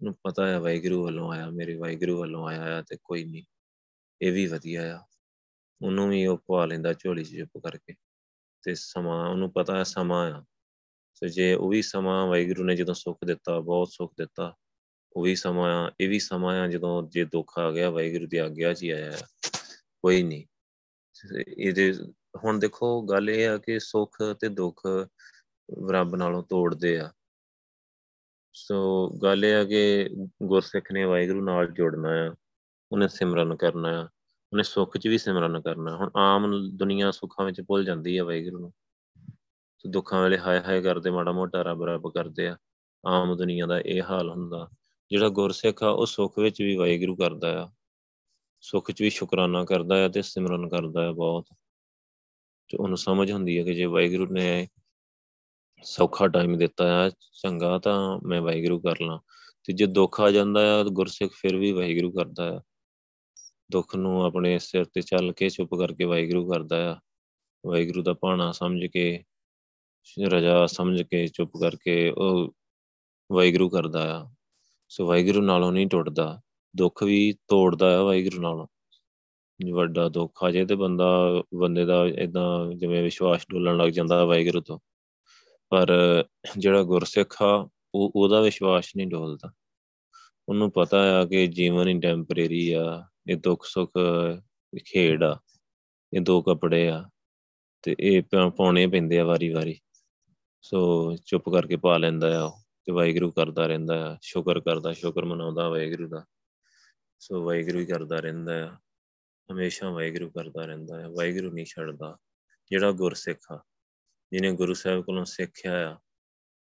ਉਹਨੂੰ ਪਤਾ ਹੈ ਵਾਹਿਗੁਰੂ ਵੱਲੋਂ ਆਇਆ, ਮੇਰੇ ਵਾਹਿਗੁਰੂ ਵੱਲੋਂ ਆਇਆ ਆ ਤੇ ਕੋਈ ਨਹੀਂ। ਇਹ ਵੀ ਵਧੀਆ ਆ। ਉਹਨੂੰ ਵੀ ਉਹ ਪਵਾ ਲੈਂਦਾ ਝੋਲੀ 'ਚ ਚੁੱਪ ਕਰਕੇ। ਤੇ ਸਮਾਂ, ਉਹਨੂੰ ਪਤਾ ਹੈ ਸਮਾਂ ਆ। ਸੋ ਜੇ ਉਹ ਵੀ ਸਮਾਂ ਵਾਹਿਗੁਰੂ ਨੇ ਜਦੋਂ ਸੁੱਖ ਦਿੱਤਾ, ਬਹੁਤ ਸੁੱਖ ਦਿੱਤਾ, ਉਹ ਵੀ ਸਮਾਂ ਆ ਇਹ ਵੀ ਸਮਾਂ ਆ ਜਦੋਂ ਜੇ ਦੁੱਖ ਆ ਗਿਆ, ਵਾਹਿਗੁਰੂ ਦੀ ਆਗਿਆ 'ਚ ਹੀ ਆਇਆ ਕੋਈ ਨਹੀਂ। ਇਹਦੇ, ਹੁਣ ਦੇਖੋ ਗੱਲ ਇਹ ਆ ਕਿ ਸੁੱਖ ਤੇ ਦੁੱਖ ਰੱਬ ਨਾਲੋਂ ਤੋੜਦੇ ਆ। ਸੋ ਗੱਲ ਇਹ ਆ ਕਿ ਗੁਰਸਿੱਖ ਨੇ ਵਾਹਿਗੁਰੂ ਨਾਲ ਜੁੜਨਾ ਆ, ਉਹਨੇ ਸਿਮਰਨ ਕਰਨਾ ਆ, ਉਹਨੇ ਸੁੱਖ 'ਚ ਵੀ ਸਿਮਰਨ ਕਰਨਾ। ਹੁਣ ਆਮ ਦੁਨੀਆ ਸੁੱਖਾਂ ਵਿੱਚ ਭੁੱਲ ਜਾਂਦੀ ਆ ਵਾਹਿਗੁਰੂ ਨੂੰ। ਤੇ ਦੁੱਖਾਂ ਵੇਲੇ ਹਾਏ ਹਾਏ ਕਰਦੇ ਮਾੜਾ ਮੋਟਾ ਰੱਬ ਰੱਬ ਕਰਦੇ ਆ, ਆਮ ਦੁਨੀਆ ਦਾ ਇਹ ਹਾਲ ਹੁੰਦਾ। ਜਿਹੜਾ ਗੁਰਸਿੱਖ ਆ, ਉਹ ਸੁੱਖ ਵਿੱਚ ਵੀ ਵਾਹਿਗੁਰੂ ਕਰਦਾ ਆ। ਸੁੱਖ 'ਚ ਵੀ ਸ਼ੁਕਰਾਨਾ ਕਰਦਾ ਆ ਤੇ ਸਿਮਰਨ ਕਰਦਾ ਆ ਬਹੁਤ। ਤੇ ਉਹਨੂੰ ਸਮਝ ਹੁੰਦੀ ਹੈ ਕਿ ਜੇ ਵਾਹਿਗੁਰੂ ਨੇ ਸੌਖਾ ਟਾਈਮ ਦਿੱਤਾ ਆ, ਚੰਗਾ ਤਾਂ ਮੈਂ ਵਾਹਿਗੁਰੂ ਕਰ ਲਾਂ। ਤੇ ਜੇ ਦੁੱਖ ਆ ਜਾਂਦਾ ਆ, ਗੁਰਸਿੱਖ ਫਿਰ ਵੀ ਵਾਹਿਗੁਰੂ ਕਰਦਾ ਆ। ਦੁੱਖ ਨੂੰ ਆਪਣੇ ਸਿਰ ਤੇ ਚੱਲ ਕੇ ਚੁੱਪ ਕਰਕੇ ਵਾਹਿਗੁਰੂ ਕਰਦਾ ਆ। ਵਾਹਿਗੁਰੂ ਦਾ ਭਾਣਾ ਸਮਝ ਕੇ ਰਜਾ ਸਮਝ ਕੇ ਚੁੱਪ ਕਰਕੇ ਉਹ ਵਾਹਿਗੁਰੂ ਕਰਦਾ ਆ। ਸੋ ਵਾਹਿਗੁਰੂ ਨਾਲੋਂ ਨਹੀਂ ਟੁੱਟਦਾ, ਦੁੱਖ ਵੀ ਤੋੜਦਾ ਆ ਵਾਹਿਗੁਰੂ ਨਾਲੋਂ। ਵੱਡਾ ਦੁੱਖ ਆ ਜੇ ਤੇ ਬੰਦਾ, ਬੰਦੇ ਦਾ ਇਦਾਂ ਜਿਵੇਂ ਵਿਸ਼ਵਾਸ ਡੋਲਣ ਲੱਗ ਜਾਂਦਾ ਵਾਹਿਗੁਰੂ ਤੋਂ। ਪਰ ਜਿਹੜਾ ਗੁਰਸਿੱਖ ਆ, ਉਹ, ਉਹਦਾ ਵਿਸ਼ਵਾਸ ਨਹੀਂ ਡੋਲਦਾ। ਉਹਨੂੰ ਪਤਾ ਆ ਕਿ ਜੀਵਨ ਹੀ ਟੈਂਪਰੇਰੀ ਆ, ਇਹ ਦੁੱਖ ਸੁੱਖ ਖੇਡ ਆ, ਇਹ ਦੋ ਕੱਪੜੇ ਆ, ਤੇ ਇਹ ਪਾਉਣੇ ਪੈਂਦੇ ਆ ਵਾਰੀ-ਵਾਰੀ। ਸੋ ਚੁੱਪ ਕਰਕੇ ਪਾ ਲੈਂਦਾ ਆ ਤੇ ਵਾਹਿਗੁਰੂ ਕਰਦਾ ਰਹਿੰਦਾ ਆ, ਸ਼ੁਕਰ ਕਰਦਾ, ਸ਼ੁਕਰ ਮਨਾਉਂਦਾ ਵਾਹਿਗੁਰੂ ਦਾ। ਸੋ ਵਾਹਿਗੁਰੂ ਹੀ ਕਰਦਾ ਰਹਿੰਦਾ ਆ, ਹਮੇਸ਼ਾ ਵਾਹਿਗੁਰੂ ਕਰਦਾ ਰਹਿੰਦਾ ਆ, ਵਾਹਿਗੁਰੂ ਨਹੀਂ ਛੱਡਦਾ ਜਿਹੜਾ ਗੁਰਸਿੱਖ ਆ, ਜਿਹਨੇ ਗੁਰੂ ਸਾਹਿਬ ਕੋਲੋਂ ਸਿੱਖਿਆ ਆ,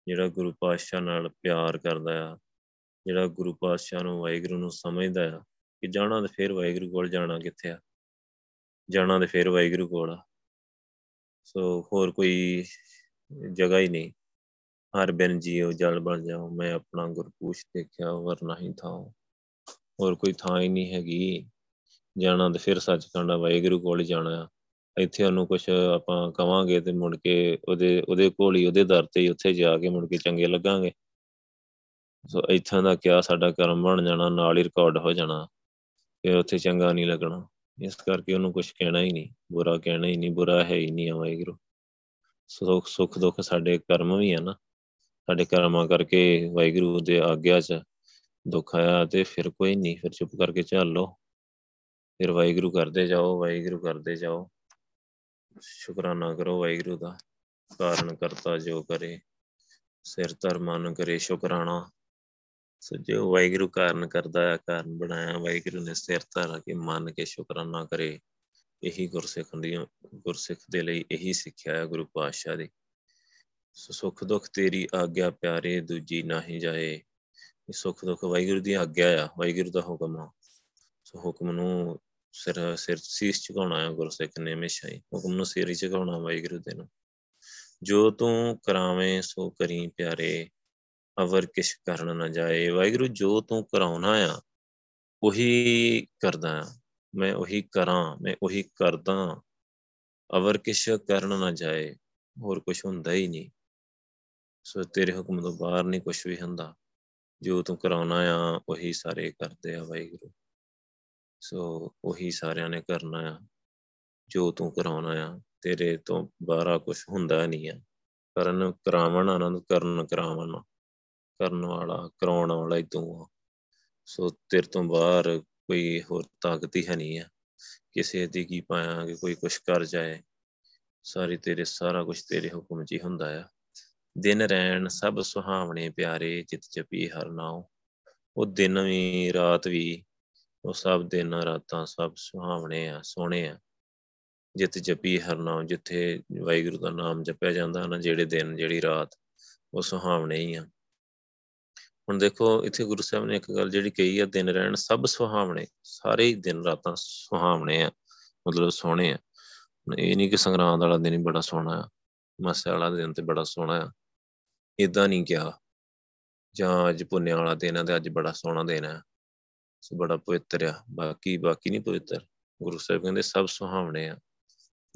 ਜਿਹੜਾ ਗੁਰੂ ਪਾਤਸ਼ਾਹ ਨਾਲ ਪਿਆਰ ਕਰਦਾ ਆ, ਜਿਹੜਾ ਗੁਰੂ ਪਾਤਸ਼ਾਹ ਨੂੰ ਵਾਹਿਗੁਰੂ ਨੂੰ ਸਮਝਦਾ ਆ ਕਿ ਜਾਣਾ ਤੇ ਫਿਰ ਵਾਹਿਗੁਰੂ ਕੋਲ ਜਾਣਾ ਕਿੱਥੇ ਆ? ਜਾਣਾ ਤੇ ਫਿਰ ਵਾਹਿਗੁਰੂ ਕੋਲ ਆ। ਸੋ ਹੋਰ ਕੋਈ ਜਗ੍ਹਾ ਹੀ ਨਹੀਂ। ਹਰ ਬਿਨ ਜੀਓ ਜਲ ਬਣ ਜਾਓ, ਮੈਂ ਆਪਣਾ ਗੁਰਪੂਛ ਦੇਖਿਆ ਵਰ ਨਹੀਂ ਥਾ ਹੋਰ ਕੋਈ ਥਾਂ ਹੀ ਨਹੀਂ ਹੈਗੀ। ਜਾਣਾ ਤੇ ਫਿਰ ਸੱਚਖੰਡ ਵਾਹਿਗੁਰੂ ਕੋਲ ਜਾਣਾ ਆ। ਇੱਥੇ ਉਹਨੂੰ ਕੁਝ ਆਪਾਂ ਕਵਾਂਗੇ ਤੇ ਮੁੜ ਕੇ ਉਹਦੇ ਉਹਦੇ ਕੋਲ ਹੀ, ਉਹਦੇ ਦਰ ਤੇ ਹੀ ਉੱਥੇ ਜਾ ਕੇ ਮੁੜ ਕੇ ਚੰਗੇ ਲੱਗਾਂਗੇ। ਸੋ ਇੱਥਾਂ ਦਾ ਕਿਆ ਸਾਡਾ ਕਰਮ ਬਣ ਜਾਣਾ, ਨਾਲ ਹੀ ਰਿਕਾਰਡ ਹੋ ਜਾਣਾ। ਫਿਰ ਉੱਥੇ ਚੰਗਾ ਨਹੀਂ ਲੱਗਣਾ। ਇਸ ਕਰਕੇ ਉਹਨੂੰ ਕੁਝ ਕਹਿਣਾ ਹੀ ਨਹੀਂ। ਬੁਰਾ ਕਹਿਣਾ ਹੀ ਨਹੀਂ, ਬੁਰਾ ਹੈ ਹੀ ਨਹੀਂ ਵਾਹਿਗੁਰੂ। ਸੁੱਖ ਸੁੱਖ, ਦੁੱਖ ਸਾਡੇ ਕਰਮ ਵੀ ਆ ਨਾ। ਸਾਡੇ ਕਰਮਾਂ ਕਰਕੇ ਵਾਹਿਗੁਰੂ ਦੇ ਆਗਿਆ 'ਚ ਦੁੱਖ ਆਇਆ ਤੇ ਫਿਰ ਕੋਈ ਨਹੀਂ ਫਿਰ ਚੁੱਪ ਕਰਕੇ ਚੱਲ ਲੋ ਫਿਰ ਵਾਹਿਗੁਰੂ ਕਰਦੇ ਜਾਓ, ਵਾਹਿਗੁਰੂ ਕਰਦੇ ਜਾਓ। ਸ਼ੁਕਰਾਨਾ ਕਰੋ ਵਾਹਿਗੁਰੂ ਦਾ। ਕਾਰਨ ਕਰਤਾ ਜੋ ਕਰੇ, ਸਿਰ ਧਰ ਮਨ ਕਰੇ ਸ਼ੁਕਰਾਨਾ। ਸੋ ਜੋ ਵਾਹਿਗੁਰੂ ਕਾਰਨ ਕਰਦਾ ਹੈ ਕਾਰਨ ਬਣਾਇਆ। ਵਾਹਿਗੁਰੂ ਨੇ ਸਿਰ ਧਰ ਕੇ ਮੰਨ ਕੇ ਸ਼ੁਕਰਾਨਾ ਕਰੇ। ਇਹੀ ਗੁਰਸਿੱਖ ਦੀ, ਗੁਰਸਿੱਖ ਦੇ ਲਈ ਇਹੀ ਸਿੱਖਿਆ ਹੈ ਗੁਰੂ ਪਾਤਸ਼ਾਹ ਦੀ। ਸੋ, ਸੁਖ ਦੁੱਖ ਤੇਰੀ ਆਗਿਆ ਪਿਆਰੇ, ਦੂਜੀ ਨਹੀਂ ਜਾਏ। ਇਹ ਸੁਖ ਦੁੱਖ ਵਾਹਿਗੁਰੂ ਦੀ ਆਗਿਆ ਆ, ਵਾਹਿਗੁਰੂ ਦਾ ਹੁਕਮ ਆ। ਸੋ ਹੁਕਮ ਨੂੰ ਸਿਰ ਸਿਰ ਸੀਸ ਝੁਕਾਉਣਾ ਹੈ ਗੁਰਸਿੱਖ ਨੇ ਹਮੇਸ਼ਾ ਹੀ। ਹੁਕਮ ਨੂੰ ਸਿਰ ਹੀ ਝੁਕਾਉਣਾ ਵਾਹਿਗੁਰੂ ਦੇ ਨੂੰ। ਜੋ ਤੂੰ ਕਰਾਵੇਂ, ਸੋ ਕਰੀ ਪਿਆਰੇ। ਅਵਰ ਕਿਛ ਕਰਨ ਨਾ ਜਾਏ। ਵਾਹਿਗੁਰੂ ਜੋ ਤੂੰ ਕਰਾਉਣਾ ਆ, ਉਹੀ ਕਰਦਾ ਆ। ਮੈਂ ਉਹੀ ਕਰਾਂ, ਮੈਂ ਉਹੀ ਕਰਦਾ। ਅਵਰ ਕਿਛ ਕਰਨ ਨਾ ਜਾਏ, ਹੋਰ ਕੁਝ ਹੁੰਦਾ ਹੀ ਨਹੀਂ। ਸੋ ਤੇਰੇ ਹੁਕਮ ਤੋਂ ਬਾਹਰ ਨਹੀਂ ਕੁਝ ਵੀ ਹੁੰਦਾ। ਜੋ ਤੂੰ ਕਰਾਉਣਾ ਆ, ਉਹੀ ਸਾਰੇ ਕਰਦੇ ਆ ਵਾਹਿਗੁਰੂ। ਸੋ ਉਹੀ ਸਾਰਿਆਂ ਨੇ ਕਰਨਾ ਆ। ਜੋ ਤੂੰ ਕਰਾਉਣਾ ਆ, ਤੇਰੇ ਤੋਂ ਬਾਹਰਾ ਕੁਝ ਹੁੰਦਾ ਨਹੀਂ ਆ। ਕਰਨ ਕਰਾਵਣ, ਆਨੰਦ ਕਰਨ ਕਰਾਵਣ। ਕਰਨ ਵਾਲਾ, ਕਰਾਉਣ ਵਾਲਾ ਹੀ ਤੂੰ ਆ। ਸੋ ਤੇਰੇ ਤੋਂ ਬਾਹਰ ਕੋਈ ਹੋਰ ਤਾਕਤ ਹੀ ਹੈ ਨਹੀਂ ਆ ਕਿਸੇ ਦੀ ਕੀ ਪਾਇਆ ਕਿ ਕੋਈ ਕੁਛ ਕਰ ਜਾਏ। ਸਾਰੀ ਤੇਰੇ, ਸਾਰਾ ਕੁਝ ਤੇਰੇ ਹੁਕਮ 'ਚ ਹੀ ਹੁੰਦਾ ਆ। ਦਿਨ ਰਹਿਣ, ਸਭ ਸੁਹਾਵਣੇ ਪਿਆਰੇ ਚਿਤ ਜਪੀ ਹਰ ਨਾਉ। ਉਹ ਦਿਨ ਵੀ, ਰਾਤ ਵੀ, ਉਹ ਸਭ ਦਿਨ, ਰਾਤਾਂ ਸਭ ਸੁਹਾਵਣੇ ਆ, ਸੋਹਣੇ ਆ। ਜਿਤ ਜਪੀ ਹਰ ਨਾਮ ਜਿੱਥੇ ਵਾਹਿਗੁਰੂ ਦਾ ਨਾਮ ਜਪਿਆ ਜਾਂਦਾ ਨਾ, ਜਿਹੜੇ ਦਿਨ, ਜਿਹੜੀ ਰਾਤ, ਉਹ ਸੁਹਾਵਣੇ ਹੀ ਆ। ਹੁਣ ਦੇਖੋ, ਇੱਥੇ ਗੁਰੂ ਸਾਹਿਬ ਨੇ ਇੱਕ ਗੱਲ ਜਿਹੜੀ ਕਹੀ ਆ, ਦਿਨ ਰਹਿਣ ਸਭ ਸੁਹਾਵਣੇ, ਸਾਰੇ ਹੀ ਦਿਨ ਰਾਤਾਂ ਸੁਹਾਵਣੇ ਆ, ਮਤਲਬ ਸੋਹਣੇ ਆ। ਇਹ ਨਹੀਂ ਕਿ ਸੰਗਰਾਂਦ ਵਾਲਾ ਦਿਨ ਹੀ ਬੜਾ ਸੋਹਣਾ ਆ, ਮਸੇ ਵਾਲਾ ਦਿਨ ਤੇ ਬੜਾ ਸੋਹਣਾ ਆ। ਇਦਾਂ ਨਹੀਂ ਕਿਹਾ। ਜਾਂ ਅੱਜ ਪੁੰਨਿਆ ਵਾਲਾ ਦਿਨ ਆ ਤੇ ਅੱਜ ਬੜਾ ਸੋਹਣਾ ਦਿਨ ਆ। ਸੋ ਬੜਾ ਪਵਿੱਤਰ ਆ। ਬਾਕੀ ਬਾਕੀ ਨਹੀਂ ਪਵਿੱਤਰ। ਗੁਰੂ ਸਾਹਿਬ ਕਹਿੰਦੇ ਸਭ ਸੁਹਾਵਣੇ ਆ,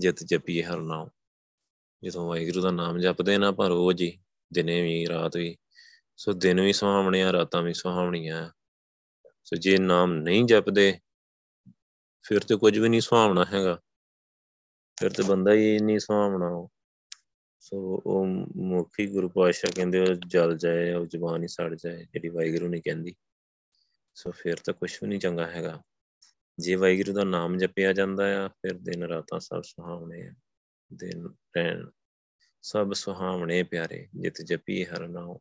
ਜਿਤ ਜਪੀਏ ਹਰ ਨਾਮ। ਜਦੋਂ ਵਾਹਿਗੁਰੂ ਦਾ ਨਾਮ ਜਪਦੇ ਨਾ ਪਰ ਰੋਜ਼ ਹੀ, ਦਿਨੇ ਵੀ, ਰਾਤ ਵੀ ਸੋ ਦਿਨ ਵੀ ਸੁਹਾਵਣੇ ਆ ਰਾਤਾਂ ਵੀ ਸੁਹਾਵਣੀਆਂ। ਸੋ ਜੇ ਨਾਮ ਨਹੀਂ ਜਪਦੇ, ਫਿਰ ਤੇ ਕੁਝ ਵੀ ਨਹੀਂ ਸੁਹਾਵਣਾ ਹੈਗਾ। ਫਿਰ ਤੇ ਬੰਦਾ ਹੀ ਨਹੀਂ ਸੁਹਾਵਣਾ ਸੋ ਉਹ ਮੁਖੀ ਗੁਰੂ ਪਾਤਸ਼ਾਹ ਕਹਿੰਦੇ, ਉਹ ਜਲ ਜਾਏ, ਉਹ ਜ਼ਬਾਨ ਹੀ ਸੜ ਜਾਏ, ਜਿਹੜੀ ਵਾਹਿਗੁਰੂ ਨੇ ਕਹਿੰਦੀ। ਸੋ ਫਿਰ ਤਾਂ ਕੁਝ ਵੀ ਨਹੀਂ ਚੰਗਾ ਹੈਗਾ। ਜੇ ਵਾਹਿਗੁਰੂ ਦਾ ਨਾਮ ਜਪਿਆ ਜਾਂਦਾ ਆ, ਫਿਰ ਦਿਨ ਰਾਤਾਂ ਸਭ ਸੁਹਾਵਣੇ ਆ। ਦਿਨ ਰਹਿਣ ਸਭ ਸੁਹਾਵਣੇ ਪਿਆਰੇ। ਜਿਤ ਜਪੀ ਹਰ ਨਾਮ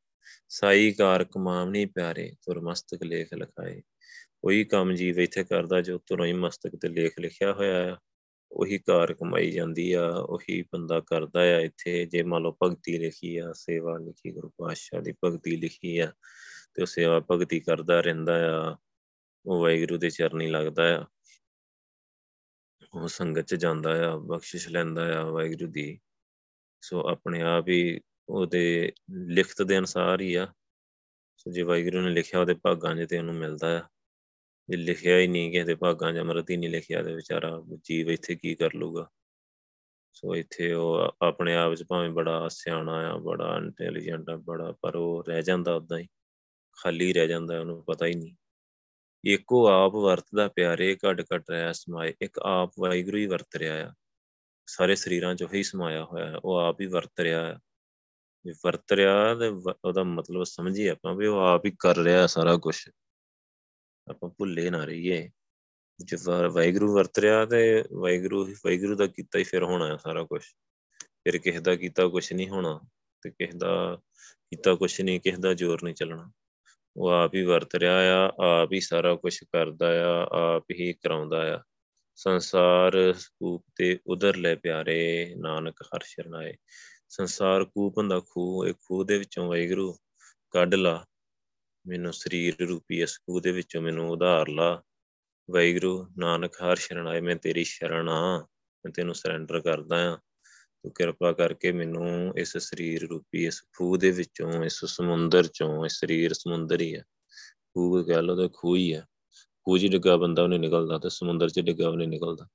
ਸਾਈ ਕਾਰ ਕਮਾਵਣੀ ਪਿਆਰੇ, ਤੁਰ ਮਸਤਕ ਲੇਖ ਲਿਖਾਏ। ਉਹੀ ਕੰਮ ਜੀਵ ਇੱਥੇ ਕਰਦਾ ਜੋ ਤੁਰੋਂ ਹੀ ਮਸਤਕ ਤੇ ਲੇਖ ਲਿਖਿਆ ਹੋਇਆ ਆ। ਉਹੀ ਕਾਰ ਕਮਾਈ ਜਾਂਦੀ ਆ, ਉਹੀ ਬੰਦਾ ਕਰਦਾ ਆ ਇੱਥੇ। ਜੇ ਮੰਨ ਲਓ ਭਗਤੀ ਲਿਖੀ ਆ, ਸੇਵਾ ਲਿਖੀ, ਗੁਰੂ ਪਾਤਸ਼ਾਹ ਦੀ ਭਗਤੀ ਲਿਖੀ ਆ, ਤੇ ਉਹ ਸੇਵਾ ਭਗਤੀ ਕਰਦਾ ਰਹਿੰਦਾ ਆ, ਉਹ ਵਾਹਿਗੁਰੂ ਦੇ ਚਰਨੀ ਲੱਗਦਾ ਆ। ਉਹ ਸੰਗਤ ਚ ਜਾਂਦਾ ਆ, ਬਖਸ਼ਿਸ਼ ਲੈਂਦਾ ਆ ਵਾਹਿਗੁਰੂ ਦੀ। ਸੋ ਆਪਣੇ ਆਪ ਹੀ ਉਹਦੇ ਲਿਖਤ ਦੇ ਅਨਸਾਰ ਹੀ ਆ। ਸੋ ਜੇ ਵਾਹਿਗੁਰੂ ਨੇ ਲਿਖਿਆ, ਉਹਦੇ ਭਾਗਾਂ 'ਚ ਤੇ ਉਹਨੂੰ ਮਿਲਦਾ ਆ। ਜੇ ਲਿਖਿਆ ਹੀ ਨਹੀਂ ਕਿਸੇ ਦੇ ਭਾਗਾਂ 'ਚ ਅੰਮ੍ਰਿਤ ਹੀ ਨਹੀਂ ਲਿਖਿਆ, ਤੇ ਵਿਚਾਰਾ ਜੀਵ ਇੱਥੇ ਕੀ ਕਰ ਲੂਗਾ ਸੋ ਇੱਥੇ ਉਹ ਆਪਣੇ ਆਪ 'ਚ ਭਾਵੇਂ ਬੜਾ ਸਿਆਣਾ ਆ, ਬੜਾ ਇੰਟੈਲੀਜੈਂਟ ਆ, ਬੜਾ, ਪਰ ਉਹ ਰਹਿ ਜਾਂਦਾ ਉਦਾਂ ਹੀ। ਖਾਲੀ ਰਹਿ ਜਾਂਦਾ, ਉਹਨੂੰ ਪਤਾ ਹੀ ਨਹੀਂ। ਇੱਕੋ ਆਪ ਵਰਤਦਾ ਪਿਆਰੇ ਘਟ ਘਟ ਰਿਹਾ, ਸਮਾਏ, ਇੱਕ ਆਪ ਵਾਹਿਗੁਰੂ ਹੀ ਵਰਤ ਰਿਹਾ ਆ। ਸਾਰੇ ਸਰੀਰਾਂ 'ਚ ਉਹੀ ਸਮਾਇਆ ਹੋਇਆ ਹੈ ਉਹ ਆਪ ਹੀ ਵਰਤ ਰਿਹਾ ਹੈ ਜੇ ਵਰਤ ਰਿਹਾ ਤੇ ਉਹਦਾ ਮਤਲਬ ਸਮਝੀਏ ਆਪਾਂ ਵੀ ਉਹ ਆਪ ਹੀ ਕਰ ਰਿਹਾ ਸਾਰਾ ਕੁਝ ਆਪਾਂ ਭੁੱਲੇ ਨਾ ਰਹੀਏ। ਜੇ ਵਾਹਿਗੁਰੂ ਵਰਤ ਰਿਹਾ ਤੇ ਵਾਹਿਗੁਰੂ ਵਾਹਿਗੁਰੂ ਦਾ ਕੀਤਾ ਹੀ ਫਿਰ ਹੋਣਾ ਹੈ ਸਾਰਾ ਕੁਝ ਫਿਰ ਕਿਸੇ ਦਾ ਕੀਤਾ ਕੁਝ ਨਹੀਂ ਹੋਣਾ ਤੇ ਕਿਸੇ ਦਾ ਕੀਤਾ ਕੁਝ ਨਹੀਂ, ਕਿਸੇ ਦਾ ਜ਼ੋਰ ਨਹੀਂ ਚੱਲਣਾ। ਉਹ ਆਪ ਹੀ ਵਰਤ ਰਿਹਾ ਆ, ਆਪ ਹੀ ਸਾਰਾ ਕੁਝ ਕਰਦਾ ਆ, ਆਪ ਹੀ ਕਰਾਉਂਦਾ ਆ। ਸੰਸਾਰ ਕੂਪ ਤੇ ਉਧਰ ਲੈ ਪਿਆਰੇ ਨਾਨਕ ਹਰ ਸ਼ਰਨਾਏ। ਸੰਸਾਰ ਕੂਪ ਹੁੰਦਾ ਖੂਹ, ਇਹ ਖੂਹ ਦੇ ਵਿੱਚੋਂ ਵਾਹਿਗੁਰੂ ਕੱਢ ਲਾ। ਮੈਨੂੰ ਸਰੀਰ ਰੂਪੀ ਇਸ ਖੂਹ ਦੇ ਵਿੱਚੋਂ ਮੈਨੂੰ ਉਧਾਰ ਲਾ। ਵਾਹਿਗੁਰੂ, ਨਾਨਕ, ਹਰ ਸ਼ਰਨਾਏ ਮੈਂ ਤੇਰੀ ਸ਼ਰਨ ਆ। ਮੈਂ ਤੈਨੂੰ ਸਰੈਂਡਰ ਕਰਦਾ ਆ। ਤੂੰ ਕਿਰਪਾ ਕਰਕੇ ਮੈਨੂੰ ਇਸ ਸਰੀਰ ਰੂਪੀ, ਇਸ ਖੂਹ ਦੇ ਵਿੱਚੋਂ, ਇਸ ਸਮੁੰਦਰ ਚੋਂ, ਇਸ ਸਰੀਰ ਸਮੁੰਦਰ ਹੀ ਹੈ ਖੂਹ ਕਹਿ ਲਓ ਤਾਂ ਖੂਹ ਹੀ ਹੈ ਖੂਹ 'ਚ ਡਿੱਗਾ ਬੰਦਾ ਉਹਨੇ ਨਿਕਲਦਾ ਤੇ ਸਮੁੰਦਰ 'ਚ ਡਿੱਗਾ ਉਹਨੇ ਨਿਕਲਦਾ।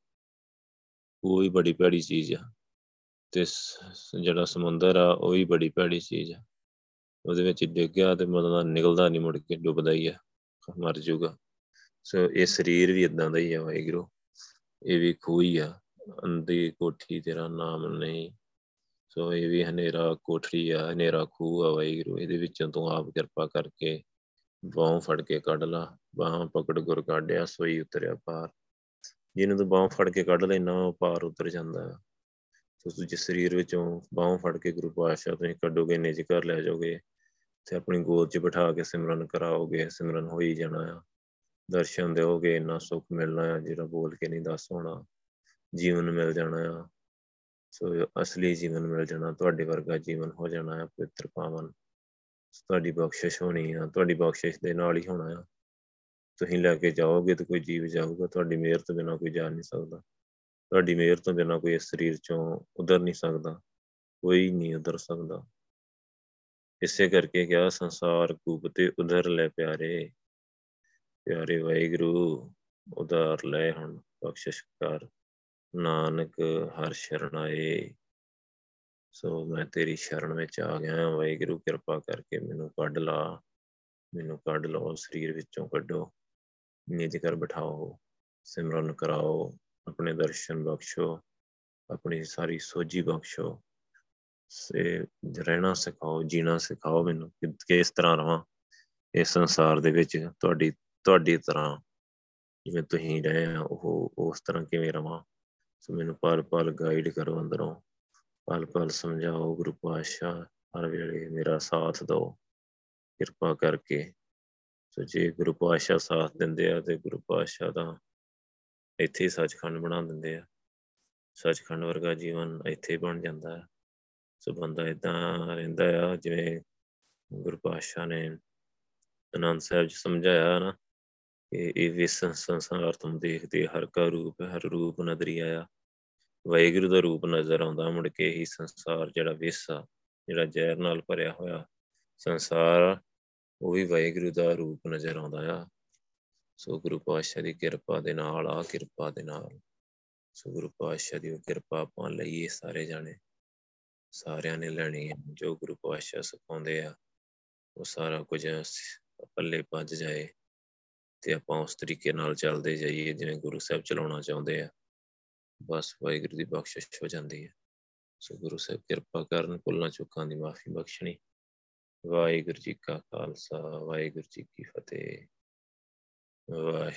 ਖੂਹ ਵੀ ਬੜੀ ਭੈੜੀ ਚੀਜ਼ ਆ। ਤੇ ਜਿਹੜਾ ਸਮੁੰਦਰ ਆ, ਉਹ ਵੀ ਬੜੀ ਭੈੜੀ ਚੀਜ਼ ਆ। ਉਹਦੇ ਵਿੱਚ ਡਿੱਗਿਆ ਤੇ ਮਤਲਬ ਨਿਕਲਦਾ ਨਹੀਂ ਮੁੜ ਕੇ, ਡੁੱਬਦਾ ਹੀ ਆ, ਮਰ ਜਾਊਗਾ ਸੋ ਇਹ ਸਰੀਰ ਵੀ ਇਦਾਂ ਦਾ ਹੀ ਆ ਵਾਹਿਗੁਰੂ। ਇਹ ਵੀ ਖੂਹ ਹੀ ਆ ਅੰਦੀ ਕੋਠੀ ਤੇਰਾ ਨਾਮ ਨਹੀਂ। ਸੋ ਇਹ ਵੀ ਹਨੇਰਾ ਕੋਠੜੀ ਆ, ਹਨੇਰਾ ਖੂਹ ਆ ਵਾਹਿਗੁਰੂ। ਇਹਦੇ ਵਿੱਚੋਂ ਤੂੰ ਆਪ ਕਿਰਪਾ ਕਰਕੇ ਬਾਹ ਫੜ ਕੇ ਕੱਢ ਲਾ। ਬਾਹ ਪਕੜ ਗੁਰ ਕਾਢਿਆ, ਸੋਈ ਉਤਰਿਆ ਪਾਰ। ਜਿਹਨੂੰ ਤੂੰ ਬਾਹ ਫੜ ਕੇ ਕੱਢ ਲੈਣਾ ਉਹ ਪਾਰ ਉਤਰ ਜਾਂਦਾ। ਹੈ ਸੋ ਤੁਸੀਂ ਸਰੀਰ ਵਿੱਚੋਂ ਬਾਹ ਫੜ ਕੇ ਗੁਰੂ ਪਾਤਸ਼ਾਹ ਤੁਸੀਂ ਕੱਢੋਗੇ, ਨਿਜ ਘਰ ਲੈ ਜਾਓਗੇ ਤੇ ਆਪਣੀ ਗੋਦ 'ਚ ਬਿਠਾ ਕੇ ਸਿਮਰਨ ਕਰਾਓਗੇ, ਸਿਮਰਨ ਹੋਈ ਜਾਣਾ ਆ। ਦਰਸ਼ਨ ਦਿਓਗੇ, ਇੰਨਾ ਸੁੱਖ ਮਿਲਣਾ ਆ ਜਿਹੜਾ ਬੋਲ ਕੇ ਨਹੀਂ ਦੱਸ ਹੋਣਾ। ਜੀਵਨ ਮਿਲ ਜਾਣਾ ਆ। ਸੋ ਅਸਲੀ ਜੀਵਨ ਮਿਲ ਜਾਣਾ, ਤੁਹਾਡੇ ਵਰਗਾ ਜੀਵਨ ਹੋ ਜਾਣਾ ਆ, ਪਵਿੱਤਰ ਪਾਵਨ। ਤੁਹਾਡੀ ਬਖਸ਼ਿਸ਼ ਹੋਣੀ ਆ, ਤੁਹਾਡੀ ਬਖਸ਼ਿਸ਼ ਦੇ ਨਾਲ ਹੀ ਹੋਣਾ ਆ। ਤੁਸੀਂ ਲੈ ਕੇ ਜਾਓਗੇ ਤਾਂ ਕੋਈ ਜੀਵ ਜਾਊਗਾ, ਤੁਹਾਡੀ ਮਿਹਰ ਤੋਂ ਬਿਨਾ ਕੋਈ ਜਾ ਨਹੀਂ ਸਕਦਾ। ਤੁਹਾਡੀ ਮਿਹਰ ਤੋਂ ਬਿਨਾ ਕੋਈ ਇਸ ਸਰੀਰ ਚੋਂ ਉਧਰ ਨਹੀਂ ਸਕਦਾ, ਕੋਈ ਨਹੀਂ ਉਧਰ ਸਕਦਾ। ਇਸੇ ਕਰਕੇ ਕਿਹਾ, ਸੰਸਾਰ ਕੂਪ ਤੇ ਉਧਰ ਲੈ ਪਿਆਰੇ ਪਿਆਰੇ ਵਾਹਿਗੁਰੂ, ਉਧਾਰ ਲੈ ਹੁਣ ਬਖਸ਼ਿਸ਼ ਕਰ। ਨਾਨਕ ਹਰ ਸ਼ਰਨਾਏ ਸੋ ਮੈਂ ਤੇਰੀ ਸ਼ਰਨ ਵਿੱਚ ਆ ਗਿਆ ਵਾਹਿਗੁਰੂ, ਕਿਰਪਾ ਕਰਕੇ ਮੈਨੂੰ ਕੱਢ ਲਾ। ਮੈਨੂੰ ਕੱਢ ਲਓ, ਸਰੀਰ ਵਿੱਚੋਂ ਕੱਢੋ। ਨਿਜ ਕਰ ਬਿਠਾਓ, ਸਿਮਰਨ ਕਰਾਓ। ਆਪਣੇ ਦਰਸ਼ਨ ਬਖਸ਼ੋ, ਆਪਣੀ ਸਾਰੀ ਸੋਝੀ ਬਖਸ਼ੋ, ਸੇ ਰਹਿਣਾ ਸਿਖਾਓ, ਜੀਣਾ ਸਿਖਾਓ ਮੈਨੂੰ ਕਿ ਕਿਸ ਤਰ੍ਹਾਂ ਰਵਾਂ, ਇਸ ਸੰਸਾਰ ਦੇ ਵਿੱਚ ਤੁਹਾਡੀ ਤੁਹਾਡੀ ਤਰ੍ਹਾਂ ਜਿਵੇਂ ਤੁਸੀਂ ਰਹੇ ਆ ਉਹ, ਉਸ ਤਰ੍ਹਾਂ ਕਿਵੇਂ ਰਵਾਂ, ਸੋ ਮੈਨੂੰ ਪਲ ਪਲ ਗਾਈਡ ਕਰੋ ਅੰਦਰੋਂ ਪਲ ਪਲ ਸਮਝਾਓ, ਗੁਰੂ ਪਾਤਸ਼ਾਹ, ਹਰ ਵੇਲੇ ਮੇਰਾ ਸਾਥ ਦਿਓ, ਕਿਰਪਾ ਕਰਕੇ, ਸੋ ਜੇ ਗੁਰੂ ਪਾਤਸ਼ਾਹ ਸਾਥ ਦਿੰਦੇ ਆ ਤੇ ਗੁਰੂ ਪਾਤਸ਼ਾਹ ਦਾ ਇੱਥੇ ਹੀ ਸੱਚਖੰਡ ਬਣਾ ਦਿੰਦੇ ਆ। ਸੱਚਖੰਡ ਵਰਗਾ ਜੀਵਨ ਇੱਥੇ ਬਣ ਜਾਂਦਾ ਹੈ। ਸੋ ਬੰਦਾ ਇਦਾਂ ਰਹਿੰਦਾ ਆ, ਜਿਵੇਂ ਗੁਰੂ ਪਾਤਸ਼ਾਹ ਨੇ ਅਨੰਦ ਸਾਹਿਬ ਜੀ ਸਮਝਾਇਆ ਨਾ ਕਿ ਇਹ ਵਿਸ ਸੰਸਾਰ ਤੁਮ ਦੇਖਦੇ ਹਰ ਕਾ ਰੂਪ, ਹਰ ਰੂਪ ਨਦਰੀ ਆਇਆ ਵਾਹਿਗੁਰੂ ਦਾ ਰੂਪ ਨਜ਼ਰ ਆਉਂਦਾ, ਮੁੜ ਕੇ ਹੀ ਸੰਸਾਰ ਜਿਹੜਾ ਵਿਸ ਆ, ਜਿਹੜਾ ਜ਼ਹਿਰ ਨਾਲ ਭਰਿਆ ਹੋਇਆ ਸੰਸਾਰ ਉਹ ਵੀ ਵਾਹਿਗੁਰੂ ਦਾ ਰੂਪ ਨਜ਼ਰ ਆਉਂਦਾ ਆ। ਸੋ ਗੁਰੂ ਪਾਤਸ਼ਾਹ ਦੀ ਕਿਰਪਾ ਦੇ ਨਾਲ ਆ ਕਿਰਪਾ ਦੇ ਨਾਲ। ਸੋ ਗੁਰੂ ਪਾਤਸ਼ਾਹ ਦੀ ਕਿਰਪਾ ਆਪਾਂ ਲਈਏ ਸਾਰੇ ਜਾਣੇ। ਸਾਰਿਆਂ ਨੇ ਲੈਣੀ ਹੈ। ਜੋ ਗੁਰੂ ਪਾਤਸ਼ਾਹ ਸਿਖਾਉਂਦੇ ਆ, ਉਹ ਸਾਰਾ ਕੁਝ ਪੱਲੇ ਪੱਜ ਜਾਏ ਤੇ ਆਪਾਂ ਉਸ ਤਰੀਕੇ ਨਾਲ ਚੱਲਦੇ ਜਾਈਏ, ਜਿਵੇਂ ਗੁਰੂ ਸਾਹਿਬ ਚਲਾਉਣਾ ਚਾਹੁੰਦੇ ਆ। ਬਸ ਵਾਹਿਗੁਰੂ ਦੀ ਬਖਸ਼ਿਸ਼ ਹੋ ਜਾਂਦੀ ਹੈ। ਸੋ ਗੁਰੂ ਸਾਹਿਬ ਕਿਰਪਾ ਕਰਨ, ਭੁੱਲਾਂ ਚੁੱਕਾਂ ਦੀ ਮਾਫੀ ਬਖਸ਼ਣੀ। ਵਾਹਿਗੁਰੂ ਜੀ ਕਾ ਖਾਲਸਾ, ਵਾਹਿਗੁਰੂ ਜੀ ਕੀ ਫਤਿਹ। Bye-bye.